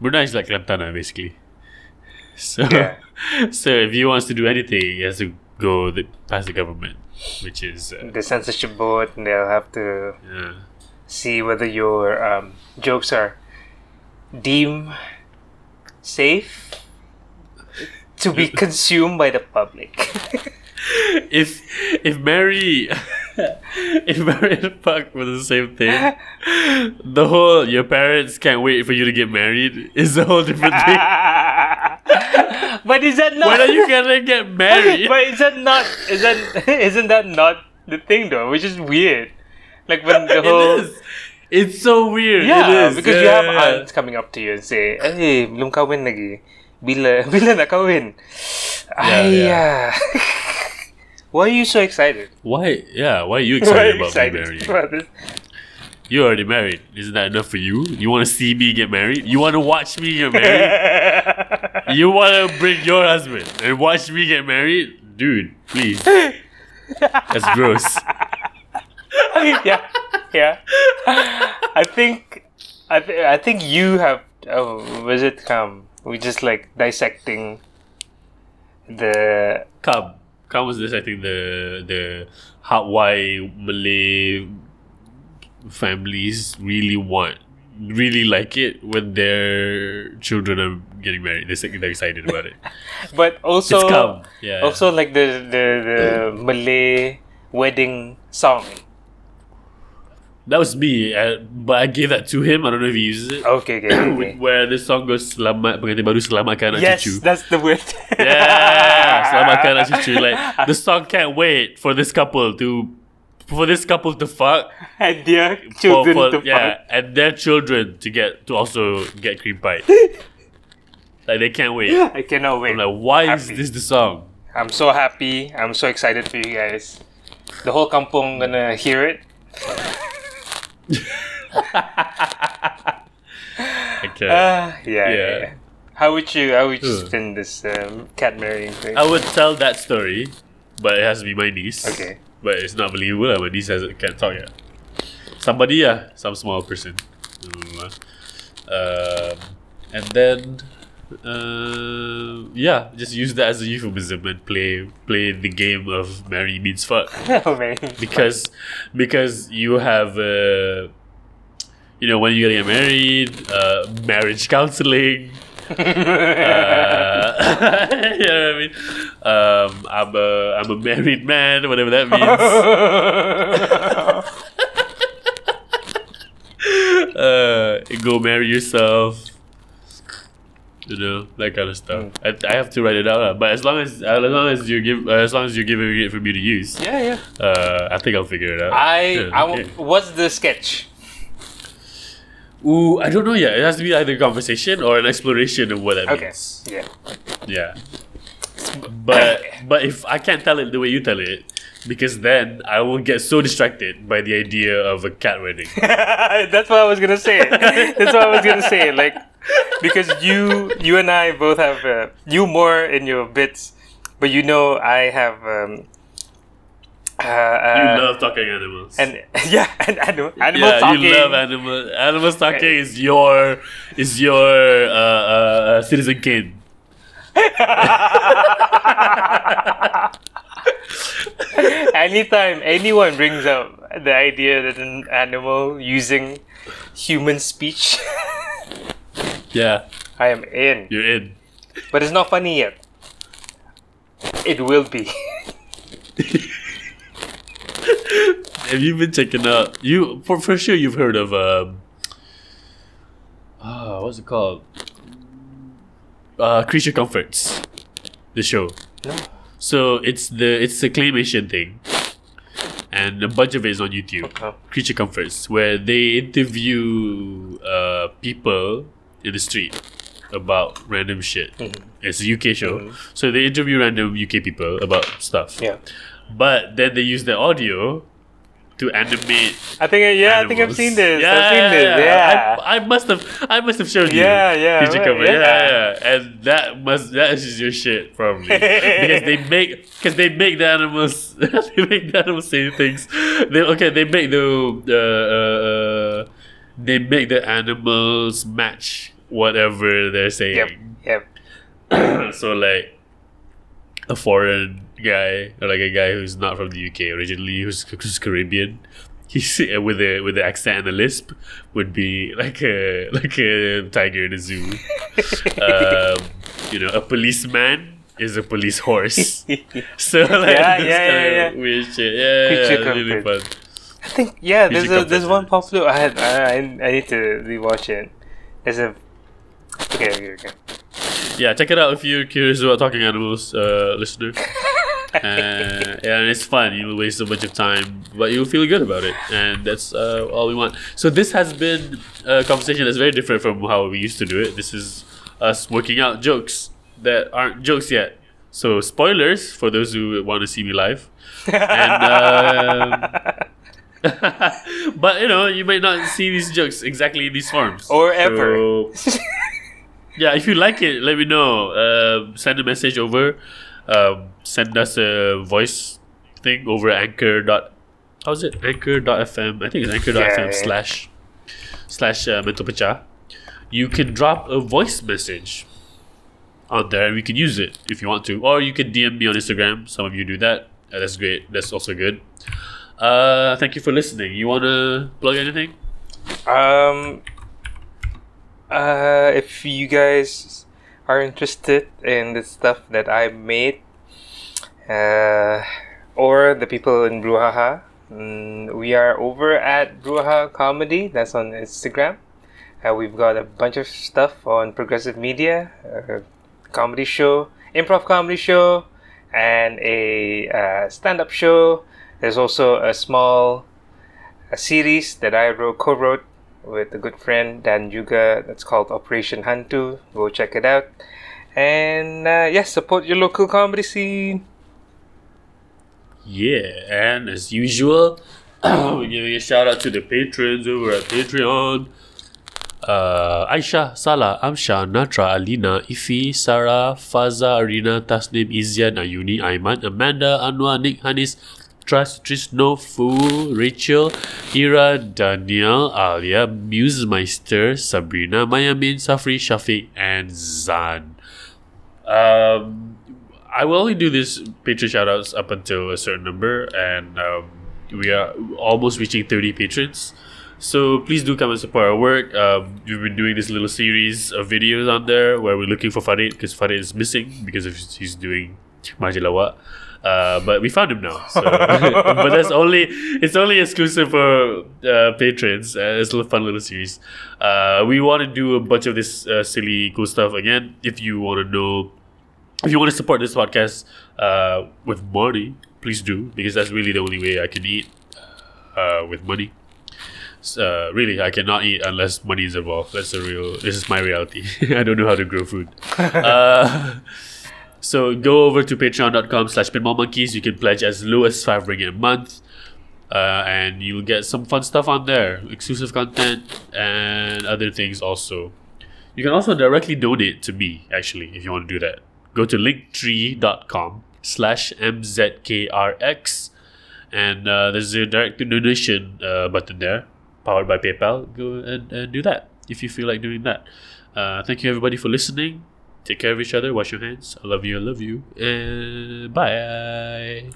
Brunei is like Kelantan basically. So, Yeah. so if he wants to do anything, he has to go the, past the government, which is uh, The censorship board, and they'll have to yeah. see whether your um, jokes are deemed safe to be consumed by the public. If if Mary if Mary and Puck were the same thing, the whole your parents can't wait for you to get married is a whole different thing. but is that not? when are you gonna get married? but is that not? Is that isn't that not the thing though? Which is weird. Like when the whole it is. It's so weird. yeah, it is. because Yeah, you have yeah, yeah. aunts coming up to you and say, "Hey, belum kahwin lagi. Bila bila nak kahwin?" Ay, yeah. Why are you so excited? Why? Yeah. Why are you excited about excited being married? about this? You're already married. Isn't that enough for you? You want to see me get married? You want to watch me get married? you want to bring your husband and watch me get married? Dude, please. That's gross. yeah, yeah. I think, I, th- I think you have. Oh, was it come? We just like dissecting the Come. Come was this, I think, the the how why Malay families really want really like it when their children are getting married. They're, they're excited about it. but also it's come. Yeah. also like the the, the Malay wedding song. That was me, uh, but I gave that to him. I don't know if he uses it. Okay, okay, okay. Where the song goes Selamat pengantin baru selamatkan anak yes, cucu. that's the word. Yeah, selamatkan anak cucu. Like the song can't wait for this couple to for this couple to fuck. and their children for, to yeah, and their children to get to also get cream pie. like they can't wait. I cannot wait. I'm like, why is this the song? I'm so happy. I'm so excited for you guys. The whole kampong gonna hear it. Okay. Ah, yeah, yeah. Yeah. How would you how would you Ugh. spin this um, cat marrying thing? I would tell that story, but it has to be my niece. Okay. But it's not believable. My niece has, can't talk yet. Somebody, yeah, some small person. Um, and then, uh, yeah, just use that as a euphemism and play play the game of marry means fuck oh because because you have. Uh, you know, when you're getting married, uh, marriage counseling, uh, you know what I mean? Um, I'm a I'm a married man, whatever that means. uh, go marry yourself. You know that kind of stuff. I, I have to write it out, but as long as as long as you give uh, as long as you're giving it for me to use, yeah, yeah. uh, I think I'll figure it out. I, Yeah, I w- okay. what's the sketch? Ooh, I don't know yet. It has to be either a conversation or an exploration of what that Okay. means. Yeah. Yeah. But but if I can't tell it the way you tell it, because then I will get so distracted by the idea of a cat wedding. That's what I was gonna say. That's what I was gonna say. Like, because you, you and I both have uh, you more in your bits, but you know I have. Um, uh, you uh, love talking animals. and yeah, and animal, animal yeah, talking. you love animals. Animals talking is your is your uh, uh, Citizen Kane. Anytime anyone brings up the idea that an animal using human speech, Yeah, I am in. you're in. But it's not funny yet. It will be. Have you been checking out? You for for sure you've heard of um. Ah, what's it called? Uh, Creature Comforts, the show. No. So it's the it's a claymation thing, and a bunch of it is on YouTube. Oh. Creature Comforts, where they interview uh, people in the street about random shit. It's a UK show, so they interview random UK people about stuff. Yeah. But then they use the audio to animate. I think yeah, I think I've seen this. Yeah, I've seen this. Yeah. I, I must have. I must have shown you. Yeah, yeah, Creature right, yeah. yeah, yeah. And that must that is just your shit probably because they make because they make the animals they make the animals say things they okay. They make the uh, uh, they make the animals match whatever they're saying. Yep. Yep. so like a foreign guy or like a guy who's not from the UK originally, who's, who's Caribbean. He's with a with the accent and a lisp would be like a like a tiger in a zoo. um, you know, a policeman is a police horse. So like Yeah, this yeah, yeah, of weird shit. Yeah, yeah, really fun. I think yeah. There's a there's one popular. I had I, I need to rewatch it. There's a. Okay, okay, okay. Yeah, check it out if you're curious about talking animals, uh, listener. Uh, yeah, and it's fun. You'll waste a bunch of time, but you'll feel good about it, and that's uh, all we want. So this has been a conversation that's very different from how we used to do it. This is us working out jokes that aren't jokes yet. So spoilers for those who want to see me live. And um, but you know, you might not see these jokes exactly in these forms Or ever. So- yeah, if you like it, let me know. Um send a message over. Um, send us a voice thing over anchor dot. How's it? Anchor.fm. I think it's anchor.fm Yeah. slash slash uh, mental pecah. You can drop a voice message on there, and we can use it if you want to, or you can DM me on Instagram. Some of you do that. Uh, that's great. That's also good. Uh, thank you for listening. You wanna plug anything? Um, uh, if you guys are interested in the stuff that I made, uh, or the people in Bruhaha, mm, we are over at Bruhaha Comedy. That's on Instagram. Uh, we've got a bunch of stuff on progressive media, comedy show, improv comedy show, and a uh, stand-up show. There's also a small a series that I wrote, co-wrote with a good friend Dan Juga. That's called Operation Hantu. Go check it out. And uh, yes, support your local comedy scene. Yeah, and as usual, we're giving a shout out to the patrons over at Patreon. Uh, Aisha, Salah, Amsha, Natra, Alina, Ifi, Sarah, Faza, Arina, Tasnim, Izian, Ayuni, Aiman, Amanda, Anwar, Nick, Hanis, Trust, Trisno, Fu, Rachel, Ira, Daniel, Alia, Musemeister, Sabrina, Mayamin, Safri, Shafiq, and Zan. Um, I will only do these patron shoutouts up until a certain number, and um, we are almost reaching 30 patrons. So please do come and support our work. Um, we've been doing this little series of videos on there where we're looking for Farid because Farid is missing because of he's doing Majalawat. Uh, but we found him now. So. but that's only it's only exclusive for uh, patrons. Uh, it's a fun little series. Uh, we want to do a bunch of this uh, silly cool stuff again. If you want to know if you want to support this podcast uh, with money, please do because that's really the only way I can eat uh, with money. Uh, really, I cannot eat unless money is involved. That's the real. This is my reality. I don't know how to grow food. uh, so go over to patreon.com slash monkeys. You can pledge as low as five ringgit a month. Uh, and you'll get some fun stuff on there, exclusive content and other things also. You can also directly donate to me, actually, if you want to do that. Go to linktree.com slash mzkrx and uh, there's a direct donation uh, button there, powered by PayPal. Go and, and do that if you feel like doing that. Uh, thank you everybody for listening. Take care of each other. Wash your hands. I love you. I love you. And bye.